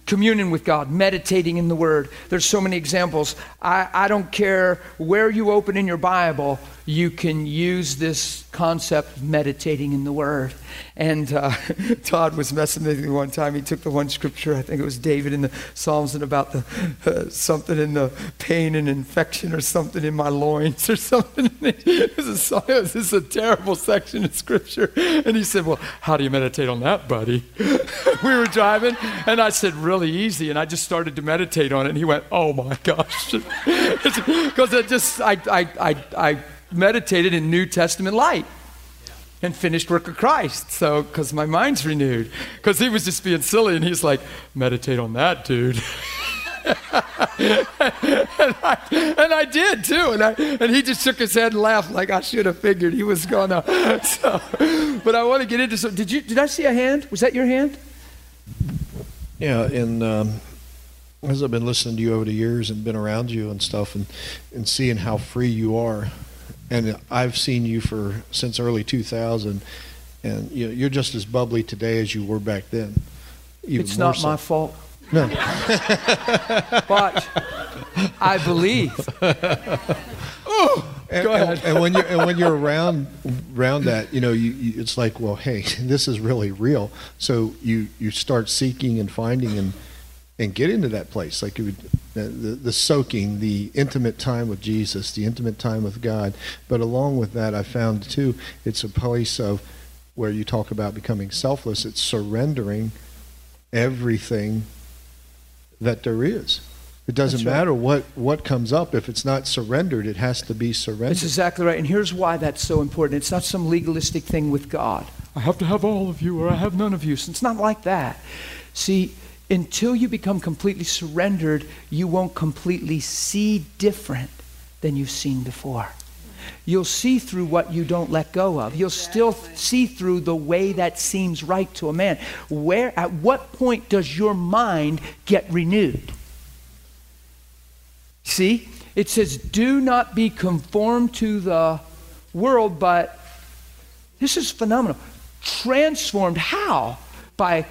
Communion with God, meditating in the Word. There's so many examples. I, I don't care where you open in your Bible, you can use this concept of meditating in the Word. And uh, [laughs] Todd was messing with me one time. He took the one scripture, I think it was David in the Psalms, and about the uh, something in the pain and infection or something in my loins or [laughs] something. [laughs] It was a, this is a terrible section of scripture. And he said, Well, how do you meditate on that, buddy? we were driving, and I said, Really easy. And I just started to meditate on it. And he went, Oh my gosh. Because it just, I, I, I, I meditated in New Testament light and finished work of Christ. So, because my mind's renewed. Because he was just being silly, and he's like, meditate on that, dude. and, [laughs] I, and I did too, and I, and he just shook his head and laughed like I should have figured he was gonna. [laughs] So, but I want to get into some. Did you? Did I see a hand? Was that your hand? Yeah, and um, as I've been listening to you over the years and been around you and stuff, and and seeing how free you are, and I've seen you for since early 2000, and you know, you're just as bubbly today as you were back then. It's not so. my fault. No. [laughs] but I believe. [laughs] Oh, and, Go ahead. And, and when you're and when you're around around that, you know, you, you, it's like, well, hey, [laughs] this is really real. So you you start seeking and finding and and get into that place, like you would, the, the the soaking, the intimate time with Jesus, the intimate time with God. But along with that, I found too, it's a place of where you talk about becoming selfless. It's surrendering everything that there is. It doesn't right. matter what, what comes up. If it's not surrendered, it has to be surrendered. That's exactly right. And here's why that's so important. It's not some legalistic thing with God. I have to have all of you or I have none of you. So it's not like that. See, until you become completely surrendered, you won't completely see different than you've seen before. You'll see through what you don't let go of. You'll still see through the way that seems right to a man. Where at what point does your mind get renewed? See, it says, do not be conformed to the world, but this is phenomenal. Transformed. How? By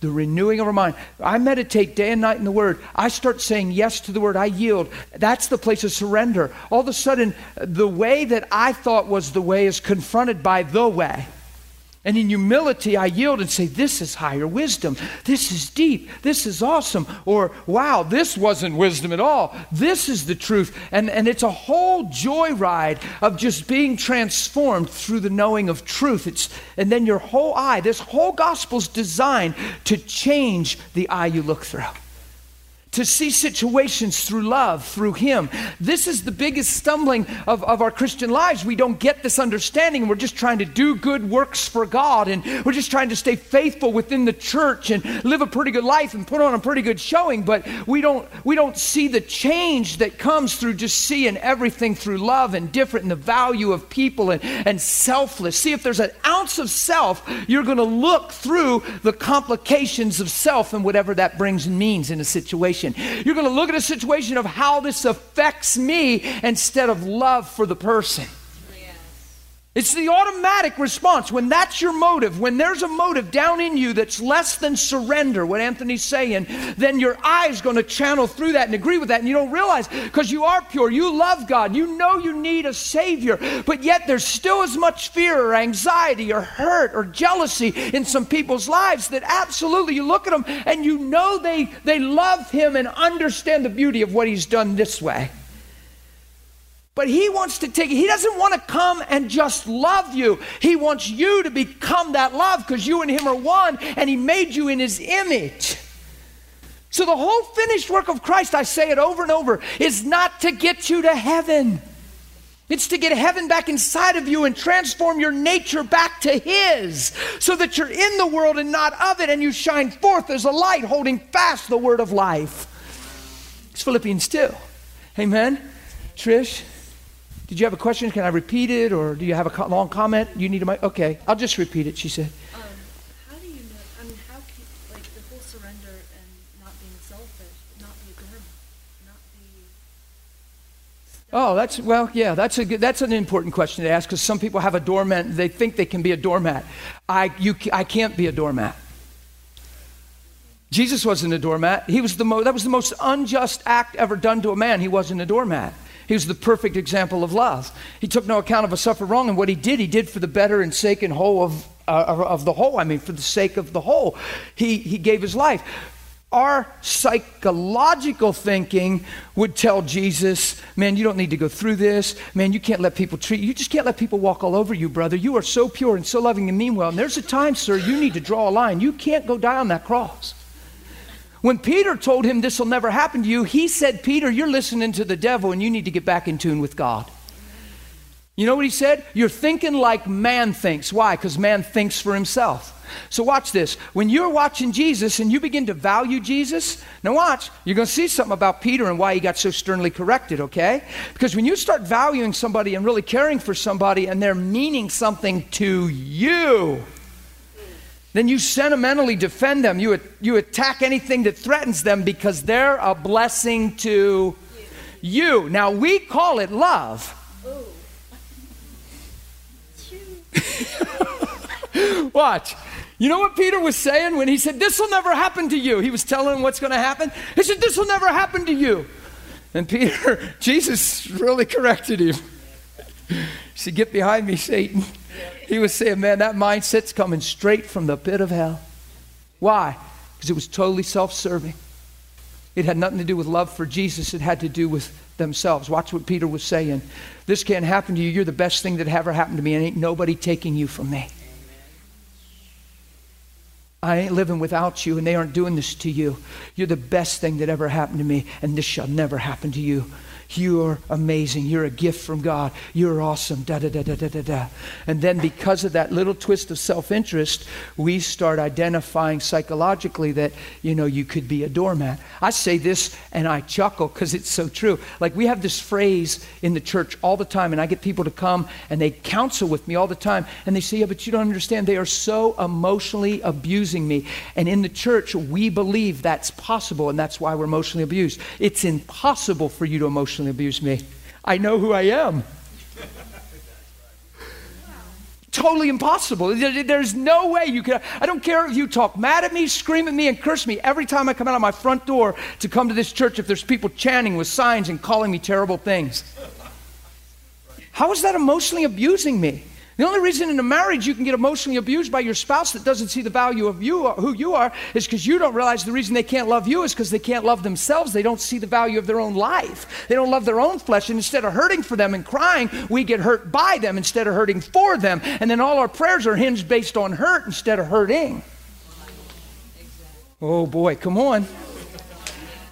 the renewing of our mind. I meditate day and night in the Word. I start saying yes to the Word. I yield. That's the place of surrender. All of a sudden, the way that I thought was the way is confronted by the way. And in humility, I yield and say, This is higher wisdom. This is deep. This is awesome. Or, wow, this wasn't wisdom at all. This is the truth. And, and it's a whole joyride of just being transformed through the knowing of truth. It's, and then your whole eye, this whole gospel's designed to change the eye you look through to see situations through love, through Him. This is the biggest stumbling of, of our Christian lives. We don't get this understanding. We're just trying to do good works for God, and we're just trying to stay faithful within the church and live a pretty good life and put on a pretty good showing. But we don't we don't see the change that comes through just seeing everything through love and different and the value of people and, and selfless. See, if there's an ounce of self, you're going to look through the complications of self and whatever that brings and means in a situation. You're going to look at a situation of how this affects me instead of love for the person. It's the automatic response. When that's your motive, when there's a motive down in you that's less than surrender, what Anthony's saying, then your eye's going to channel through that and agree with that. And you don't realize because you are pure, you love God, you know you need a Savior, but yet there's still as much fear or anxiety or hurt or jealousy in some people's lives that absolutely you look at them and you know they, they love Him and understand the beauty of what He's done this way. But he wants to take He doesn't want to come and just love you. He wants you to become that love because you and him are one and he made you in his image. So the whole finished work of Christ, I say it over and over, is not to get you to heaven. It's to get heaven back inside of you and transform your nature back to His so that you're in the world and not of it and you shine forth as a light holding fast the word of life. It's Philippians 2. Amen. Trish? Did you have a question? Can I repeat it, or do you have a co- long comment? You need a mic. Okay, I'll just repeat it. She said. Um, how do you know? I mean, how can like the whole surrender and not being selfish, not be a doormat, not be. Oh, that's well, yeah. That's a good, that's an important question to ask because some people have a doormat. They think they can be a doormat. I you I can't be a doormat. Jesus wasn't a doormat. He was the mo- that was the most unjust act ever done to a man. He wasn't a doormat. He was the perfect example of love. He took no account of a suffer wrong, and what he did, he did for the better and sake and whole of, uh, of the whole. I mean, for the sake of the whole. He, he gave his life. Our psychological thinking would tell Jesus, man, you don't need to go through this. Man, you can't let people treat you. You just can't let people walk all over you, brother. You are so pure and so loving and mean well. And there's a time, sir, you need to draw a line. You can't go die on that cross. When Peter told him this will never happen to you, he said, Peter, you're listening to the devil and you need to get back in tune with God. You know what he said? You're thinking like man thinks. Why? Because man thinks for himself. So watch this. When you're watching Jesus and you begin to value Jesus, now watch, you're going to see something about Peter and why he got so sternly corrected, okay? Because when you start valuing somebody and really caring for somebody and they're meaning something to you, then you sentimentally defend them. You, you attack anything that threatens them because they're a blessing to you. Now, we call it love. [laughs] [laughs] Watch. You know what Peter was saying when he said, This will never happen to you? He was telling him what's going to happen. He said, This will never happen to you. And Peter, [laughs] Jesus really corrected him. He said, Get behind me, Satan. He was saying, Man, that mindset's coming straight from the pit of hell. Why? Because it was totally self serving. It had nothing to do with love for Jesus, it had to do with themselves. Watch what Peter was saying. This can't happen to you. You're the best thing that ever happened to me, and ain't nobody taking you from me. I ain't living without you, and they aren't doing this to you. You're the best thing that ever happened to me, and this shall never happen to you. You're amazing. You're a gift from God. You're awesome. Da da da da da da da. And then, because of that little twist of self interest, we start identifying psychologically that, you know, you could be a doormat. I say this and I chuckle because it's so true. Like, we have this phrase in the church all the time, and I get people to come and they counsel with me all the time, and they say, Yeah, but you don't understand. They are so emotionally abusing me. And in the church, we believe that's possible, and that's why we're emotionally abused. It's impossible for you to emotionally abuse me. I know who I am. Totally impossible. There's no way you can. I don't care if you talk mad at me, scream at me, and curse me every time I come out of my front door to come to this church if there's people chanting with signs and calling me terrible things. How is that emotionally abusing me? The only reason in a marriage you can get emotionally abused by your spouse that doesn't see the value of you, or who you are, is because you don't realize the reason they can't love you is because they can't love themselves. They don't see the value of their own life. They don't love their own flesh. And instead of hurting for them and crying, we get hurt by them instead of hurting for them. And then all our prayers are hinged based on hurt instead of hurting. Oh boy, come on.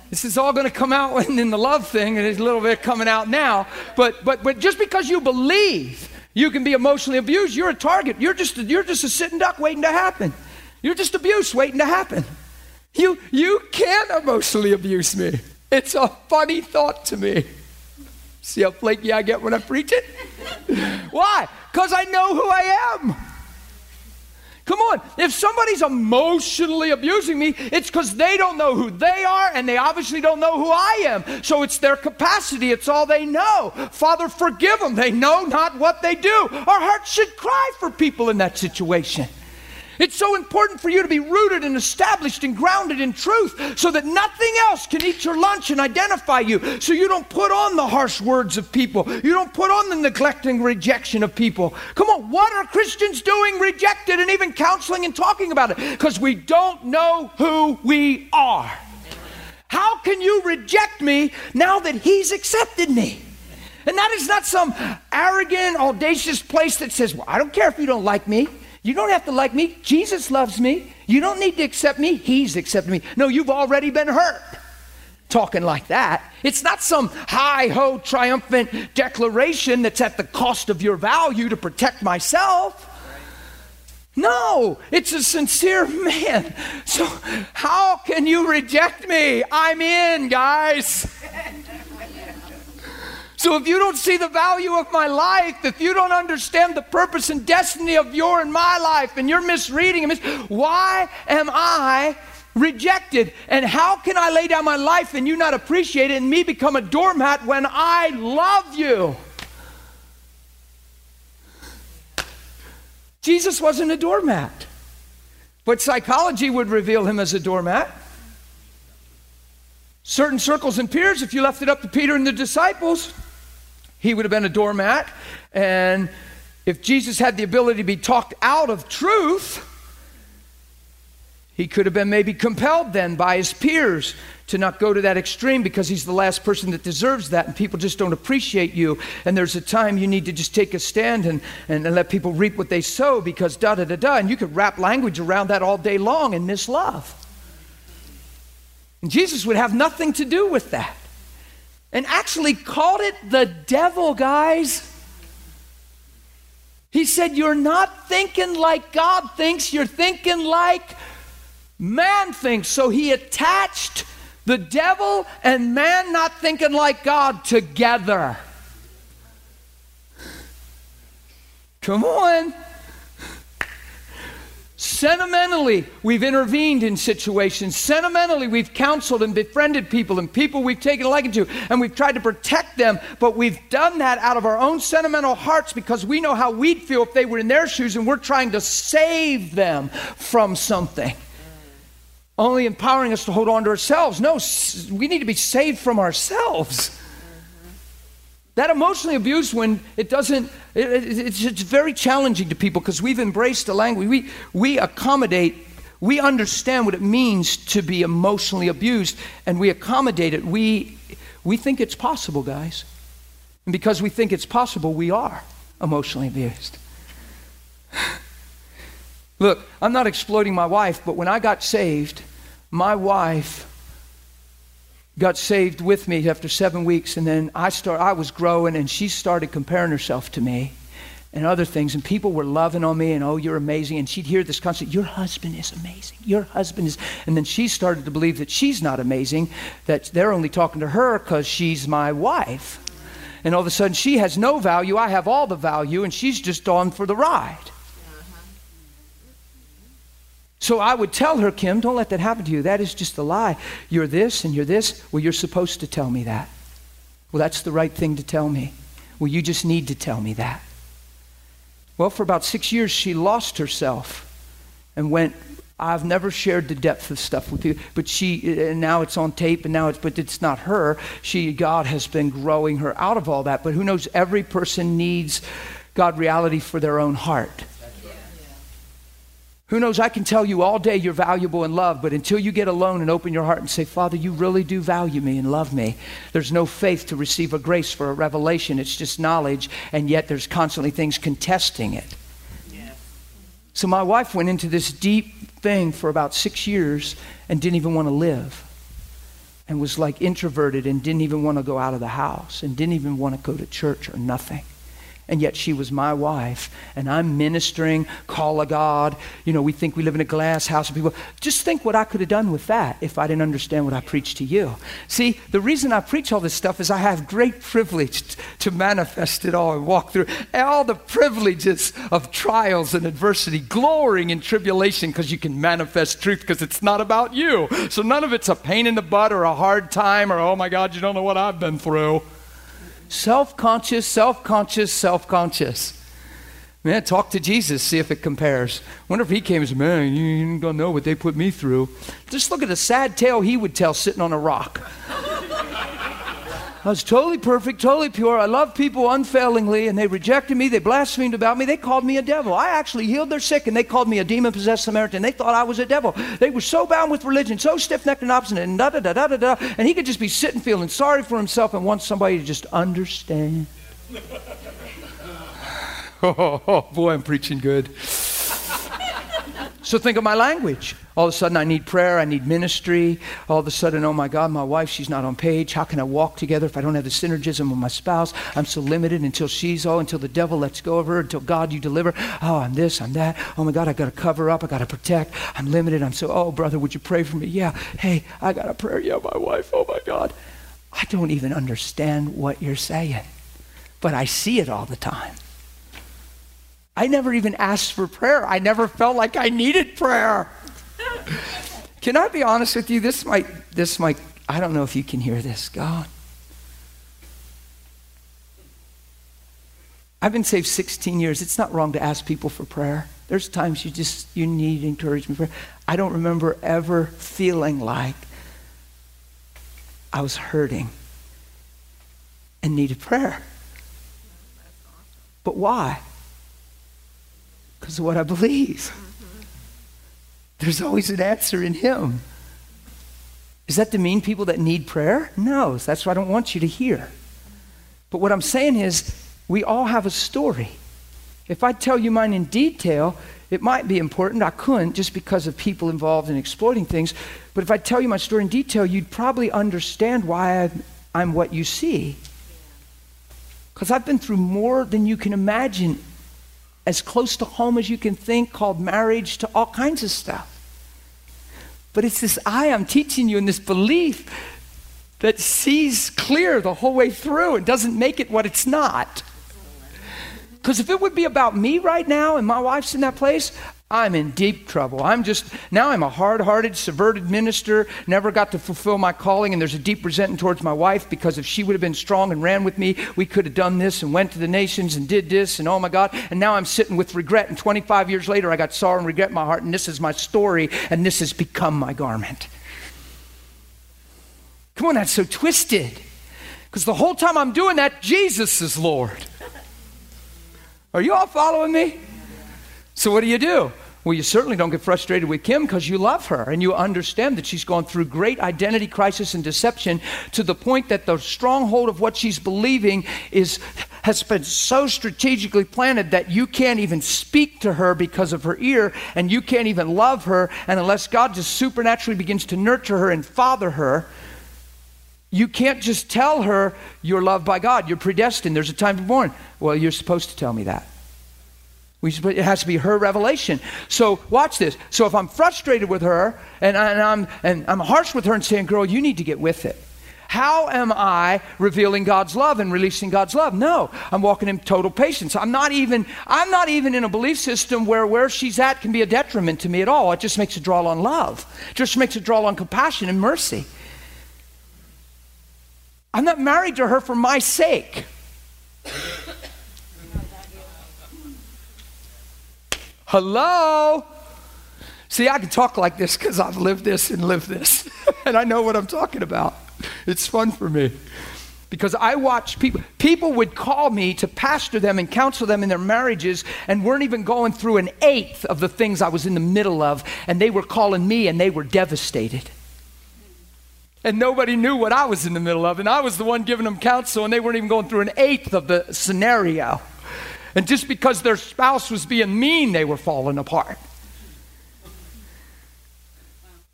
This is all going to come out [laughs] in, the love thing, and it's a little bit coming out now. But, but, but just because you believe you can be emotionally abused, you're a target. You're just, you're just a sitting duck waiting to happen. You're just abuse waiting to happen. You, you can emotionally abuse me. It's a funny thought to me. See how flaky I get when I preach it? [laughs] Why? Because I know who I am. Come on, if somebody's emotionally abusing me, it's because they don't know who they are and they obviously don't know who I am. So it's their capacity, it's all they know. Father, forgive them. They know not what they do. Our hearts should cry for people in that situation. It's so important for you to be rooted and established and grounded in truth so that nothing else can eat your lunch and identify you. So you don't put on the harsh words of people. You don't put on the neglecting rejection of people. Come on, what are Christians doing rejected and even counseling and talking about it? Because we don't know who we are. How can you reject me now that He's accepted me? And that is not some arrogant, audacious place that says, Well, I don't care if you don't like me. You don't have to like me. Jesus loves me. You don't need to accept me. He's accepted me. No, you've already been hurt. Talking like that. It's not some high ho triumphant declaration that's at the cost of your value to protect myself. No, it's a sincere [laughs] man. So, how can you reject me? I'm in, guys. So if you don't see the value of my life, if you don't understand the purpose and destiny of your and my life, and you're misreading it, why am I rejected? And how can I lay down my life and you not appreciate it and me become a doormat when I love you? Jesus wasn't a doormat, but psychology would reveal him as a doormat. Certain circles and peers, if you left it up to Peter and the disciples, he would have been a doormat. And if Jesus had the ability to be talked out of truth, he could have been maybe compelled then by his peers to not go to that extreme because he's the last person that deserves that and people just don't appreciate you. And there's a time you need to just take a stand and, and, and let people reap what they sow because da da da da. And you could wrap language around that all day long and miss love. And Jesus would have nothing to do with that and actually called it the devil, guys. He said, You're not thinking like God thinks, you're thinking like man thinks. So he attached the devil and man not thinking like God together. Come on. Sentimentally, we've intervened in situations. Sentimentally, we've counseled and befriended people and people we've taken a liking to, and we've tried to protect them, but we've done that out of our own sentimental hearts because we know how we'd feel if they were in their shoes and we're trying to save them from something. Only empowering us to hold on to ourselves. No, we need to be saved from ourselves. That emotionally abused when it doesn't, it, it, it's, it's very challenging to people because we've embraced the language. We, we accommodate, we understand what it means to be emotionally abused, and we accommodate it. We, we think it's possible, guys. And because we think it's possible, we are emotionally abused. [sighs] Look, I'm not exploiting my wife, but when I got saved, my wife got saved with me after seven weeks, and then I start, I was growing, and she started comparing herself to me and other things, and people were loving on me, and oh, you're amazing, and she'd hear this constant, your husband is amazing, your husband is, and then she started to believe that she's not amazing, that they're only talking to her because she's my wife, and all of a sudden she has no value, I have all the value, and she's just on for the ride. So I would tell her, Kim, don't let that happen to you. That is just a lie. You're this and you're this. Well, you're supposed to tell me that. Well, that's the right thing to tell me. Well, you just need to tell me that. Well, for about six years, she lost herself and went. I've never shared the depth of stuff with you, but she, and now it's on tape, and now it's, but it's not her. She, God has been growing her out of all that. But who knows? Every person needs God reality for their own heart. Who knows? I can tell you all day you're valuable and loved, but until you get alone and open your heart and say, Father, you really do value me and love me, there's no faith to receive a grace for a revelation. It's just knowledge, and yet there's constantly things contesting it. So my wife went into this deep thing for about six years and didn't even want to live. and was like introverted and didn't even want to go out of the house and didn't even want to go to church or nothing and yet she was my wife and i'm ministering call of god. You know we think we live in a glass house of people. Just think what i could have done with that if i didn't understand what i preached to you. See the reason i preach all this stuff is i have great privilege t- to manifest it all and walk through all the privileges of trials and adversity glorying in tribulation because you can manifest truth because it's not about you. So none of it's a pain in the butt or a hard time or oh my god you don't know what i've been through Self conscious, self conscious, self conscious. Man, talk to Jesus, see if it compares. Wonder if he came and said, Man, you ain't gonna know what they put me through. Just look at the sad tale he would tell sitting on a rock. I was totally perfect, totally pure. I loved people unfailingly, and they rejected me. They blasphemed about me. They called me a devil. I actually healed their sick, and they called me a demon possessed Samaritan. They thought I was a devil. They were so bound with religion, so stiff necked and obstinate, and da da da da da da. And he could just be sitting feeling sorry for himself and want somebody to just understand. oh, [laughs] oh boy, I'm preaching good. So think of my language. All of a sudden, I need prayer, I need ministry. All of a sudden, oh my God, my wife, she's not on page. How can I walk together if I don't have the synergism with my spouse? I'm so limited until she's, oh, until the devil lets go of her, until God, you deliver. Oh, I'm this, I'm that. Oh my God, I got to cover up, I got to protect. I'm limited. I'm so, oh, brother, would you pray for me? Yeah. Hey, I got a prayer. Yeah, my wife. Oh my God. I don't even understand what you're saying, but I see it all the time. I never even asked for prayer. I never felt like I needed prayer. can I be honest with you? This might, this might, I don't know if you can hear this. God. I've been saved 16 years. It's not wrong to ask people for prayer. There's times you just, you need encouragement. I don't remember ever feeling like I was hurting and needed prayer. But why? Because of what I believe. There's always an answer in Him. Is that to mean people that need prayer? No, that's what I don't want you to hear. But what I'm saying is, we all have a story. If I tell you mine in detail, it might be important. I couldn't just because of people involved in exploiting things. But if I tell you my story in detail, you'd probably understand why I'm, I'm what you see. Because I've been through more than you can imagine as close to home as you can think, called marriage, to all kinds of stuff. But it's this I I'm teaching you in this belief that sees clear the whole way through and doesn't make it what it's not. Because if it would be about me right now and my wife's in that place, I'm in deep trouble. I'm just, now I'm a hard hearted, subverted minister, never got to fulfill my calling, and there's a deep resentment towards my wife because if she would have been strong and ran with me, we could have done this and went to the nations and did this, and oh my God. And now I'm sitting with regret, and 25 years later, I got sorrow and regret in my heart, and this is my story, and this has become my garment. Come on, that's so twisted. Because the whole time I'm doing that, Jesus is Lord. Are you all following me? So, what do you do? Well, you certainly don't get frustrated with Kim because you love her and you understand that she's gone through great identity crisis and deception to the point that the stronghold of what she's believing is has been so strategically planted that you can't even speak to her because of her ear and you can't even love her and unless God just supernaturally begins to nurture her and father her you can't just tell her you're loved by God, you're predestined, there's a time to be born. Well, you're supposed to tell me that. We, it has to be her revelation. So watch this. So if I'm frustrated with her and, I, and, I'm, and I'm harsh with her and saying, girl, you need to get with it. How am I revealing God's love and releasing God's love? No, I'm walking in total patience. I'm not even I'm not even in a belief system where where she's at can be a detriment to me at all. It just makes a draw on love. It just makes a draw on compassion and mercy. I'm not married to her for my sake. Hello? See, I can talk like this because I've lived this and lived this, [laughs] and I know what I'm talking about. It's fun for me. Because I watch people, people would call me to pastor them and counsel them in their marriages and weren't even going through an eighth of the things I was in the middle of, and they were calling me and they were devastated. And nobody knew what I was in the middle of, and I was the one giving them counsel, and they weren't even going through an eighth of the scenario. And just because their spouse was being mean, they were falling apart.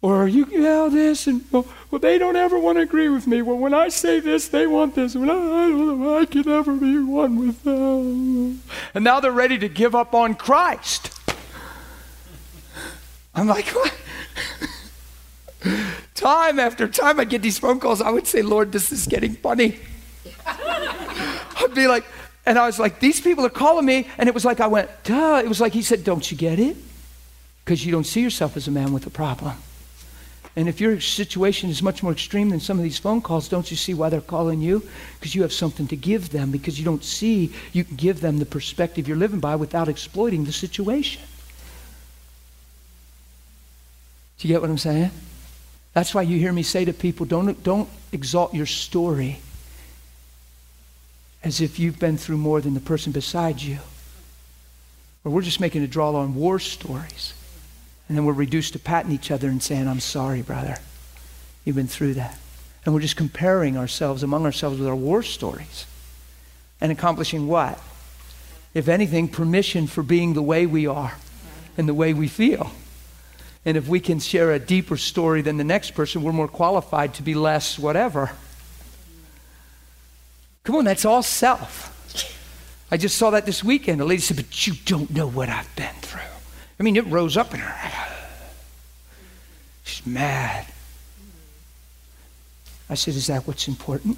Or you know this, and well, well, they don't ever want to agree with me. Well, when I say this, they want this. I don't know, I can never be one with them. And now they're ready to give up on Christ. I'm like, what? [laughs] time after time, I get these phone calls. I would say, Lord, this is getting funny. [laughs] I'd be like, and I was like, these people are calling me. And it was like, I went, duh. It was like he said, don't you get it? Because you don't see yourself as a man with a problem. And if your situation is much more extreme than some of these phone calls, don't you see why they're calling you? Because you have something to give them, because you don't see you can give them the perspective you're living by without exploiting the situation. Do you get what I'm saying? That's why you hear me say to people don't, don't exalt your story as if you've been through more than the person beside you. Or we're just making a draw on war stories. And then we're reduced to patting each other and saying, I'm sorry, brother. You've been through that. And we're just comparing ourselves among ourselves with our war stories. And accomplishing what? If anything, permission for being the way we are and the way we feel. And if we can share a deeper story than the next person, we're more qualified to be less whatever. Come on, that's all self. I just saw that this weekend. A lady said, But you don't know what I've been through. I mean, it rose up in her. She's mad. I said, Is that what's important?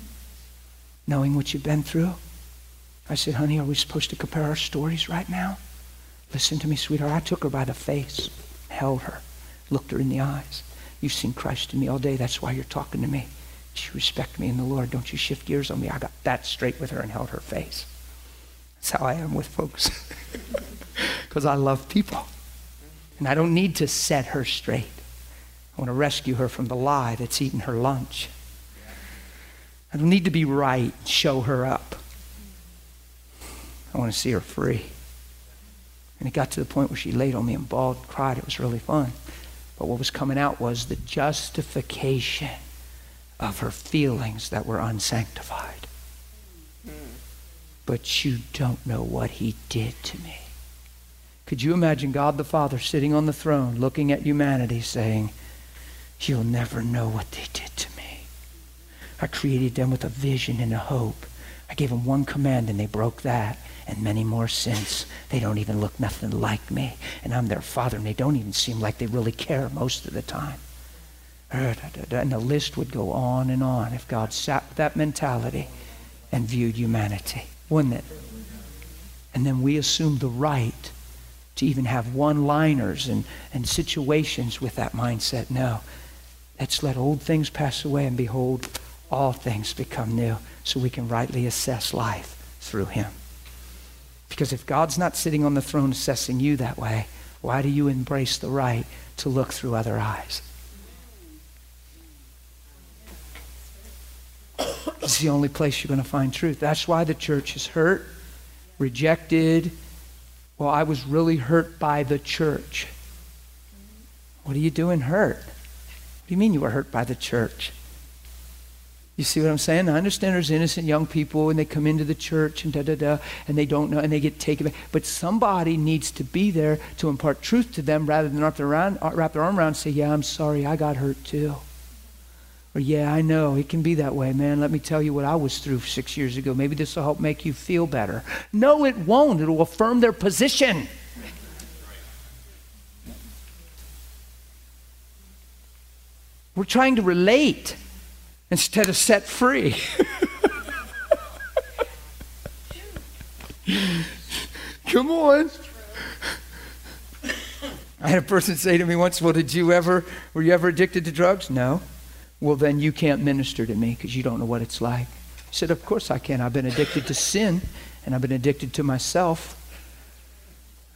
Knowing what you've been through? I said, Honey, are we supposed to compare our stories right now? Listen to me, sweetheart. I took her by the face, held her, looked her in the eyes. You've seen Christ in me all day. That's why you're talking to me. You respect me in the Lord. Don't you shift gears on me. I got that straight with her and held her face. That's how I am with folks. [laughs] Because I love people. And I don't need to set her straight. I want to rescue her from the lie that's eating her lunch. I don't need to be right, show her up. I want to see her free. And it got to the point where she laid on me and bawled cried. It was really fun. But what was coming out was the justification of her feelings that were unsanctified. But you don't know what he did to me. Could you imagine God the Father sitting on the throne looking at humanity saying, You'll never know what they did to me. I created them with a vision and a hope. I gave them one command and they broke that and many more since. They don't even look nothing like me. And I'm their father and they don't even seem like they really care most of the time. Uh, uh, and the list would go on and on if God sat with that mentality and viewed humanity, wouldn't it? And then we assume the right to even have one liners and, and situations with that mindset. No. Let's let old things pass away and behold, all things become new so we can rightly assess life through Him. Because if God's not sitting on the throne assessing you that way, why do you embrace the right to look through other eyes? It's the only place you're going to find truth. That's why the church is hurt, rejected. Well, I was really hurt by the church. What are you doing hurt? What do you mean you were hurt by the church? You see what I'm saying? I understand there's innocent young people and they come into the church and da da da and they don't know and they get taken back. But somebody needs to be there to impart truth to them rather than wrap their, arm around and say, Yeah, I'm sorry, I got hurt too. Or, yeah, I know, it can be that way, man. Let me tell you what I was through six years ago. Maybe this will help make you feel better. No, it won't. It will affirm their position. We're trying to relate instead of set free. [laughs] Come on. I had a person say to me once, Well, did you ever, were you ever addicted to drugs? No. Well, then you can't minister to me because you don't know what it's like. I said, Of course I can. I've been addicted to sin and I've been addicted to myself.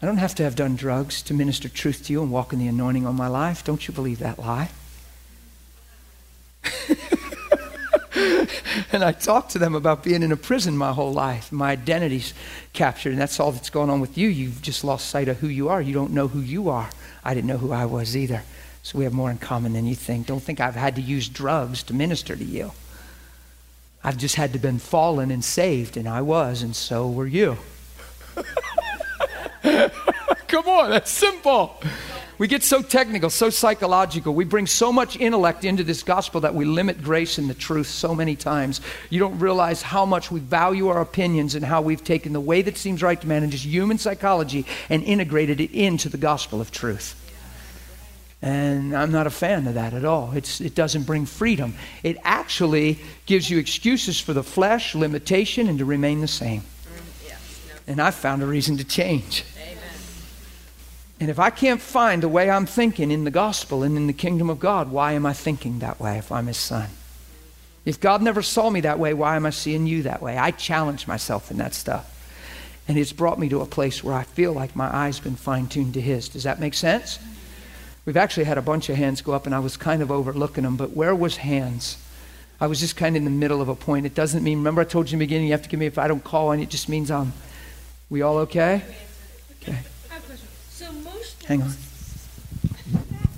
I don't have to have done drugs to minister truth to you and walk in the anointing on my life. Don't you believe that lie? [laughs] and I talked to them about being in a prison my whole life. My identity's captured, and that's all that's going on with you. You've just lost sight of who you are. You don't know who you are. I didn't know who I was either. So we have more in common than you think. Don't think I've had to use drugs to minister to you. I've just had to been fallen and saved, and I was, and so were you. [laughs] Come on, that's simple. We get so technical, so psychological. We bring so much intellect into this gospel that we limit grace and the truth so many times. You don't realize how much we value our opinions and how we've taken the way that seems right to man and just human psychology and integrated it into the gospel of truth. And I'm not a fan of that at all. It's, it doesn't bring freedom. It actually gives you excuses for the flesh, limitation, and to remain the same. And I found a reason to change. And if I can't find the way I'm thinking in the gospel and in the kingdom of God, why am I thinking that way if I'm his son? If God never saw me that way, why am I seeing you that way? I challenge myself in that stuff. And it's brought me to a place where I feel like my eyes been fine tuned to his. Does that make sense? We've actually had a bunch of hands go up, and I was kind of overlooking them, but where was hands? I was just kind of in the middle of a point. It doesn't mean, remember I told you in the beginning, you have to give me, if I don't call on it just means I'm, we all okay? Okay. So most Hang on.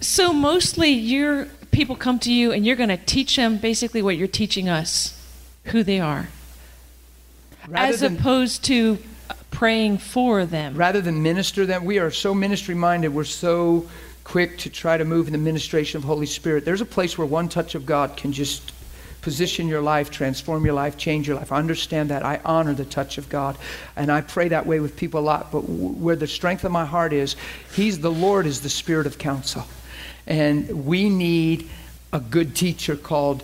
So mostly your people come to you and you're going to teach them basically what you're teaching us, who they are. Rather as than- opposed to praying for them. Rather than minister them, we are so ministry minded. We're so quick to try to move in the ministration of Holy Spirit. There's a place where one touch of God can just position your life, transform your life, change your life. I understand that. I honor the touch of God. And I pray that way with people a lot. But where the strength of my heart is, He's the Lord is the spirit of counsel. And we need a good teacher called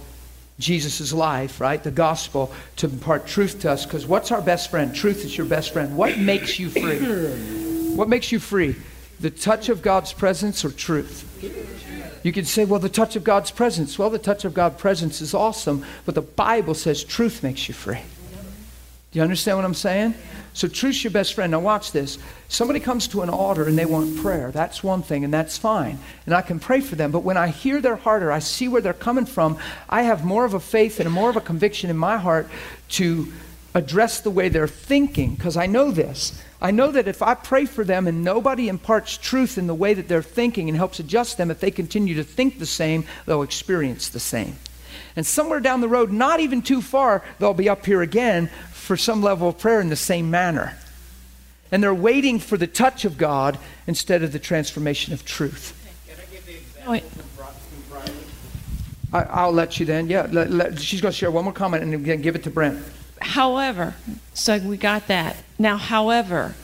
Jesus' life, right? The gospel to impart truth to us. Because what's our best friend? Truth is your best friend. What makes you free? What makes you free? The touch of God's presence or truth? You can say, well, the touch of God's presence. Well, the touch of God's presence is awesome, but the Bible says truth makes you free. Do you understand what I'm saying? So, truth's your best friend. Now, watch this. Somebody comes to an altar and they want prayer. That's one thing, and that's fine. And I can pray for them. But when I hear their heart or I see where they're coming from, I have more of a faith and more of a conviction in my heart to address the way they're thinking because I know this. I know that if I pray for them and nobody imparts truth in the way that they're thinking and helps adjust them, if they continue to think the same, they'll experience the same. And somewhere down the road, not even too far, they'll be up here again for some level of prayer in the same manner. And they're waiting for the touch of God instead of the transformation of truth. Wait. I, I'll let you then. Yeah, let, let- she's going to share one more comment and then give it to Brent. However, so we got that. Now, however,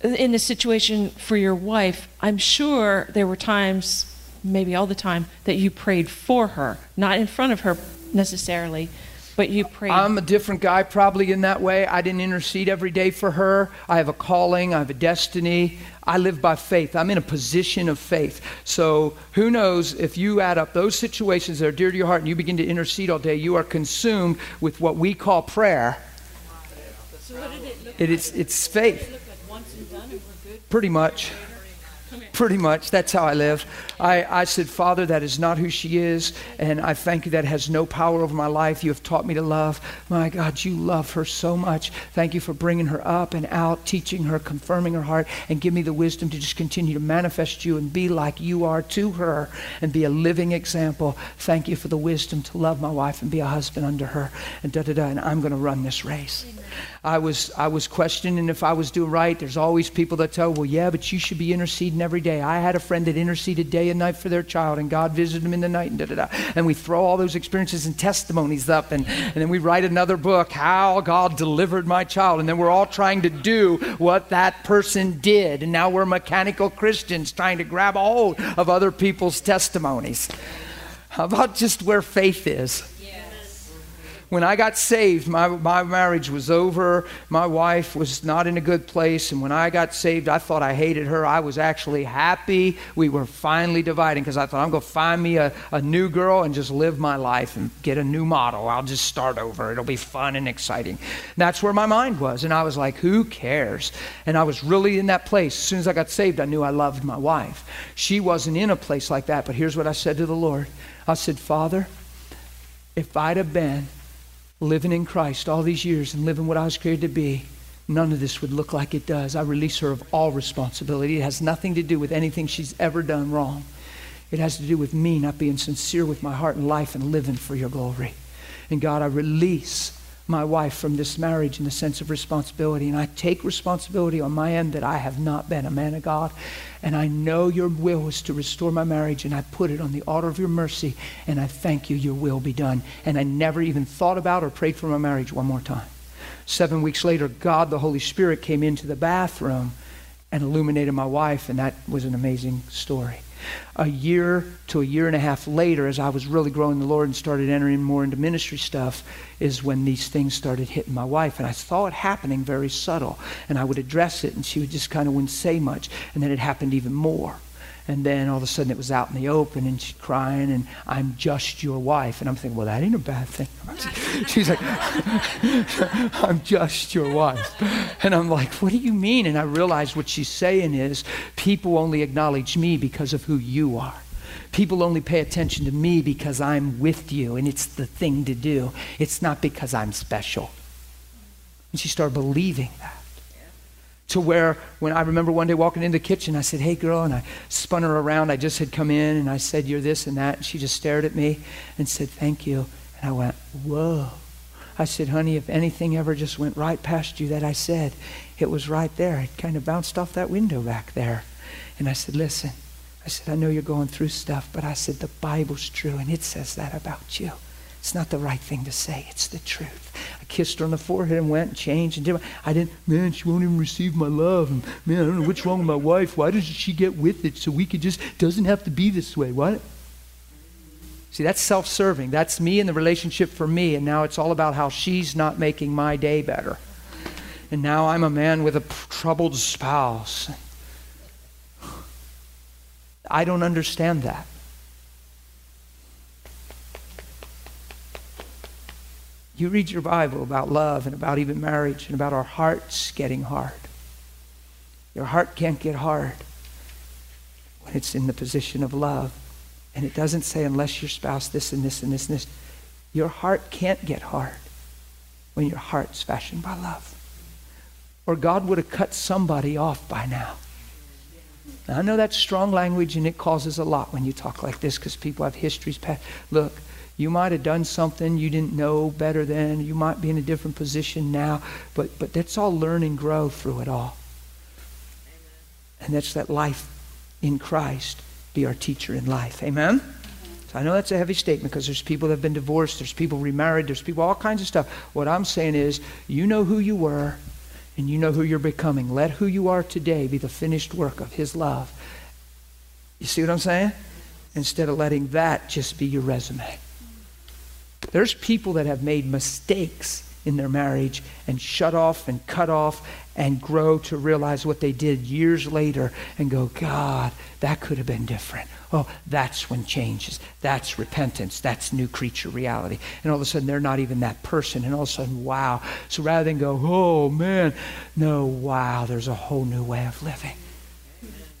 in the situation for your wife, I'm sure there were times, maybe all the time, that you prayed for her, not in front of her necessarily, but you prayed. I'm a different guy probably in that way. I didn't intercede every day for her. I have a calling, I have a destiny. I live by faith. I'm in a position of faith. So who knows if you add up those situations that are dear to your heart and you begin to intercede all day, you are consumed with what we call prayer. So it, It is it's faith. Pretty much. Pretty much. That's how I live. I, I said, Father, that is not who she is. And I thank you that has no power over my life. You have taught me to love. My God, you love her so much. Thank you for bringing her up and out, teaching her, confirming her heart, and give me the wisdom to just continue to manifest you and be like you are to her and be a living example. Thank you for the wisdom to love my wife and be a husband under her. And da da da. And I'm going to run this race. I was I was questioning if I was doing right. There's always people that tell, well, yeah, but you should be interceding every day. I had a friend that interceded day and night for their child, and God visited them in the night, and da da da. And we throw all those experiences and testimonies up, and, and then we write another book, how God delivered my child, and then we're all trying to do what that person did, and now we're mechanical Christians trying to grab a hold of other people's testimonies. How about just where faith is? When I got saved, my, my marriage was over. My wife was not in a good place. And when I got saved, I thought I hated her. I was actually happy. We were finally dividing because I thought, I'm going to find me a, a new girl and just live my life and get a new model. I'll just start over. It'll be fun and exciting. And that's where my mind was. And I was like, who cares? And I was really in that place. As soon as I got saved, I knew I loved my wife. She wasn't in a place like that. But here's what I said to the Lord I said, Father, if I'd have been living in Christ all these years and living what I was created to be, none of this would look like it does. I release her of all responsibility. It has nothing to do with anything she's ever done wrong. It has to do with me not being sincere with my heart and life and living for your glory. And God, I release my wife from this marriage in the sense of responsibility. And I take responsibility on my end that I have not been a man of God. And I know your will is to restore my marriage, and I put it on the altar of your mercy, and I thank you, your will be done. And I never even thought about or prayed for my marriage one more time. Seven weeks later, God, the Holy Spirit, came into the bathroom and illuminated my wife, and that was an amazing story. A year to a year and a half later, as I was really growing the Lord and started entering more into ministry stuff, is when these things started hitting my wife. And I saw it happening very subtle. And I would address it, and she would just kind of wouldn't say much. And then it happened even more. And then all of a sudden it was out in the open and she's crying and I'm just your wife. And I'm thinking, well, that ain't a bad thing. [laughs] She's like, [laughs] I'm just your wife. And I'm like, what do you mean? And I realize what she's saying is people only acknowledge me because of who you are. People only pay attention to me because I'm with you and it's the thing to do. It's not because I'm special. And she started believing that to where when I remember one day walking in the kitchen, I said, Hey, girl, and I spun her around. I just had come in and I said, You're this and that. And she just stared at me and said, Thank you. And I went, Whoa. I said, Honey, if anything ever just went right past you that I said, it was right there. It kind of bounced off that window back there. And I said, Listen, I said, I know you're going through stuff, but I said, The Bible's true and it says that about you. It's not the right thing to say. It's the truth. I kissed her on the forehead and went and changed and did. I didn't. Man, she won't even receive my love. And man, I don't know what's wrong with my wife. Why doesn't she get with it so we could just doesn't have to be this way? What? See, that's self-serving. That's me and the relationship for me. And now it's all about how she's not making my day better. And now I'm a man with a troubled spouse. I don't understand that. You read your Bible about love and about even marriage and about our hearts getting hard. Your heart can't get hard when it's in the position of love. And it doesn't say unless your spouse this and this and this and this. Your heart can't get hard when your heart's fashioned by love. Or God would have cut somebody off by now. now I know that's strong language and it causes a lot when you talk like this because people have histories past. Look, you might have done something you didn't know better then. You might be in a different position now. But, but that's all learn and grow through it all. And that's that life in Christ be our teacher in life. Amen? So I know that's a heavy statement because there's people that have been divorced, there's people remarried, there's people, all kinds of stuff. What I'm saying is, you know who you were and you know who you're becoming. Let who you are today be the finished work of His love. You see what I'm saying? Instead of letting that just be your resume. There's people that have made mistakes in their marriage and shut off and cut off and grow to realize what they did years later and go, God, that could have been different. Oh, that's when changes. That's repentance. That's new creature reality. And all of a sudden, they're not even that person. And all of a sudden, wow. So rather than go, oh, man, no, wow, there's a whole new way of living.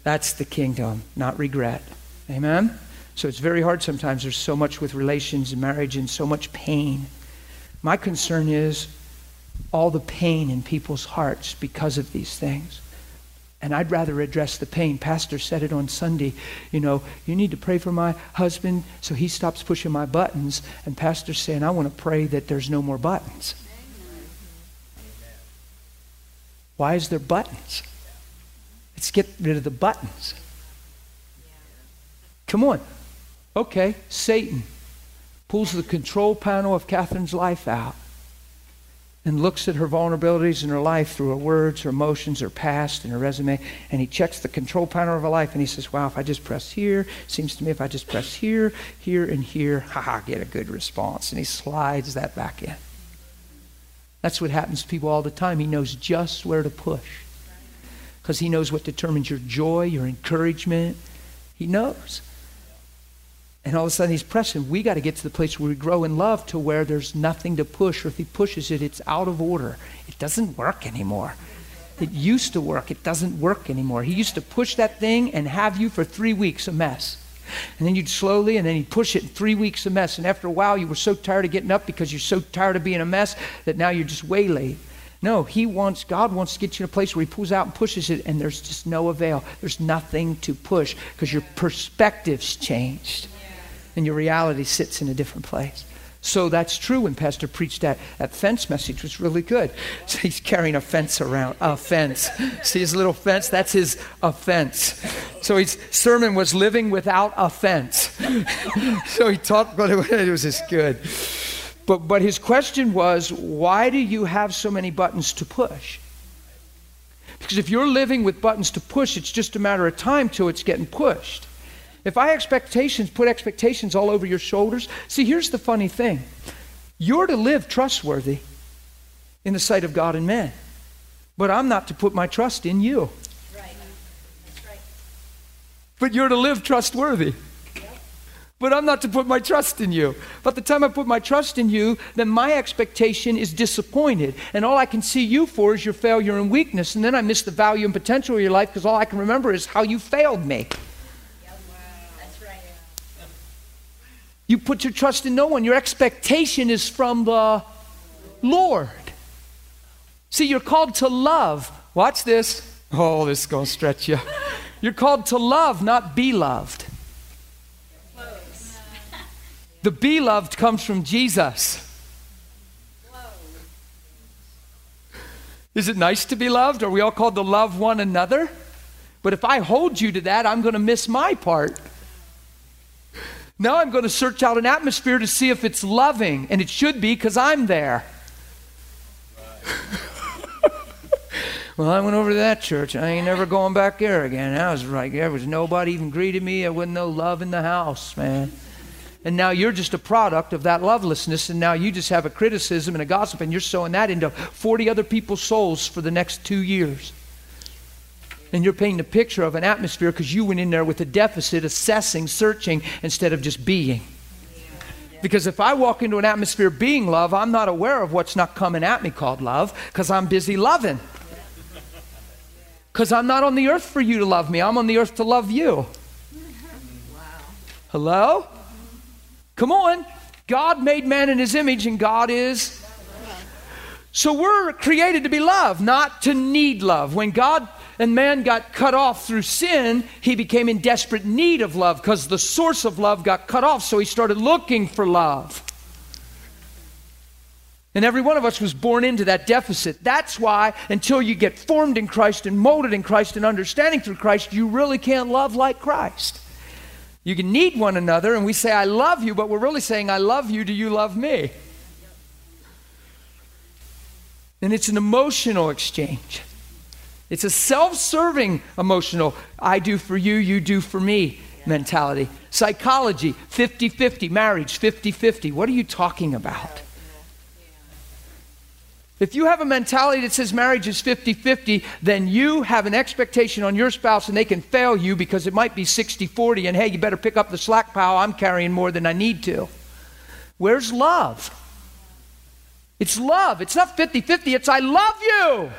That's the kingdom, not regret. Amen? So it's very hard sometimes. There's so much with relations and marriage and so much pain. My concern is all the pain in people's hearts because of these things. And I'd rather address the pain. Pastor said it on Sunday. You know, you need to pray for my husband so he stops pushing my buttons. And Pastor's saying, I want to pray that there's no more buttons. Why is there buttons? Let's get rid of the buttons. Come on. Okay, Satan pulls the control panel of Catherine's life out and looks at her vulnerabilities in her life through her words, her emotions, her past, and her resume, and he checks the control panel of her life and he says, Wow, if I just press here, seems to me if I just press here, here, and here, [laughs] haha, get a good response. And he slides that back in. That's what happens to people all the time. He knows just where to push because he knows what determines your joy, your encouragement. He knows. And all of a sudden he's pressing. We got to get to the place where we grow in love to where there's nothing to push, or if he pushes it, it's out of order. It doesn't work anymore. It used to work. It doesn't work anymore. He used to push that thing and have you for three weeks a mess. And then you'd slowly, and then he'd push it in three weeks a mess. And after a while, you were so tired of getting up because you're so tired of being a mess that now you're just waylaid. No, he wants, God wants to get you in a place where he pulls out and pushes it, and there's just no avail. There's nothing to push because your perspective's changed and your reality sits in a different place. So that's true when Pastor preached that, that fence message was really good. [laughs] So he's carrying a fence around, a fence. [laughs] See his little fence? That's his offense. So his sermon was living without offense. [laughs] so he talked, but it was just good. But, but his question was, why do you have so many buttons to push? Because if you're living with buttons to push, it's just a matter of time till it's getting pushed. If I expectations put expectations all over your shoulders, see, here's the funny thing. You're to live trustworthy in the sight of God and men. But I'm not to put my trust in you. Right. That's right. But you're to live trustworthy. But I'm not to put my trust in you. By the time I put my trust in you, then my expectation is disappointed. And all I can see you for is your failure and weakness. And then I miss the value and potential of your life because all I can remember is how you failed me. That's right. You put your trust in no one. Your expectation is from the Lord. See, you're called to love. Watch this. Oh, this is going to stretch you. You're called to love, not be loved. The beloved comes from Jesus. Is it nice to be loved? Are we all called to love one another? But if I hold you to that, I'm going to miss my part. Now I'm going to search out an atmosphere to see if it's loving, and it should be because I'm there. [laughs] well, I went over to that church. I ain't never going back there again. I was like, there was nobody even greeted me. There wasn't no love in the house, man. And now you're just a product of that lovelessness, and now you just have a criticism and a gossip, and you're sowing that into 40 other people's souls for the next two years. And you're painting a picture of an atmosphere because you went in there with a deficit, assessing, searching, instead of just being. Because if I walk into an atmosphere being love, I'm not aware of what's not coming at me called love because I'm busy loving. Because I'm not on the earth for you to love me, I'm on the earth to love you. Hello? Come on. God made man in his image, and God is. So we're created to be loved, not to need love. When God and man got cut off through sin, he became in desperate need of love because the source of love got cut off, so he started looking for love. And every one of us was born into that deficit. That's why, until you get formed in Christ and molded in Christ and understanding through Christ, you really can't love like Christ. You can need one another, and we say, I love you, but we're really saying, I love you. Do you love me? And it's an emotional exchange. It's a self serving emotional, I do for you, you do for me mentality. Psychology, 50 50. Marriage, 50 50. What are you talking about? If you have a mentality that says marriage is 50 50, then you have an expectation on your spouse and they can fail you because it might be 60 40 and hey, you better pick up the slack pile. I'm carrying more than I need to. Where's love? It's love. It's not 50 50, it's I love you.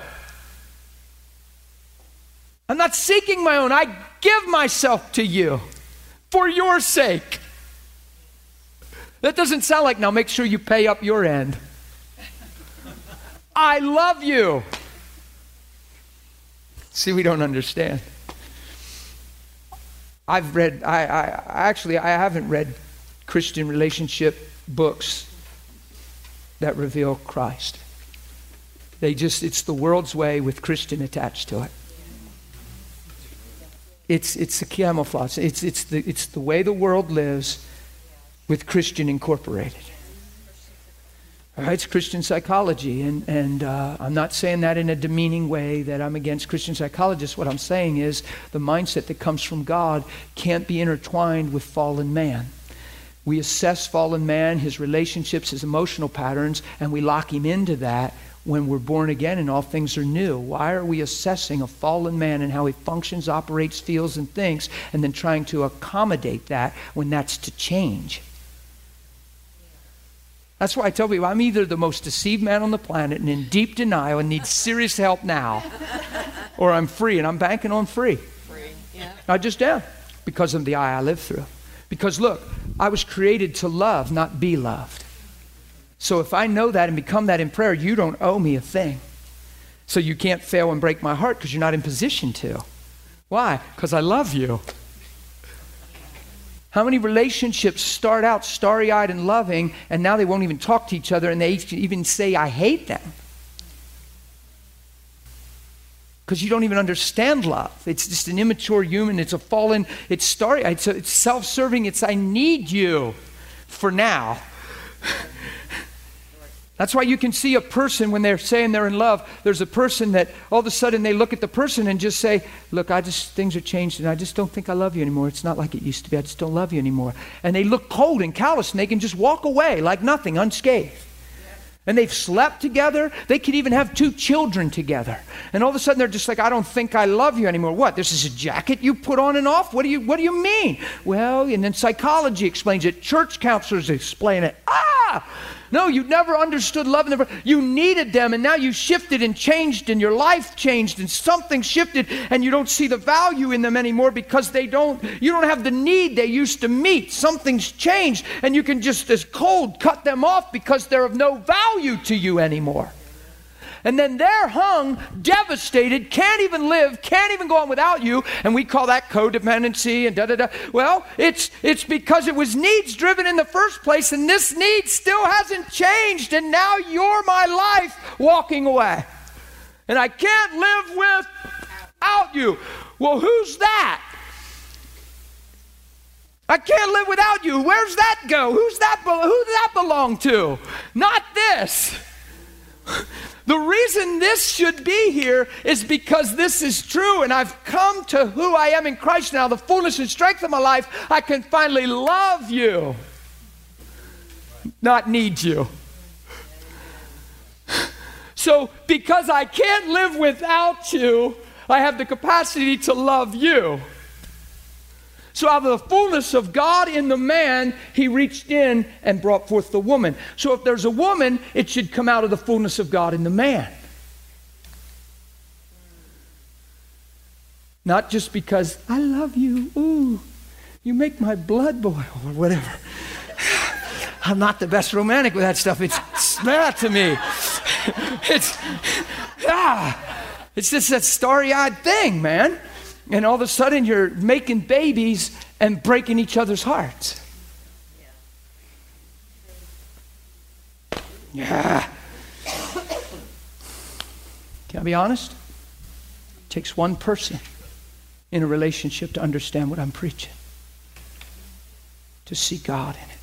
I'm not seeking my own, I give myself to you for your sake. That doesn't sound like now make sure you pay up your end. I love you. See, we don't understand. I've read, I, I actually, I haven't read Christian relationship books that reveal Christ. They just, it's the world's way with Christian attached to it. It's, it's a camouflage. It's, it's, the, it's the way the world lives with Christian incorporated. All right, it's Christian psychology, and, and uh, I'm not saying that in a demeaning way that I'm against Christian psychologists. What I'm saying is the mindset that comes from God can't be intertwined with fallen man. We assess fallen man, his relationships, his emotional patterns, and we lock him into that when we're born again and all things are new. Why are we assessing a fallen man and how he functions, operates, feels, and thinks, and then trying to accommodate that when that's to change? That's why I tell people I'm either the most deceived man on the planet and in deep denial and need serious help now, [laughs] or I'm free and I'm banking on free. Free, yeah. I just am because of the eye I live through. Because look, I was created to love, not be loved. So if I know that and become that in prayer, you don't owe me a thing. So you can't fail and break my heart because you're not in position to. Why? Because I love you. How many relationships start out starry eyed and loving, and now they won't even talk to each other and they even say, I hate them? Because you don't even understand love. It's just an immature human. It's a fallen, it's starry, it's, it's self serving. It's, I need you for now. That's why you can see a person when they're saying they're in love. There's a person that all of a sudden they look at the person and just say, Look, I just, things are changed and I just don't think I love you anymore. It's not like it used to be. I just don't love you anymore. And they look cold and callous and they can just walk away like nothing, unscathed. And they've slept together. They could even have two children together. And all of a sudden they're just like, I don't think I love you anymore. What? This is a jacket you put on and off? What do you what do you mean? Well, and then psychology explains it. Church counselors explain it. Ah! No, you never understood love. Never, you needed them, and now you shifted and changed, and your life changed, and something shifted, and you don't see the value in them anymore because they don't. You don't have the need they used to meet. Something's changed, and you can just, as cold, cut them off because they're of no value to you anymore. And then they're hung, devastated, can't even live, can't even go on without you. And we call that codependency and da da da. Well, it's, it's because it was needs driven in the first place, and this need still hasn't changed. And now you're my life walking away. And I can't live without you. Well, who's that? I can't live without you. Where's that go? Who's that? Who does that belong to? Not this. [laughs] The reason this should be here is because this is true, and I've come to who I am in Christ now, the fullness and strength of my life. I can finally love you, not need you. So, because I can't live without you, I have the capacity to love you. So, out of the fullness of God in the man, he reached in and brought forth the woman. So, if there's a woman, it should come out of the fullness of God in the man. Not just because I love you, ooh, you make my blood boil, or whatever. [sighs] I'm not the best romantic with that stuff. It's, that to me. [laughs] It's, ah, it's just that starry eyed thing, man and all of a sudden you're making babies and breaking each other's hearts. Yeah. Can I be honest? It takes one person in a relationship to understand what I'm preaching, to see God in it.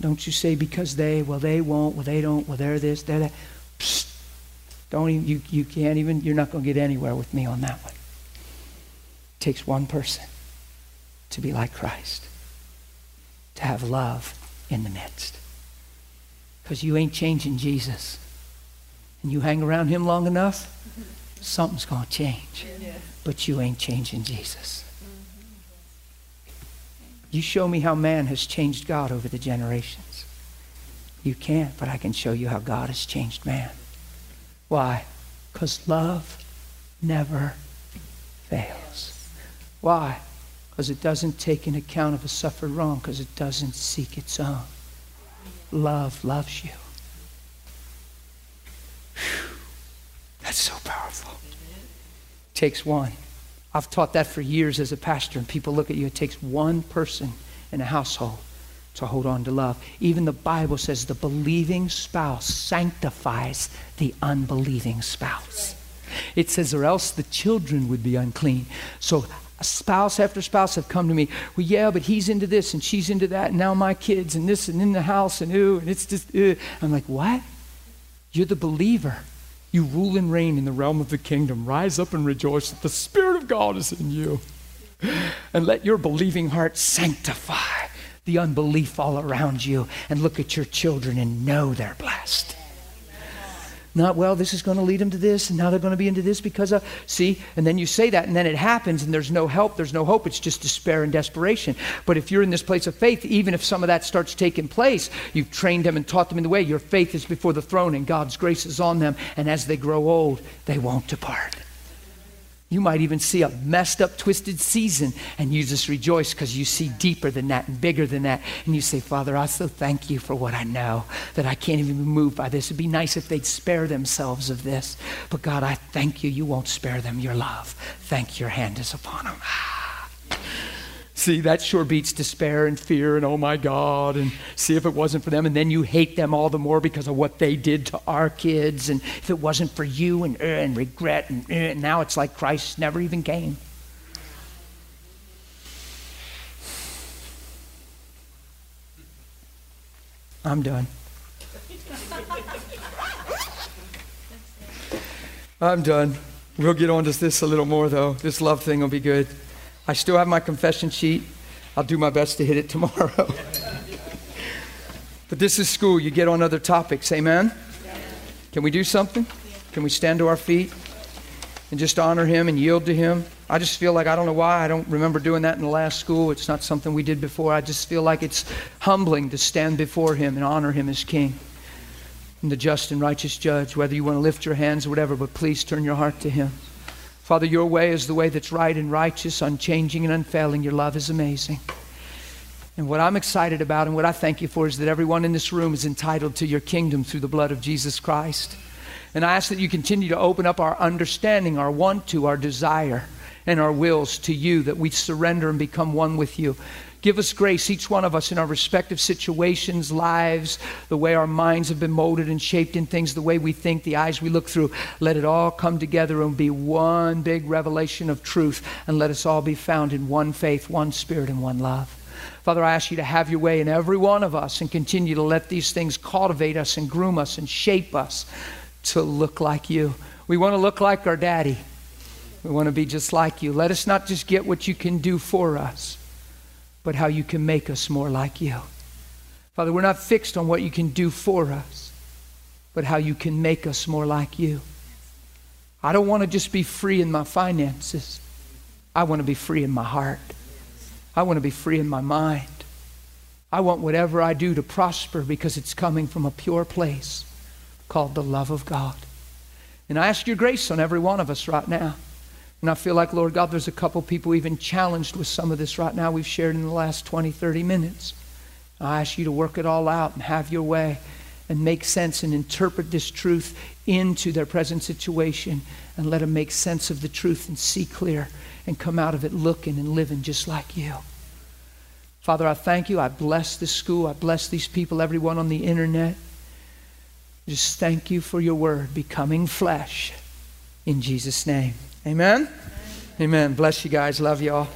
Don't you say because they, well, they won't, well, they don't, well, they're this, they're that. Psst. Don't even, you, you can't even, you're not going to get anywhere with me on that one takes one person to be like Christ, to have love in the midst. Because you ain't changing Jesus. And you hang around him long enough, something's going to change. But you ain't changing Jesus. You show me how man has changed God over the generations. You can't, but I can show you how God has changed man. Why? Because love never fails. Why? Because it doesn't take in account of a suffered wrong, because it doesn't seek its own. Love loves you. Whew. That's so powerful. It takes one. I've taught that for years as a pastor, and people look at you. It takes one person in a household to hold on to love. Even the Bible says the believing spouse sanctifies the unbelieving spouse. It says, or else the children would be unclean. So spouse after spouse have come to me. Well, yeah, but he's into this and she's into that, and now my kids and this and in the house and ooh, and it's just. Ooh. I'm like, what? You're the believer. You rule and reign in the realm of the kingdom. Rise up and rejoice that the Spirit of God is in you. And let your believing heart sanctify the unbelief all around you. And look at your children and know they're blessed. Not, well, this is going to lead them to this, and now they're going to be into this because of. See? And then you say that, and then it happens, and there's no help, there's no hope. It's just despair and desperation. But if you're in this place of faith, even if some of that starts taking place, you've trained them and taught them in the way. Your faith is before the throne, and God's grace is on them. And as they grow old, they won't depart. You might even see a messed up, twisted season, and you just rejoice because you see deeper than that and bigger than that. And you say, Father, I so thank you for what I know that I can't even be moved by this. It'd be nice if they'd spare themselves of this. But God, I thank you. You won't spare them your love. Thank your hand is upon them. See, that sure beats despair and fear and oh my God, and see if it wasn't for them. And then you hate them all the more because of what they did to our kids. And if it wasn't for you, and, uh, and regret, and, uh, and now it's like Christ never even came. I'm done. I'm done. We'll get on to this a little more, though. This love thing will be good. I still have my confession sheet. I'll do my best to hit it tomorrow. [laughs] but this is school. You get on other topics. Amen? Can we do something? Can we stand to our feet and just honor Him and yield to Him? I just feel like I don't know why. I don't remember doing that in the last school. It's not something we did before. I just feel like it's humbling to stand before Him and honor Him as King and the just and righteous judge, whether you want to lift your hands or whatever, but please turn your heart to Him. Father, your way is the way that's right and righteous, unchanging and unfailing. Your love is amazing. And what I'm excited about and what I thank you for is that everyone in this room is entitled to your kingdom through the blood of Jesus Christ. And I ask that you continue to open up our understanding, our want to, our desire, and our wills to you, that we surrender and become one with you. Give us grace, each one of us, in our respective situations, lives, the way our minds have been molded and shaped in things, the way we think, the eyes we look through. Let it all come together and be one big revelation of truth, and let us all be found in one faith, one spirit, and one love. Father, I ask you to have your way in every one of us and continue to let these things cultivate us and groom us and shape us to look like you. We want to look like our daddy. We want to be just like you. Let us not just get what you can do for us but how you can make us more like you. Father, we're not fixed on what you can do for us, but how you can make us more like you. I don't want to just be free in my finances. I want to be free in my heart. I want to be free in my mind. I want whatever I do to prosper because it's coming from a pure place called the love of God. And I ask your grace on every one of us right now. And I feel like, Lord God, there's a couple people even challenged with some of this right now we've shared in the last 20, 30 minutes. I ask you to work it all out and have your way and make sense and interpret this truth into their present situation and let them make sense of the truth and see clear and come out of it looking and living just like you. Father, I thank you. I bless this school. I bless these people, everyone on the internet. Just thank you for your word becoming flesh. In Jesus' name. Amen? Amen. Bless you guys. Love y'all.